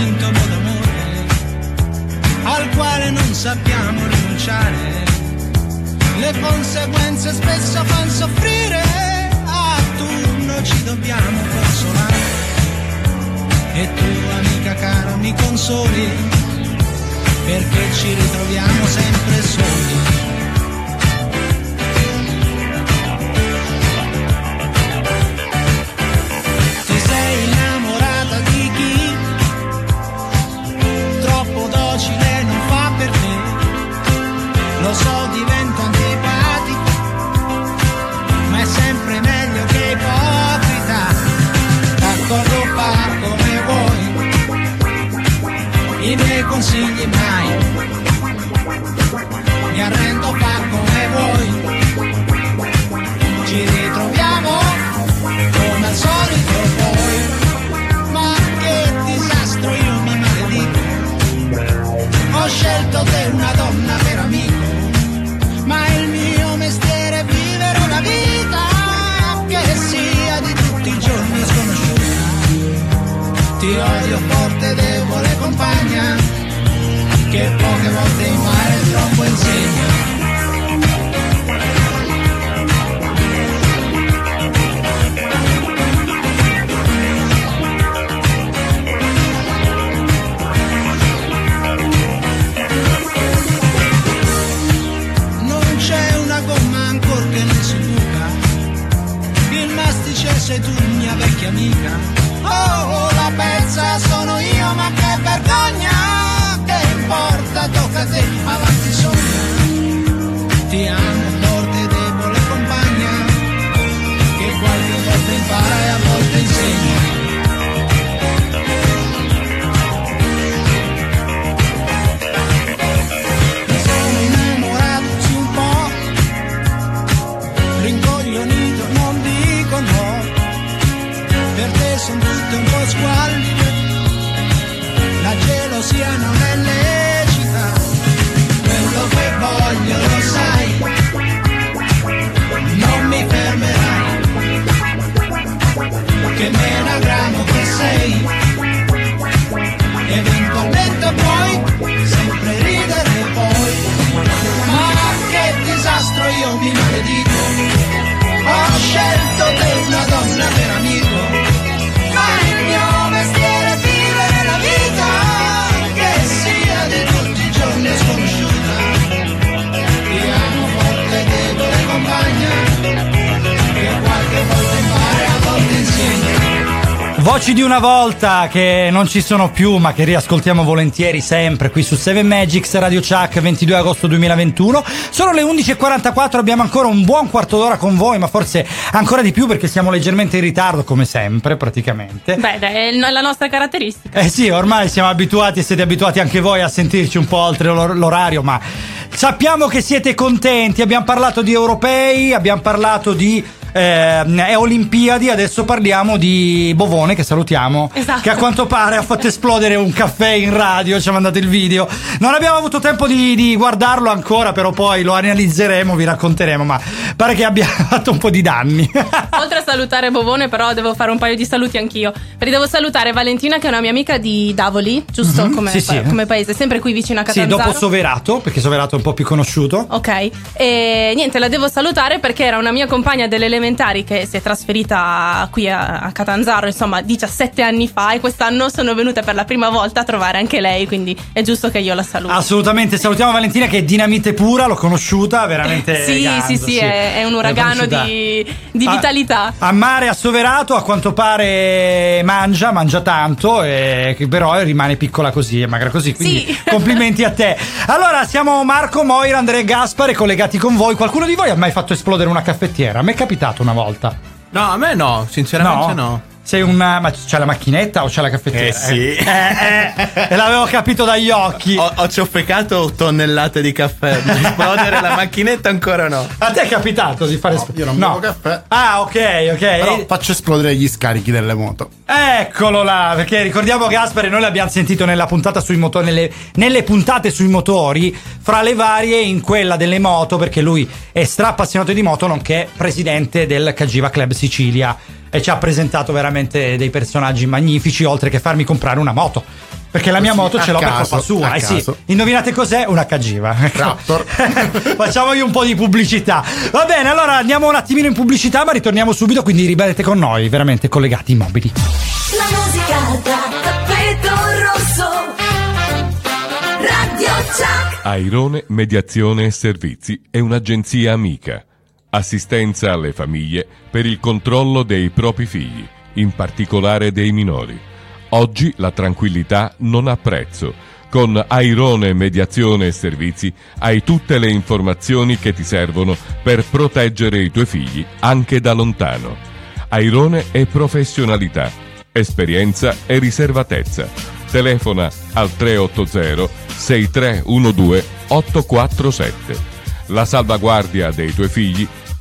Sintomo d'amore al quale non sappiamo rinunciare. Le conseguenze spesso fanno soffrire, a turno ci dobbiamo consolare. E tu, amica cara, mi consoli, perché ci ritroviamo sempre soli. Che poche volte impara e troppo insegna. Sei tu, mia vecchia amica. Oh, la pezza sono io, te, avanti sogna. Ti amo forte, debole compagna, che qualche volta impara e a volte insegna. Sono innamorato un po', rincoglionito, non dico no, per te sono un po' squallide, la gelosia non è
Voci di una volta che non ci sono più, ma che riascoltiamo volentieri sempre qui su 7 Magics Radio Chuck 22 agosto 2021. Sono le 11.44, abbiamo ancora un buon quarto d'ora con voi, ma forse ancora di più perché siamo leggermente in ritardo, come sempre, praticamente.
Beh, dai, è la nostra caratteristica.
Eh sì, ormai siamo abituati e siete abituati anche voi a sentirci un po' oltre l'or- l'orario, ma sappiamo che siete contenti. Abbiamo parlato di europei, abbiamo parlato di ehm, è Olimpiadi, adesso parliamo di Bovone, che salutiamo,
Esatto.
che a quanto pare ha fatto esplodere un caffè in radio, ci ha mandato il video. Non abbiamo avuto tempo di, di guardarlo ancora, però poi lo analizzeremo, vi racconteremo, ma pare che abbia fatto un po' di danni.
Oltre a salutare Bovone, però devo fare un paio di saluti anch'io. Perché devo salutare Valentina, che è una mia amica di Davoli, giusto?
Mhm,
come,
sì, sì.
come paese, sempre qui vicino a
sì,
Catanzaro.
dopo Soverato, perché Soverato è un po' più conosciuto.
Ok, e niente, la devo salutare perché era una mia compagna delle elementari che si è trasferita qui a, a Catanzaro, insomma, 17 anni fa e quest'anno sono venuta per la prima volta a trovare anche lei, quindi è giusto che io la saluti.
Assolutamente, salutiamo Valentina che è dinamite pura, l'ho conosciuta, veramente.
sì,
ganzo,
sì, sì, È, è un uragano di, di vitalità.
A mare assoverato, a quanto pare mangia, mangia tanto, e però rimane piccola così, è magra così. Quindi
Sì.
complimenti a te. Allora, siamo Marco, Moira, Andrea e Gaspare collegati con voi. Qualcuno di voi ha mai fatto esplodere una caffettiera? A me è capitato una volta.
No, a me no, sinceramente no.
Sei una. Ma c'è la macchinetta o c'è la caffettiera?
Eh sì.
Eh, eh, e l'avevo capito dagli occhi.
Ho, ho ciofecato tonnellate di caffè. Di esplodere la macchinetta ancora no.
A te è capitato di fare esplodere?
Io non bevo caffè.
Ah, ok, ok.
Però faccio esplodere gli scarichi delle moto.
Eccolo là, perché ricordiamo Gaspare, noi l'abbiamo sentito nella puntata sui motori, nelle, nelle puntate sui motori, fra le varie in quella delle moto, perché lui è stra appassionato di moto, nonché presidente del Cagiva Club Sicilia e ci ha presentato veramente dei personaggi magnifici, oltre che farmi comprare una moto. Perché la mia
Così,
moto ce l'ho per
caso,
colpa sua. Eh sì, indovinate cos'è? Una Cagiva.
Raptor.
Facciamogli un po' di pubblicità. Va bene, allora andiamo un attimino in pubblicità, ma ritorniamo subito, quindi rimanete con noi, veramente collegati immobili.
La musica da tappeto rosso. Radio Chuck.
Airone Mediazione e Servizi è un'agenzia amica. Assistenza alle famiglie per il controllo dei propri figli, in particolare dei minori. Oggi la tranquillità non ha prezzo. Con Airone Mediazione e Servizi hai tutte le informazioni che ti servono per proteggere i tuoi figli anche da lontano. Airone è professionalità, esperienza e riservatezza. Telefona al 380 6312 847. La salvaguardia dei tuoi figli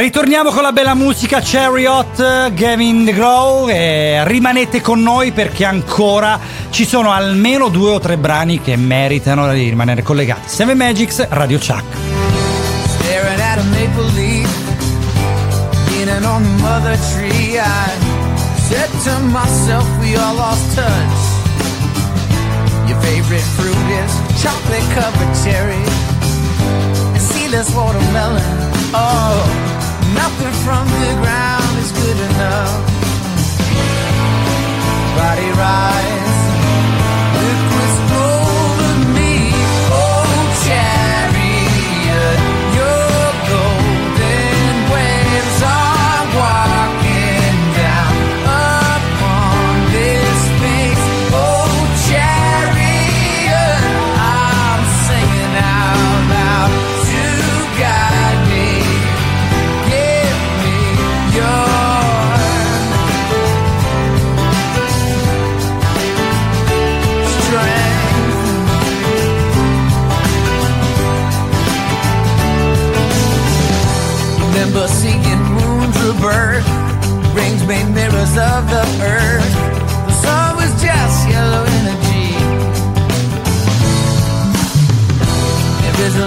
Ritorniamo con la bella musica Chariot, Gavin DeGraw e rimanete con noi perché ancora ci sono almeno due o tre brani che meritano di rimanere collegati. Seven Magics, Radio Chuck.
Staring at a maple leaf, leaning on the mother tree. I said to myself, we all lost touch. Your favorite fruit is chocolate covered cherry and seedless watermelon. Oh, nothing from the ground is good enough. Body rise,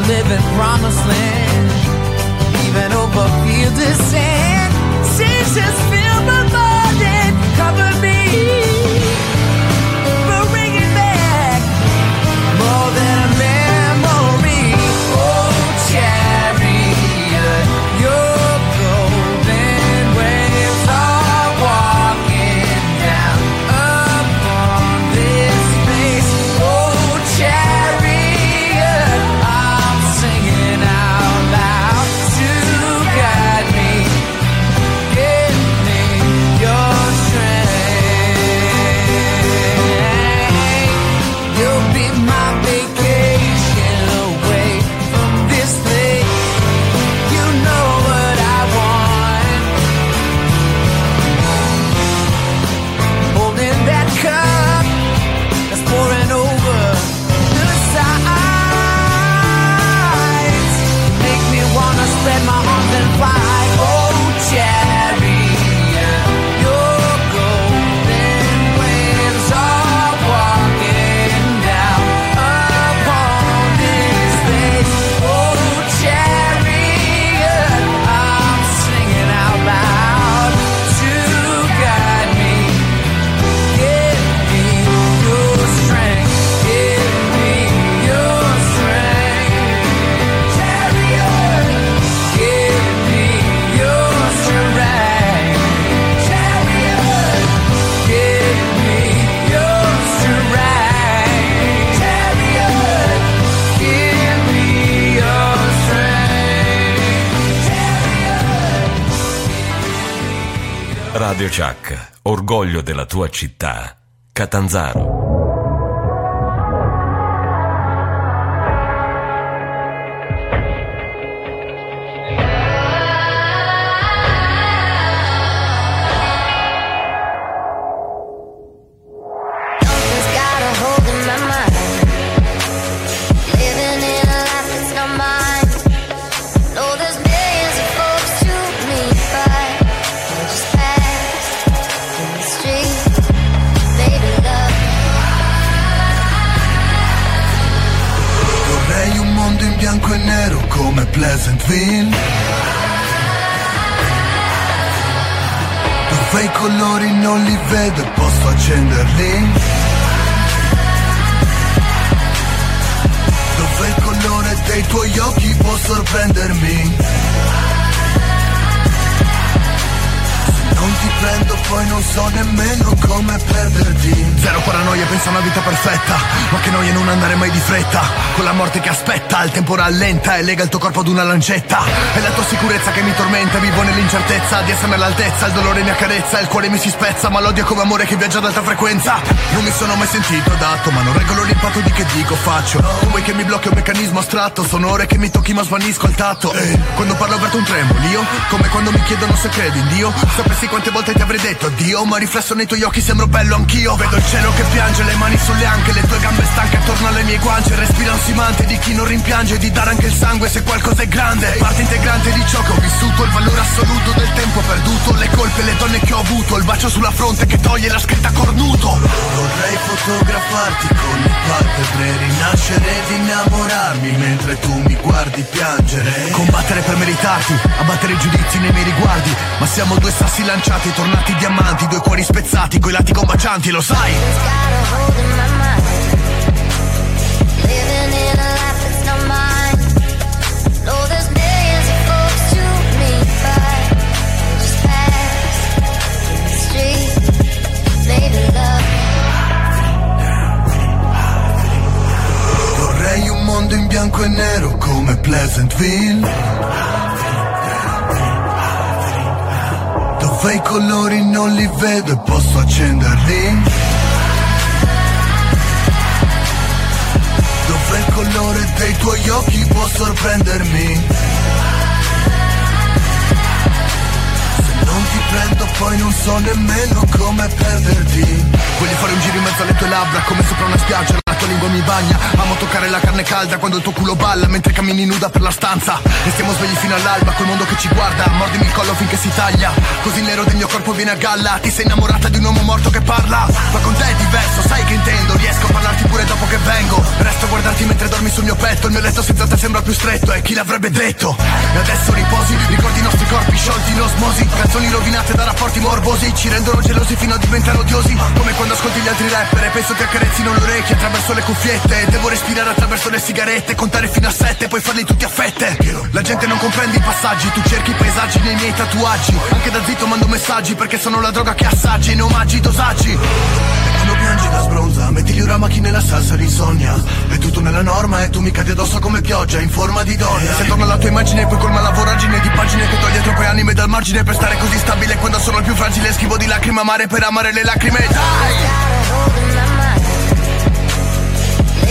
living promised land, even over fields of sand.
Radio Chuck, orgoglio della tua città, Catanzaro.
Rallenta e lega il tuo corpo ad una lancetta. È la tua sicurezza che mi tormenta, vivo nell'incertezza di essere all'altezza. Il dolore mi accarezza, il cuore mi si spezza, ma l'odio è come amore che viaggia ad alta frequenza. Non mi sono mai sentito adatto, ma non regolo l'impatto di che dico faccio. Vuoi che mi blocchi un meccanismo astratto, sono ore che mi tocchi ma svanisco al tatto. Eh, Quando parlo avverto un tremolo, io, come quando mi chiedono se credi in Dio. Sapessi quante volte ti avrei detto addio, ma riflesso nei tuoi occhi sembro bello anch'io. Vedo il cielo che piange, le mani sulle anche, le tue gambe stanche attorno alle mie guance. Respira ansimante di chi non rimpiange, di dare anche il sangue se qualcosa è grande. Parte integrante di ciò che ho vissuto, il valore assoluto del tempo perduto, le colpe, le donne che ho avuto, il bacio sulla fronte che toglie la scritta cornuto. Vorrei fotografarti con le palpebre, rinascere ed innamorarmi mentre tu mi guardi piangere. Combattere per meritarti, abbattere i giudizi nei miei riguardi, ma siamo due sassi lanciati, tornati diamanti, due cuori spezzati, coi lati combacianti, lo sai. Mondo in bianco e nero come Pleasantville. Dove i colori non li vedo e posso accenderli. Dove il colore dei tuoi occhi può sorprendermi. Non ti prendo poi non so nemmeno come perderti. Voglio fare un giro in mezzo alle tue labbra come sopra una spiaggia. Tua lingua mi bagna. Amo toccare la carne calda quando il tuo culo balla mentre cammini nuda per la stanza. E stiamo svegli fino all'alba col mondo che ci guarda. Mordimi il collo finché si taglia. Così il nero del mio corpo viene a galla. Ti sei innamorata di un uomo morto che parla. Ma con te è diverso, sai che intendo. Riesco a parlarti pure dopo che vengo. Resto a guardarti mentre dormi sul mio petto. Il mio letto senza te sembra più stretto. E chi l'avrebbe detto? E adesso riposi, ricordi i nostri corpi sciolti in osmosi. Canzoni rovinate da rapporti morbosi. Ci rendono gelosi fino a diventare odiosi. Come quando ascolti gli altri rapper e penso che accarezzino le orecchie attraverso le cuffiette. Devo respirare attraverso le sigarette, contare fino a sette, poi farli tutti a fette. La gente non comprende i passaggi, tu cerchi i paesaggi nei miei tatuaggi. Anche da zitto mando messaggi perché sono la droga che assaggi ne omaggi dosaggi. Quando piangi la sbronza, metti gli uramaki nella salsa l'insonnia. È tutto nella norma e tu mi cadi addosso come pioggia in forma di donna. Se torno alla tua immagine poi colma la voragine di pagine che toglie troppe anime dal margine per stare così stabile quando sono il più fragile. Schivo di lacrime amare per amare le lacrime. Dai!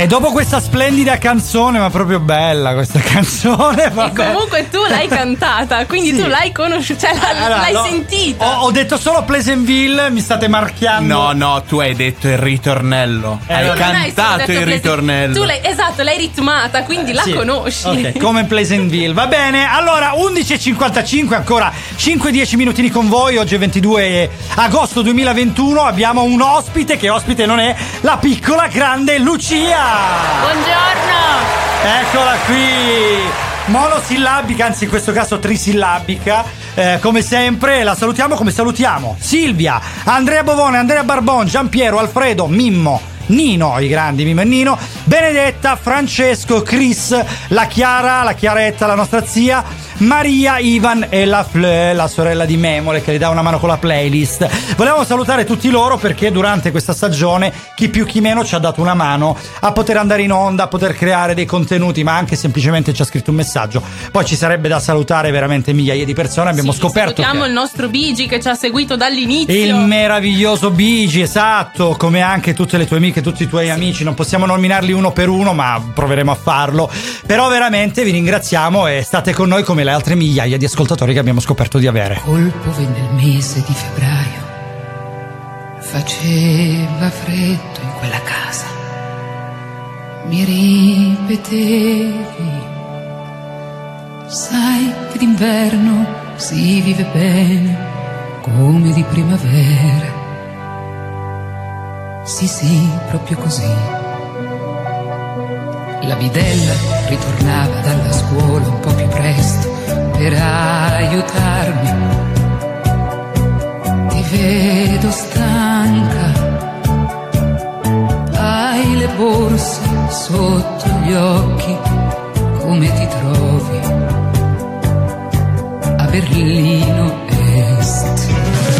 E
dopo questa splendida canzone, ma proprio bella questa canzone,
E
vabbè.
comunque tu l'hai cantata, quindi tu l'hai conosciuta, cioè la-
Allora,
l'hai
no,
sentita.
Ho, ho detto solo Pleasantville, mi state marchiando.
No, no, tu hai detto il ritornello.
Eh,
hai
solo
cantato il ritornello.
Tu l'hai, esatto, l'hai ritmata, quindi la
Sì.
conosci.
Ok, come Pleasantville. Va bene, allora 11.55, ancora 5-10 minutini con voi. Oggi è 22 agosto 2021. Abbiamo un ospite, che ospite non è, la piccola grande Lucia.
Buongiorno.
Eccola qui. Monosillabica, anzi in questo caso trisillabica. Eh, come sempre la salutiamo come salutiamo Silvia, Andrea Bovone, Andrea Barbon, Giampiero, Alfredo, Mimmo, Nino, i grandi Mimmo e Nino, Benedetta, Francesco, Chris, la Chiara, la Chiaretta, la nostra zia, Maria, Ivan e la Fleur, la sorella di Memole che le dà una mano con la playlist. Volevamo salutare tutti loro perché durante questa stagione chi più chi meno ci ha dato una mano a poter andare in onda, a poter creare dei contenuti, ma anche semplicemente ci ha scritto un messaggio. Poi ci sarebbe da salutare veramente migliaia di persone, abbiamo scoperto
Salutiamo
che
il nostro Bigi che ci ha seguito dall'inizio.
il meraviglioso Bigi, esatto, come anche tutte le tue amiche, tutti i tuoi amici. Non possiamo nominarli uno per uno, ma proveremo a farlo. Però veramente vi ringraziamo e state con noi come le altre migliaia di ascoltatori che abbiamo scoperto di avere.
colpo venne il mese di febbraio. Faceva freddo in quella casa. Mi ripetevi, sai che d'inverno si vive bene come di primavera. Sì, sì, proprio così. La bidella ritornava dalla scuola un po' più presto per aiutarmi. Ti vedo stanca, hai le borse sotto gli occhi, come ti trovi a Berlino Est?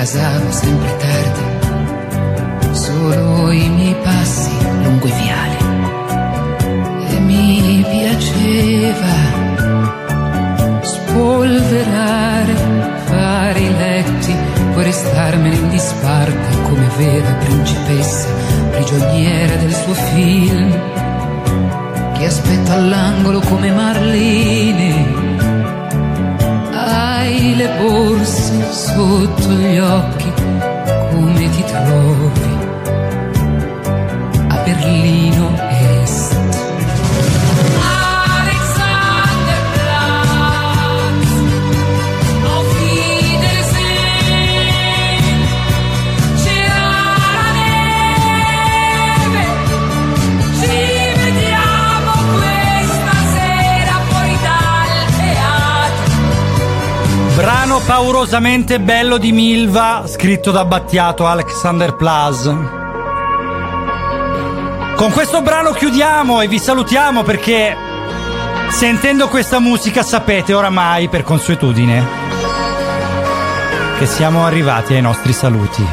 Rincasavo sempre tardi, solo i miei passi lungo i viali. E mi piaceva spolverare, fare i letti, poi restarmene in disparte come vera principessa, prigioniera del suo film, che aspetta all'angolo come Marlene. Le borse sotto gli occhi, come ti trovi? A Berlino
paurosamente bello di Milva, scritto da Battiato Alexander Plaz. Con questo brano chiudiamo e vi salutiamo perché sentendo questa musica sapete oramai per consuetudine che siamo arrivati ai nostri saluti.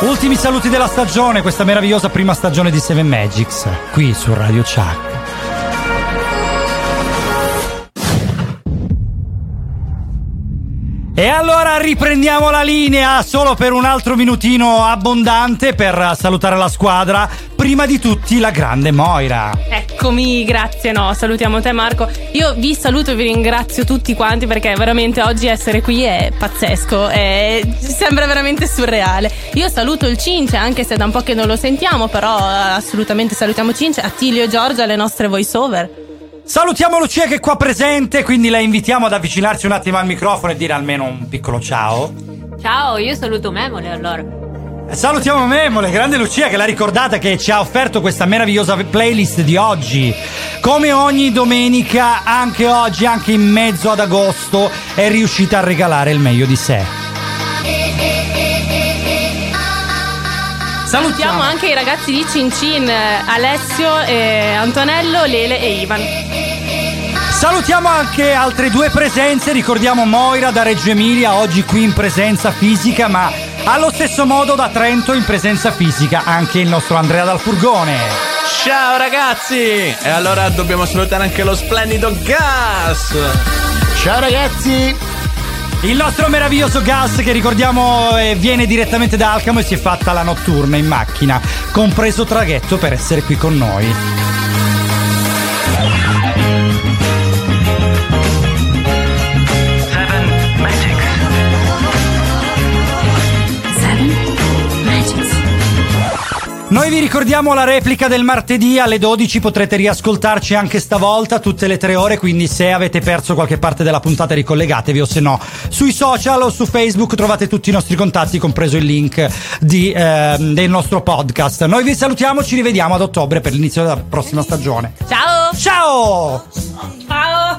Ultimi saluti della stagione, questa meravigliosa prima stagione di Seven Magics, qui su Radio Chuck. E allora riprendiamo la linea solo per un altro minutino abbondante per salutare la squadra. Prima di tutti la grande Moira.
Eccomi, grazie, no, salutiamo te Marco. Io vi saluto e vi ringrazio tutti quanti perché veramente oggi essere qui è pazzesco, è- sembra veramente surreale. Io saluto il Cince, anche se da un po' che non lo sentiamo, però eh, assolutamente salutiamo Cince, Attilio e Giorgia, le nostre voice over.
Salutiamo Lucia che è qua presente, quindi la invitiamo ad avvicinarsi un attimo al microfono e dire almeno un piccolo ciao.
Ciao, io saluto Memole allora.
E Salutiamo Memole, grande Lucia che l'ha ricordata che ci ha offerto questa meravigliosa playlist di oggi. Come ogni domenica, anche oggi, anche in mezzo ad agosto, è riuscita a regalare il meglio di sé.
Salutiamo anche i ragazzi di Cincin, eh, Alessio, e Antonello, Lele e Ivan.
Salutiamo anche altre due presenze, ricordiamo Moira da Reggio Emilia, oggi qui in presenza fisica, ma allo stesso modo da Trento in presenza fisica anche il nostro Andrea dal Furgone.
Ciao ragazzi! E allora dobbiamo salutare anche lo splendido Gas!
Ciao ragazzi!
Il nostro meraviglioso Gas che ricordiamo eh, viene direttamente da Alcamo e si è fatta la notturna in macchina, compreso traghetto per essere qui con noi. Noi vi ricordiamo la replica del martedì alle 12, potrete riascoltarci anche stavolta tutte le tre ore, quindi se avete perso qualche parte della puntata ricollegatevi o se no sui social o su Facebook trovate tutti i nostri contatti, compreso il link di, ehm, del nostro podcast. Noi vi salutiamo, ci rivediamo ad ottobre per l'inizio della prossima stagione.
Ciao!
Ciao!
Ciao!